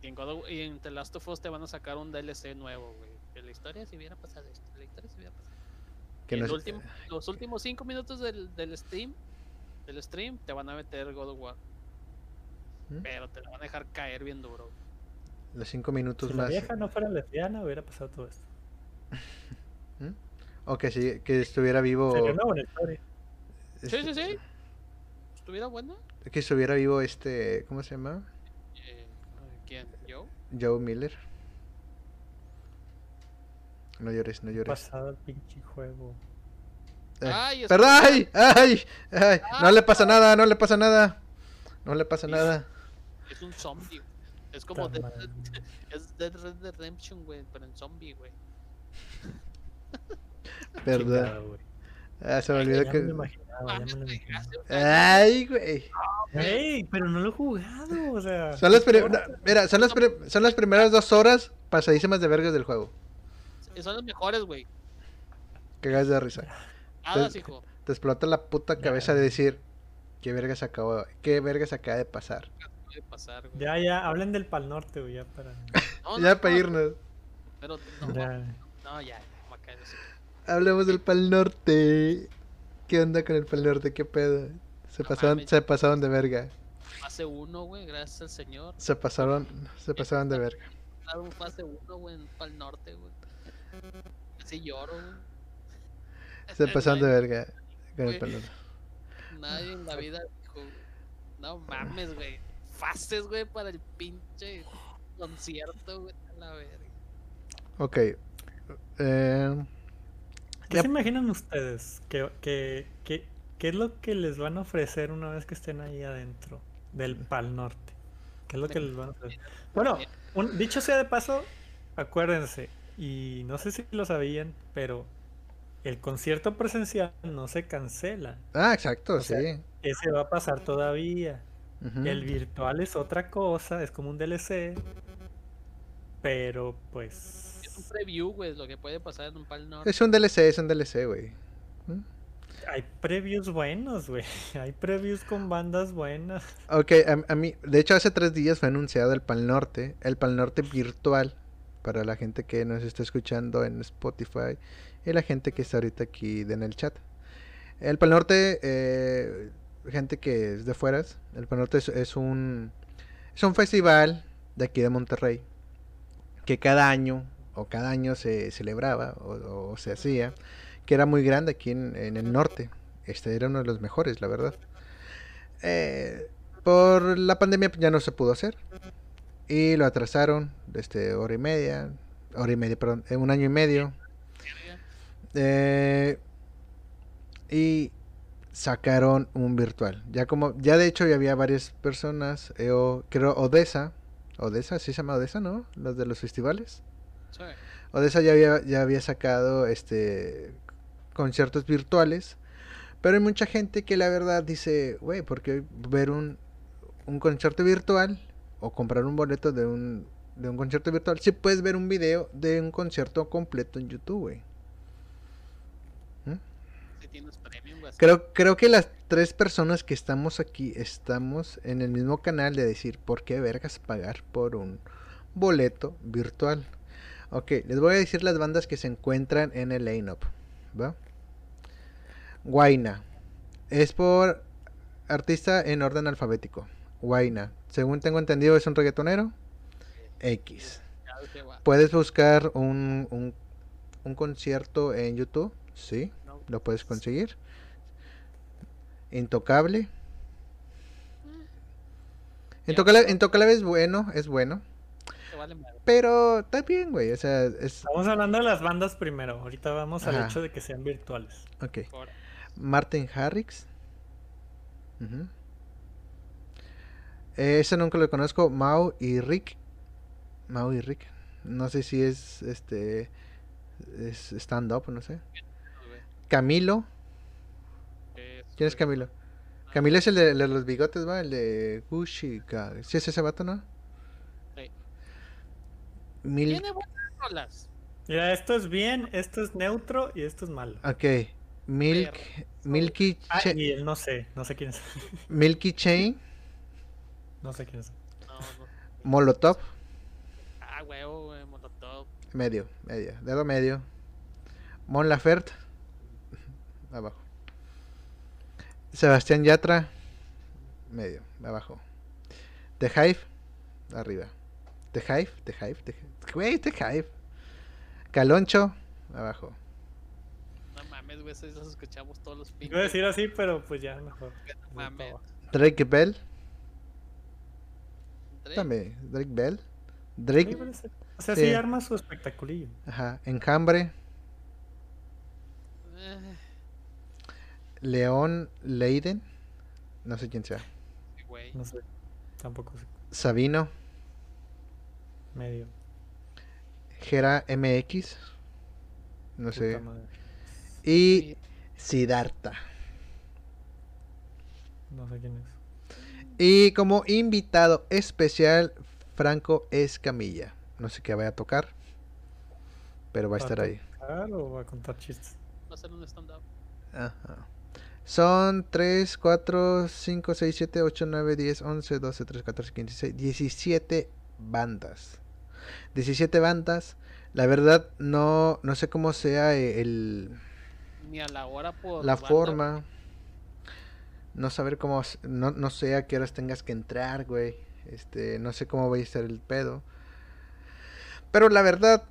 Y en, God of- y en The Last of Us te van a sacar un DLC nuevo, güey. Que la historia si hubiera pasado esto. La historia si hubiera pasado. Que Y no el es- último- los últimos 5 minutos del, del stream del stream te van a meter God of War. ¿Mm? Pero te la van a dejar caer bien duro. Los cinco minutos Si la más. vieja no fuera lesbiana, hubiera pasado todo esto. *laughs* ¿Mm? O que sí, que estuviera vivo. Sería una buena historia. Sí, este, sí, sí. ¿Estuviera buena? Que estuviera vivo este. ¿Cómo se llama? Eh, ¿Quién? ¿Yo? Joe Miller. No llores, no llores. Pasado el pinche juego. Eh, Ay, ¡Perdón! ¡Ay! ¡Ay! ¡Ay! No le pasa nada, no le pasa nada. No le pasa Sí. nada. Es un zombie. Es como Dead, *laughs* es Dead Red Redemption, güey, pero en zombie, güey. *laughs* Güey. Ah, se me Ay, olvidó Ya que. me imaginaba, ya me lo imaginaba. ¡Ay, güey! Ey, pero no lo he jugado, o sea. Son las, mira, son, las pri- son las primeras dos horas pasadísimas de vergas del juego. Son los mejores, güey. Cagas de risa. Hadas, Te- hijo. Te explota la puta cabeza de decir. ¿Qué vergas acabó? ¿Qué vergas acaba de pasar? Puede pasar, güey. Ya, ya, hablen del Pal Norte, güey, ya para. No, ya no, para no, irnos. Pero no, Ya. no, ya, cae así. Hablemos del Pal Norte. ¿Qué onda con el Pal Norte? ¿Qué pedo? Se No pasaron, mames. se pasaron de verga. Fase 1, güey, gracias al señor. Se pasaron, se pasaron de verga. Un fase 1, güey, en Pal Norte, güey. Así lloro, güey. Se *laughs* pasaron de verga con el. Pal Norte. Nadie en la vida dijo, no mames, güey. Fases, güey, para el pinche concierto, güey, a la verga. Ok. Eh, ¿Qué Ya- se imaginan ustedes? ¿Qué, qué, qué, qué es lo que les van a ofrecer una vez que estén ahí adentro del Pal Norte? ¿Qué es lo que les van a ofrecer? Bueno, un- dicho sea de paso, acuérdense, y no sé si lo sabían, pero el concierto presencial no se cancela. ah, exacto, O sea, sí. Ese va a pasar todavía. El virtual es otra cosa, es como un DLC. Pero pues. Es un preview, güey, lo que puede pasar en un Pal Norte. Es un DLC, es un DLC, güey. ¿Mm? Hay previews buenos, güey. *laughs* Hay previews con bandas buenas. Ok, a, a mí, de hecho hace tres días fue anunciado el Pal Norte, el Pal Norte virtual, para la gente que nos está escuchando en Spotify y la gente que está ahorita aquí en el chat. El Pal Norte eh, gente que es de fuera, el Pal Norte es, es un es un festival de aquí de Monterrey que cada año o cada año se celebraba o, o se hacía, que era muy grande aquí en, en, el norte. Este era uno de los mejores, la verdad. Eh, por la pandemia ya no se pudo hacer y lo atrasaron desde hora y media, hora y media, perdón, eh, un año y medio. Eh, y sacaron un virtual. Ya como, ya de hecho ya había varias personas, eh, o, creo Odessa, Odessa, sí se llama Odessa, ¿no? Los de los festivales. Sí. Odessa ya había, ya había sacado este conciertos virtuales. Pero hay mucha gente que la verdad dice, güey, ¿por qué ver un, un concierto virtual o comprar un boleto de un, de un concierto virtual si puedes ver un video de un concierto completo en YouTube, güey? Si tienes. Creo, creo que las tres personas que estamos aquí estamos en el mismo canal de decir, ¿por qué vergas pagar por un boleto virtual? Ok, les voy a decir las bandas que se encuentran en el line-up, ¿va? Guaina. Es por artista en orden alfabético. Guaina. Según tengo entendido es un reggaetonero. X. Puedes buscar un, un, un concierto en YouTube. Sí, lo puedes conseguir. Intocable. Intocable, Intocable es bueno, es bueno. Pero está bien, güey. O sea, es. Estamos hablando de las bandas primero. Ahorita vamos al hecho de que sean virtuales. Ok. Martin Harrix. Ujú. Eh, Ese nunca lo conozco. Mau y Rick. Mau y Rick. No sé si es este. Es stand-up, no sé. Camilo. ¿Quién es Camilo? Camilo es el de, el de los bigotes, ¿va? El de Gucci. ¿Sí es ese vato, no? Sí. Mil. Tiene buenas rolas. Mira, esto es bien, esto es neutro y esto es malo. Ok. Milk. Milky, Ah, Cha- y él no sé, no sé quién es. *laughs* Milky Chain. No sé quién es. No, no. Molotov. Ah, huevo, güey, Molotov. Medio, medio. Dedo medio. Mon Laferte. Abajo. Sebastián Yatra. Medio, abajo. The Hive. Arriba. The Hive, The Hive, The Hive. Güey, The Hive. Caloncho. Abajo. No mames, güey, eso escuchamos todos los pinches. Iba a decir así, pero pues ya mejor. No mames. Drake Bell. Drake, También. Drake Bell. Drake. O sea, Sí. sí arma su espectaculillo. Ajá. Enjambre. eh, León Leiden. No sé quién sea. güey. No sé. Tampoco sé. Sabino. Medio. Gera MX. No sé. Madre. Y Siddhartha. No sé quién es. Y como invitado especial, Franco Escamilla. No sé qué vaya a tocar, pero va a estar ahí. tocar o va a contar chistes? Va a ser un stand-up. Ajá. Son 3, 4, 5, 6, 7, 8, 9, 10, 11, 12, 13, 14, 15, 16, 17 bandas. 17 bandas. La verdad no, no sé cómo sea el, Ni a la hora por. la banda, forma. No saber cómo, no, no sé a qué horas tengas que entrar, güey. Este, no sé cómo va a estar el pedo. Pero la verdad,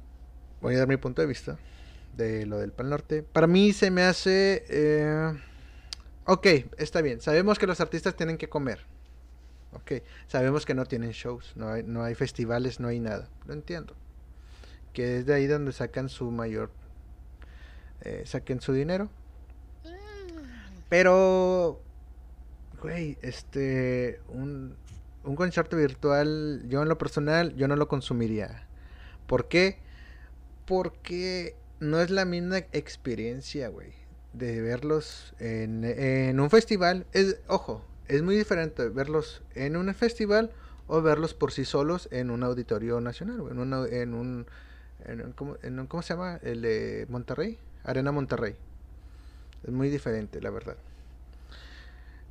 voy a dar mi punto de vista de lo del Pal Norte. Para mí se me hace... eh, ok, está bien. Sabemos que los artistas tienen que comer. Ok, sabemos que no tienen shows, no hay, no hay festivales, no hay nada. Lo entiendo. Que es de ahí donde sacan su mayor... eh, saquen su dinero. Pero, güey, este, un, un concierto virtual, yo en lo personal, yo no lo consumiría. ¿Por qué? Porque no es la misma experiencia, güey, de verlos en, en un festival. Es, ojo, es muy diferente verlos en un festival o verlos por sí solos en un auditorio nacional, en, un, en un- ¿cómo, en un- ¿cómo se llama? El de Monterrey, Arena Monterrey. Es muy diferente, la verdad.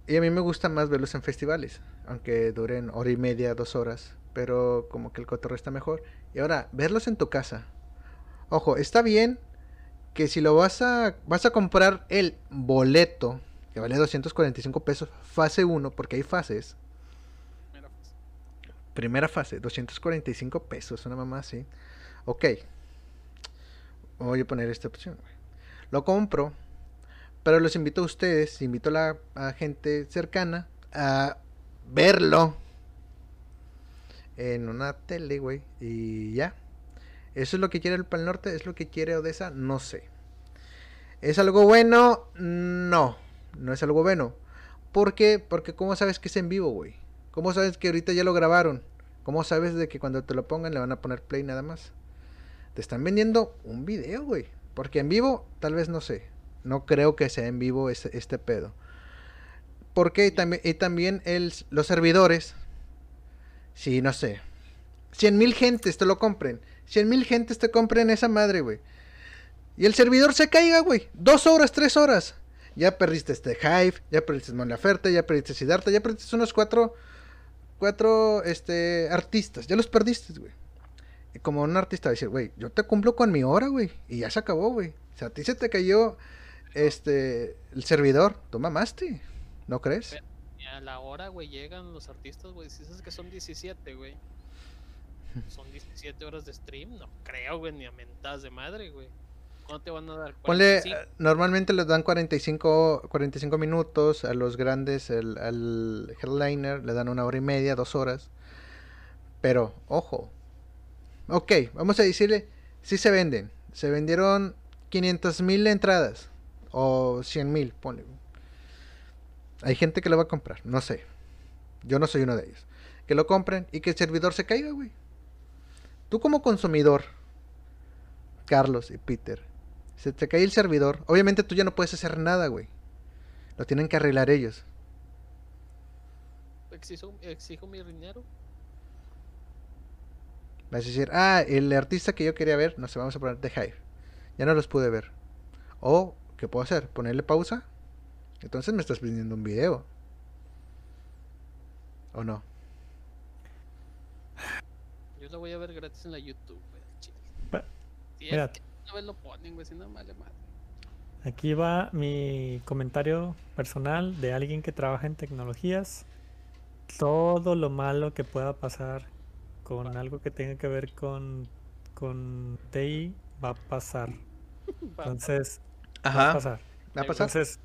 Y a mí me gusta más verlos en festivales, aunque duren hora y media, dos horas, pero como que el cotorreo está mejor. Y ahora, verlos en tu casa. Ojo, está bien que si lo vas a vas a comprar el boleto, que vale 245 pesos, fase 1, porque hay fases. Primera fase, 245 pesos, una mamá así. Ok. Voy a poner esta opción. Lo compro, pero los invito a ustedes, invito a la a gente cercana a verlo en una tele, güey, y ya. Eso es lo que quiere el Pal Norte, es lo que quiere Odessa, no sé. ¿Es algo bueno? No, no es algo bueno. ¿Por qué? Porque ¿cómo sabes que es en vivo, güey? ¿Cómo sabes que ahorita ya lo grabaron? ¿Cómo sabes de que cuando te lo pongan le van a poner play nada más? Te están vendiendo un video, güey. Porque en vivo, tal vez no sé. No creo que sea en vivo este, este pedo. Porque y también, y también los servidores. Sí, no sé. 100 mil gentes te lo compren. 100 mil gentes te compren esa madre, güey. Y el servidor se caiga, güey. Dos horas, tres horas. Ya perdiste este Hive, ya perdiste Mon Laferte, ya perdiste Siddhartha, ya perdiste unos cuatro, cuatro, este, artistas. Ya los perdiste, güey. Y como un artista va a decir, güey, yo te cumplo con mi hora, güey. Y ya se acabó, güey. O sea, a ti se te cayó, este, el servidor. Tú mamaste. ¿No crees? a la hora, güey, llegan los artistas, güey. Si dices que son 17, güey. *laughs* Son 17 horas de stream, no creo, güey, ni a mentadas de madre, güey. ¿Cuándo te van a dar? Ponle, 45? eh, normalmente les dan 45, 45 minutos, a los grandes, el, al headliner le dan una hora y media, dos horas. Pero, ojo. Ok, vamos a decirle, sí se venden. Se vendieron 500 mil entradas. O 100 mil, ponle. Hay gente que lo va a comprar, no sé. Yo no soy uno de ellos. Que lo compren y que el servidor se caiga, güey. Tú como consumidor, Carlos y Peter, se te cae el servidor, obviamente tú ya no puedes hacer nada, güey. Lo tienen que arreglar ellos. Exijo, exijo mi dinero. Vas a decir, ah, el artista que yo quería ver, no sé, vamos a poner The Hive. Ya no los pude ver. O, ¿qué puedo hacer? ¿Ponerle pausa? Entonces me estás vendiendo un video. ¿O no? Yo lo voy a ver gratis en la YouTube, güey. al chile. Pa- Si mira. es que una vez lo ponen, güey, si no vale madre. Aquí va mi comentario personal de alguien que trabaja en tecnologías. Todo lo malo que pueda pasar con algo que tenga que ver con, con TI va a pasar. *laughs* Va, Entonces, va a pasar. ¿Va a pasar? Entonces,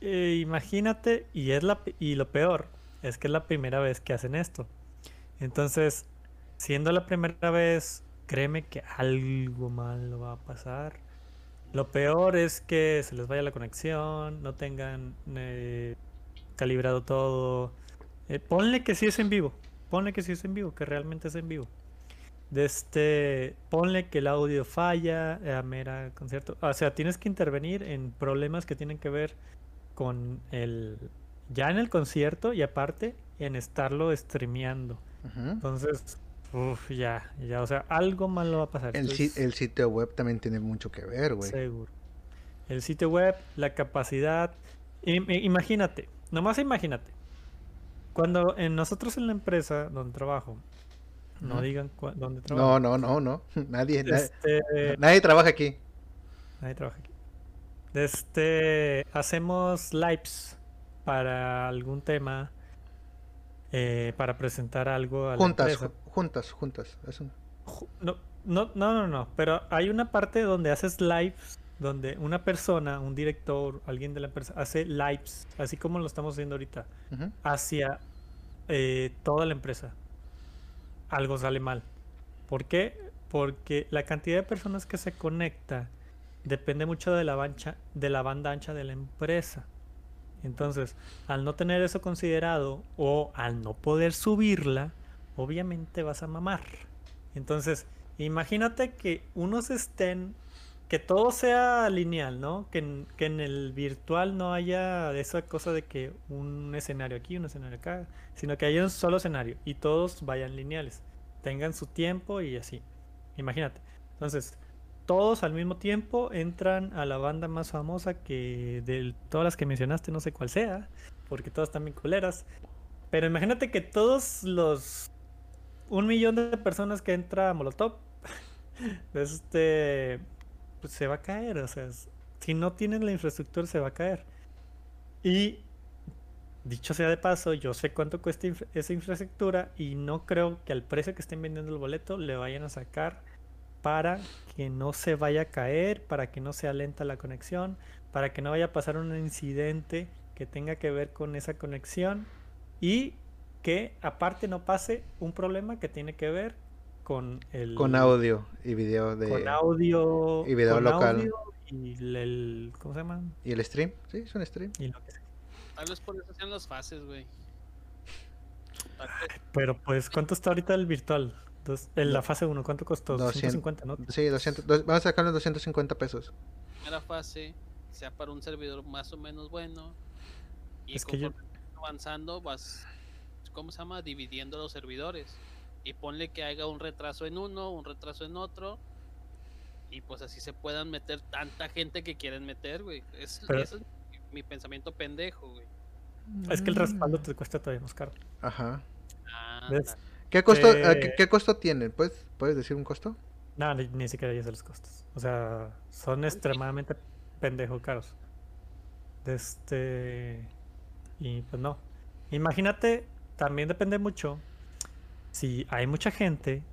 i- imagínate, y es la, y lo peor, es que es la primera vez que hacen esto. Entonces, siendo la primera vez, créeme que algo malo va a pasar. Lo peor es que se les vaya la conexión, no tengan eh, calibrado todo. Eh, ponle que sí es en vivo, ponle que sí es en vivo, que realmente es en vivo. De este, ponle que el audio falla a mera concierto. O sea, tienes que intervenir en problemas que tienen que ver con el ya en el concierto y aparte en estarlo streameando. Entonces, uff, ya, ya, o sea, algo malo va a pasar. el, el sitio web también tiene mucho que ver, güey. Seguro. El sitio web, la capacidad. Imagínate, nomás imagínate. Cuando en nosotros en la empresa donde trabajo, no digan dónde trabajo. No, no, no, no. *laughs* Nadie, na- Este, nadie trabaja aquí. nadie trabaja aquí. Este, hacemos lives para algún tema, eh, para presentar algo a la Juntas, empresa. ju- juntas, juntas. Es un- Ju- No, no, no, no, no, pero hay una parte donde haces lives, donde una persona, un director, alguien de la empresa, hace lives, así como lo estamos haciendo ahorita, hacia eh, toda la empresa. Algo sale mal. ¿Por qué? Porque la cantidad de personas que se conecta depende mucho de la, bancha, de la banda ancha de la empresa. Entonces, al no tener eso considerado o al no poder subirla, obviamente vas a mamar. Entonces, imagínate que unos estén, que todo sea lineal, ¿no? Que en, que en el virtual no haya esa cosa de que un escenario aquí, un escenario acá, sino que haya un solo escenario y todos vayan lineales, tengan su tiempo y así. Imagínate. Entonces, todos al mismo tiempo entran a la banda más famosa que de todas las que mencionaste, no sé cuál sea, porque todas están bien culeras. Pero imagínate que todos los un millón de personas que entra a Molotov, *laughs* este, pues se va a caer, o sea, si no tienes la infraestructura se va a caer. Y dicho sea de paso, yo sé cuánto cuesta esa infraestructura y no creo que al precio que estén vendiendo el boleto le vayan a sacar para que no se vaya a caer, para que no sea lenta la conexión, para que no vaya a pasar un incidente que tenga que ver con esa conexión y que aparte no pase un problema que tiene que ver con el Con audio y video de... con audio y video con local. audio y el, ¿cómo se llama? ¿Y el stream? Sí, es un stream. Y lo que sea. Tal vez por eso sean las fases, güey. Pero pues, ¿cuánto está ahorita el virtual? Dos- en la fase 1, ¿cuánto costó? 200. 250, ¿no? Sí, 200, dos- vamos a sacarle 250 pesos. primera fase sea para un servidor más o menos bueno. Y Es que yo- avanzando vas, ¿cómo se llama? Dividiendo los servidores. Y ponle que haga un retraso en uno, un retraso en otro. Y pues así se puedan meter tanta gente que quieren meter, güey. Es, Pero- ese es mi pensamiento pendejo, güey. Es que el respaldo te cuesta todavía más caro. Ajá. Ah, ¿Ves? ¿Qué costo, Eh, ¿qué, qué costo tiene? ¿Puedes, ¿Puedes decir un costo? No, ni, ni siquiera ya sé los costos. O sea, son extremadamente pendejo caros. Este. Y pues no. Imagínate, también depende mucho. Si hay mucha gente.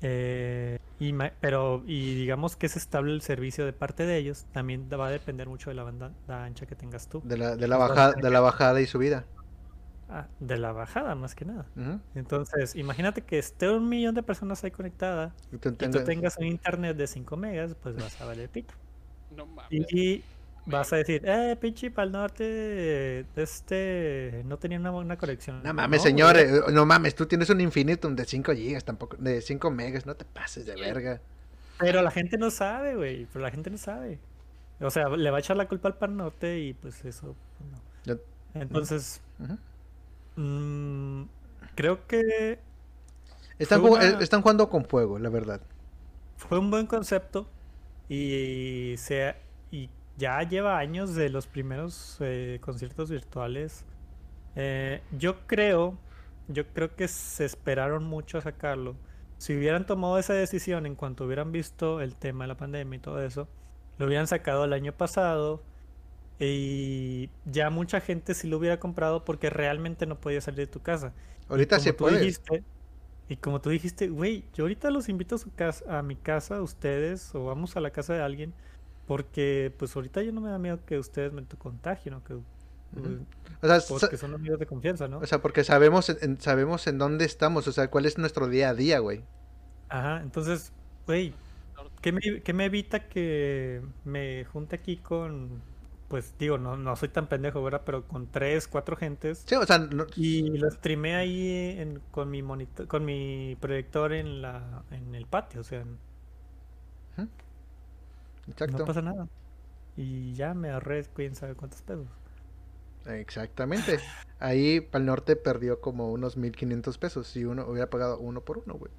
eh, y pero, y digamos que es estable el servicio de parte de ellos, también va a depender mucho de la banda la ancha que tengas tú. De la, de la, bajada, de la bajada y subida. Ah, de la bajada, más que nada. Entonces, imagínate que esté un millón de personas ahí conectadas Y tú y tú tengas- un internet de 5 megas, pues vas a valer pito. *laughs* no mames. Y vas a decir, eh, pinche pal norte, este, no tenía una buena conexión. No mames, señores, eh, no mames, tú tienes un infinitum de 5 gigas, tampoco, de 5 megas, no te pases de verga. Pero la gente no sabe, güey, pero la gente no sabe. O sea, le va a echar la culpa al pal norte y pues eso, pues, no. Yo- Entonces, Ujú. Mm, creo que Están, una- eh, están jugando con fuego, la verdad. fue un buen concepto y, se, y ya lleva años de los primeros eh, conciertos virtuales. Eh, yo creo, yo creo que se esperaron mucho a sacarlo. Si hubieran tomado esa decisión en cuanto hubieran visto el tema de la pandemia y todo eso, lo hubieran sacado el año pasado y ya mucha gente sí lo hubiera comprado porque realmente no podía salir de tu casa. Ahorita tú puedes. dijiste- y como tú dijiste, güey, yo ahorita los invito a su casa, a mi casa, a ustedes, o vamos a la casa de alguien, porque pues ahorita yo no me da miedo que ustedes me contagien, o que Ujú. O sea, porque son amigos de confianza, ¿no? o sea, porque sabemos en, en- sabemos en dónde estamos, o sea, cuál es nuestro día a día, güey. Ajá, entonces, güey, ¿qué me, qué me evita que me junte aquí con, pues digo, no, no soy tan pendejo, ¿verdad? Pero con tres, cuatro gentes. Sí, o sea, no- Y lo streamé ahí en- con mi monitor, con mi proyector en la, en el patio, o sea, exacto. no pasa nada. Y ya me ahorré, quién sabe cuántos pesos. Exactamente. Ahí Pal Norte perdió como unos 1500 pesos si uno hubiera pagado uno por uno, güey.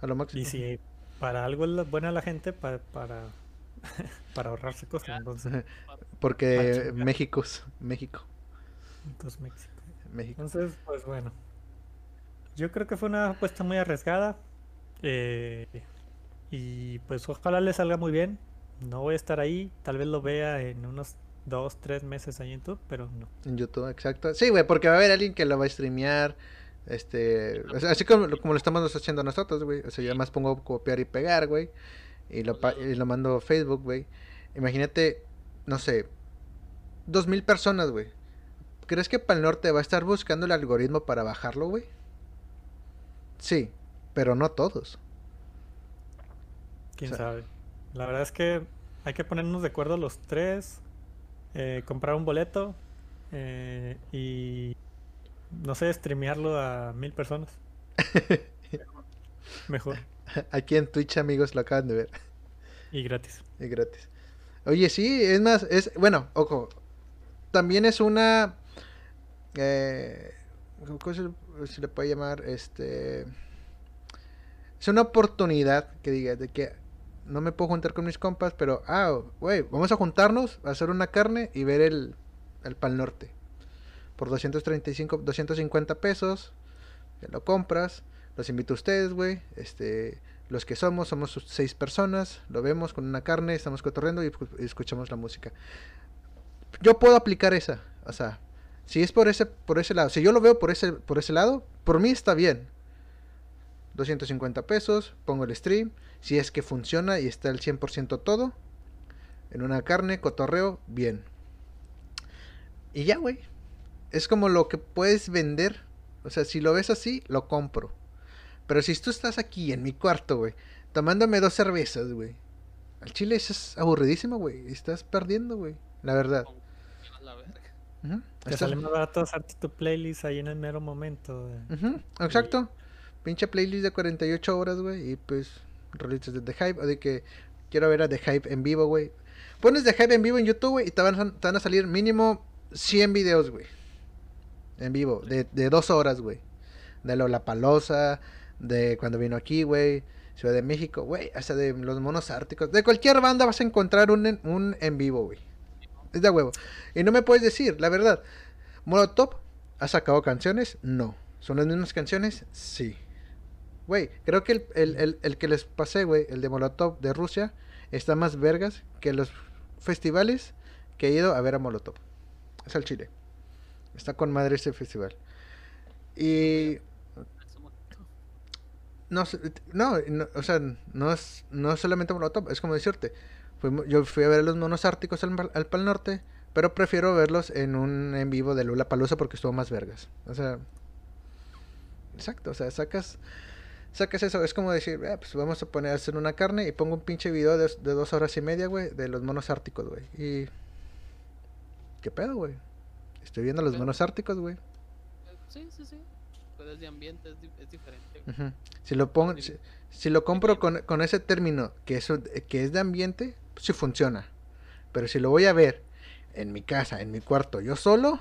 A lo máximo. Y si para algo es buena la gente, pa- para, *laughs* para ahorrarse cosas, entonces, *laughs* Porque Ah, chinga. México, es- México, entonces México. México. Entonces, pues bueno. Yo creo que fue una apuesta muy arriesgada. eh, y pues ojalá le salga muy bien. No voy a estar ahí. Tal vez lo vea en unos dos, tres meses ahí en YouTube, pero no. En YouTube, exacto. Sí, güey, porque va a haber alguien que lo va a streamear. Este, así como, como lo estamos haciendo nosotros, güey. O sea, yo más pongo copiar y pegar, güey. Y lo, y lo mando a Facebook, güey. Imagínate, no sé, dos mil personas, güey. ¿Crees que Pal Norte va a estar buscando el algoritmo para bajarlo, güey? Sí, pero no todos. Quién O sea- sabe. La verdad es que hay que ponernos de acuerdo los tres. eh, comprar un boleto. eh, y no sé, streamearlo a mil personas. *laughs* Mejor. *laughs* Aquí en Twitch, amigos, lo acaban de ver. *laughs* Y gratis. Es gratis. Oye, sí, es más, es, bueno, ojo, también es una, eh, ¿cómo se, se le puede llamar? Este, es una oportunidad que diga de que no me puedo juntar con mis compas, pero, ah, güey, vamos a juntarnos, a hacer una carne y ver el, el Pal Norte. Por 235, 250 pesos, lo compras, los invito a ustedes, güey, este, los que somos, somos seis personas, lo vemos con una carne, estamos cotorreando y, escuchamos la música. Yo puedo aplicar esa, o sea, si es por ese, por ese lado, si yo lo veo por ese, por ese lado, por mí está bien. 250 pesos, pongo el stream, si es que funciona y está el 100% todo, en una carne, cotorreo, bien. Y ya, güey. Es como lo que puedes vender. O sea, si lo ves así, lo compro. Pero si tú estás aquí en mi cuarto, güey, tomándome dos cervezas, güey. Al chile eso es aburridísimo, güey. Estás perdiendo, güey. La verdad. A la verga. Ujú. Te Estás- sale más barato hacerte tu playlist ahí en el mero momento. güey. Exacto. Pinche playlist de 48 horas, güey. Y pues, rolitas de The Hype. O de que quiero ver a The Hype en vivo, güey. Pones The Hype en vivo en YouTube, güey. Y te van, a- te van a salir mínimo 100 videos, güey. En vivo. De, de dos horas, güey. De Lola Palosa. De cuando vino aquí, güey. Ciudad de México, güey. Hasta de los monos árticos. De cualquier banda vas a encontrar un en, un en vivo, güey. Es de huevo. Y no me puedes decir, la verdad. Molotov ha sacado canciones, no. ¿Son las mismas canciones? Sí. Güey, creo que el, el- el- el que les pasé, güey, el de Molotov de Rusia, está más vergas que los festivales que he ido a ver a Molotov. Es al Chile. Está con madre ese festival. Y no, no, no, o sea, no es, no es solamente Molotov, es como decirte. fuimos- yo fui a ver a los monos árticos al, Pal- al Pal Norte, pero prefiero verlos en un en vivo de Lula Palusa porque estuvo más vergas. O sea, exacto, o sea, sacas, sacas eso. Es como decir, "Ah, pues vamos a poner a hacer una carne y pongo un pinche video de, de dos horas y media, güey, de los monos árticos, güey. Y. ¿Qué pedo, güey? Estoy viendo a los monos árticos, güey. Sí, sí, sí. Es de ambiente, es, di- es diferente. Si lo pongo, si, si lo compro con, con ese término que eso que es de ambiente, pues sí funciona. Pero si lo voy a ver en mi casa, en mi cuarto, yo solo,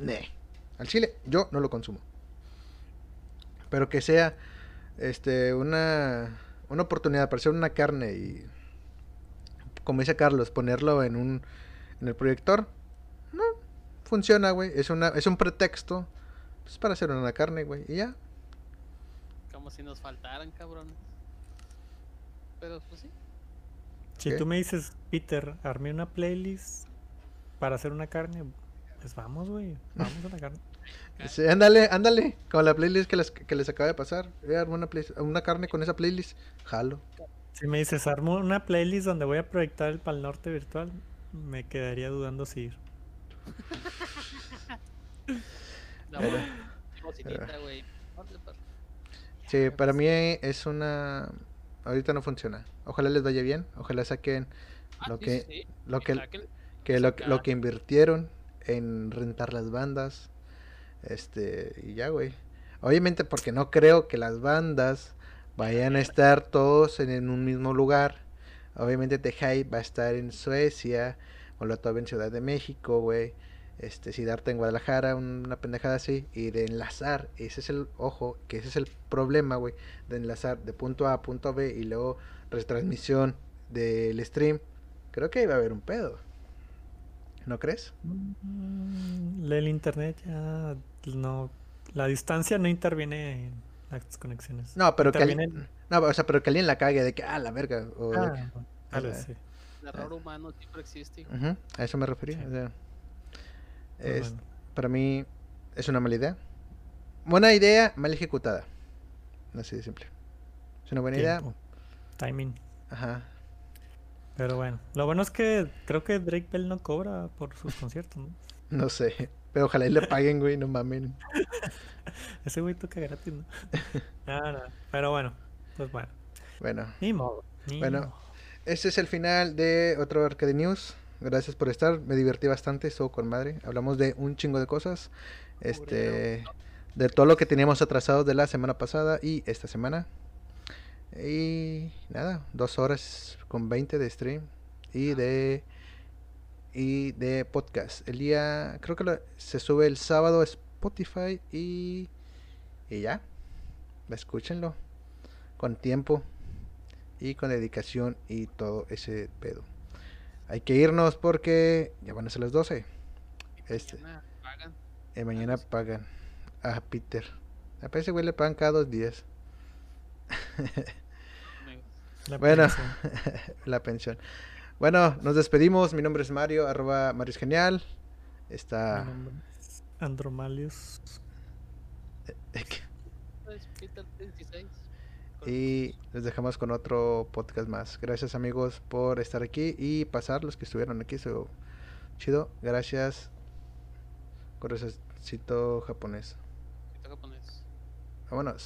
ne. Al chile, yo no lo consumo. Pero que sea este una una oportunidad para hacer una carne y como dice Carlos, ponerlo en un en el proyector, no funciona, güey, es una es un pretexto pues, para hacer una carne, güey, y ya. Como si nos faltaran, cabrones. Pero pues sí. Si Ok. tú me dices, Peter, armé una playlist para hacer una carne, pues vamos, güey. Vamos a la carne. *laughs* Sí, ándale, ándale, con la playlist que les, que les acaba de pasar. Voy a armar una, play- una carne con esa playlist. Jalo. Si me dices, armo una playlist donde voy a proyectar el Pal Norte virtual, me quedaría dudando si ir. *laughs* La bocinita, güey. Sí, para mí es una... Ahorita no funciona. Ojalá les vaya bien. Ojalá saquen Ah, lo sí, que, sí, lo Que que, saquen- que lo, lo que invirtieron en rentar las bandas. Este, y ya, güey. Obviamente porque no creo que las bandas vayan a estar todos en, en un mismo lugar. Obviamente The Hype va a estar en Suecia, Molotov en Ciudad de México, güey. Este, Siddhartha en Guadalajara, una pendejada así. Y de enlazar, ese es el, ojo, que ese es el problema, güey. De enlazar de punto A a punto B y luego retransmisión del stream. Creo que iba a haber un pedo. ¿No crees? Mm, El internet ya no. La distancia no interviene en las conexiones. No, pero que alguien, no, o sea, pero que alguien la cague de que, ah, la verga. O de Ah, que- sí. El error humano siempre existe. a eso me refería. Sí. o sea, es- bueno. Para mí es una mala idea. Buena idea, mal ejecutada. Así de simple. Es una buena Tiempo, Timing. idea. Ajá. Pero bueno, lo bueno es que creo que Drake Bell no cobra por sus conciertos, ¿no? *laughs* No sé. Pero ojalá y le paguen, güey, no mamen. *laughs* Ese güey toca gratis, ¿no? *laughs* No, no. Pero bueno, pues bueno. Bueno, Ni modo. Ni Bueno, modo. este es el final de otro Arcade News. Gracias por estar. Me divertí bastante, estuvo con madre. Hablamos de un chingo de cosas. Este. De todo lo que teníamos atrasado de la semana pasada y esta semana. Y nada, dos horas con 20 de stream y de y de podcast. El día, creo que lo- se sube el sábado a Spotify y y ya. Escúchenlo con tiempo y con dedicación y todo ese pedo. Hay que irnos porque ya van a ser las 12. Este, Mañana pagan. y mañana pagan a Peter. A ese güey le pagan cada dos días. La *laughs* Bueno, pensión. *laughs* la pensión. Bueno, nos despedimos. Mi nombre es Mario, arroba Mario es Genial. Mi Está... nombre es Andromalius. *laughs* Pues, Peter 16. Y les dejamos con otro podcast más. Gracias amigos por estar aquí y pasar los que estuvieron aquí. Estuvo chido. Gracias. Corazoncito japonés. japonés. Vámonos.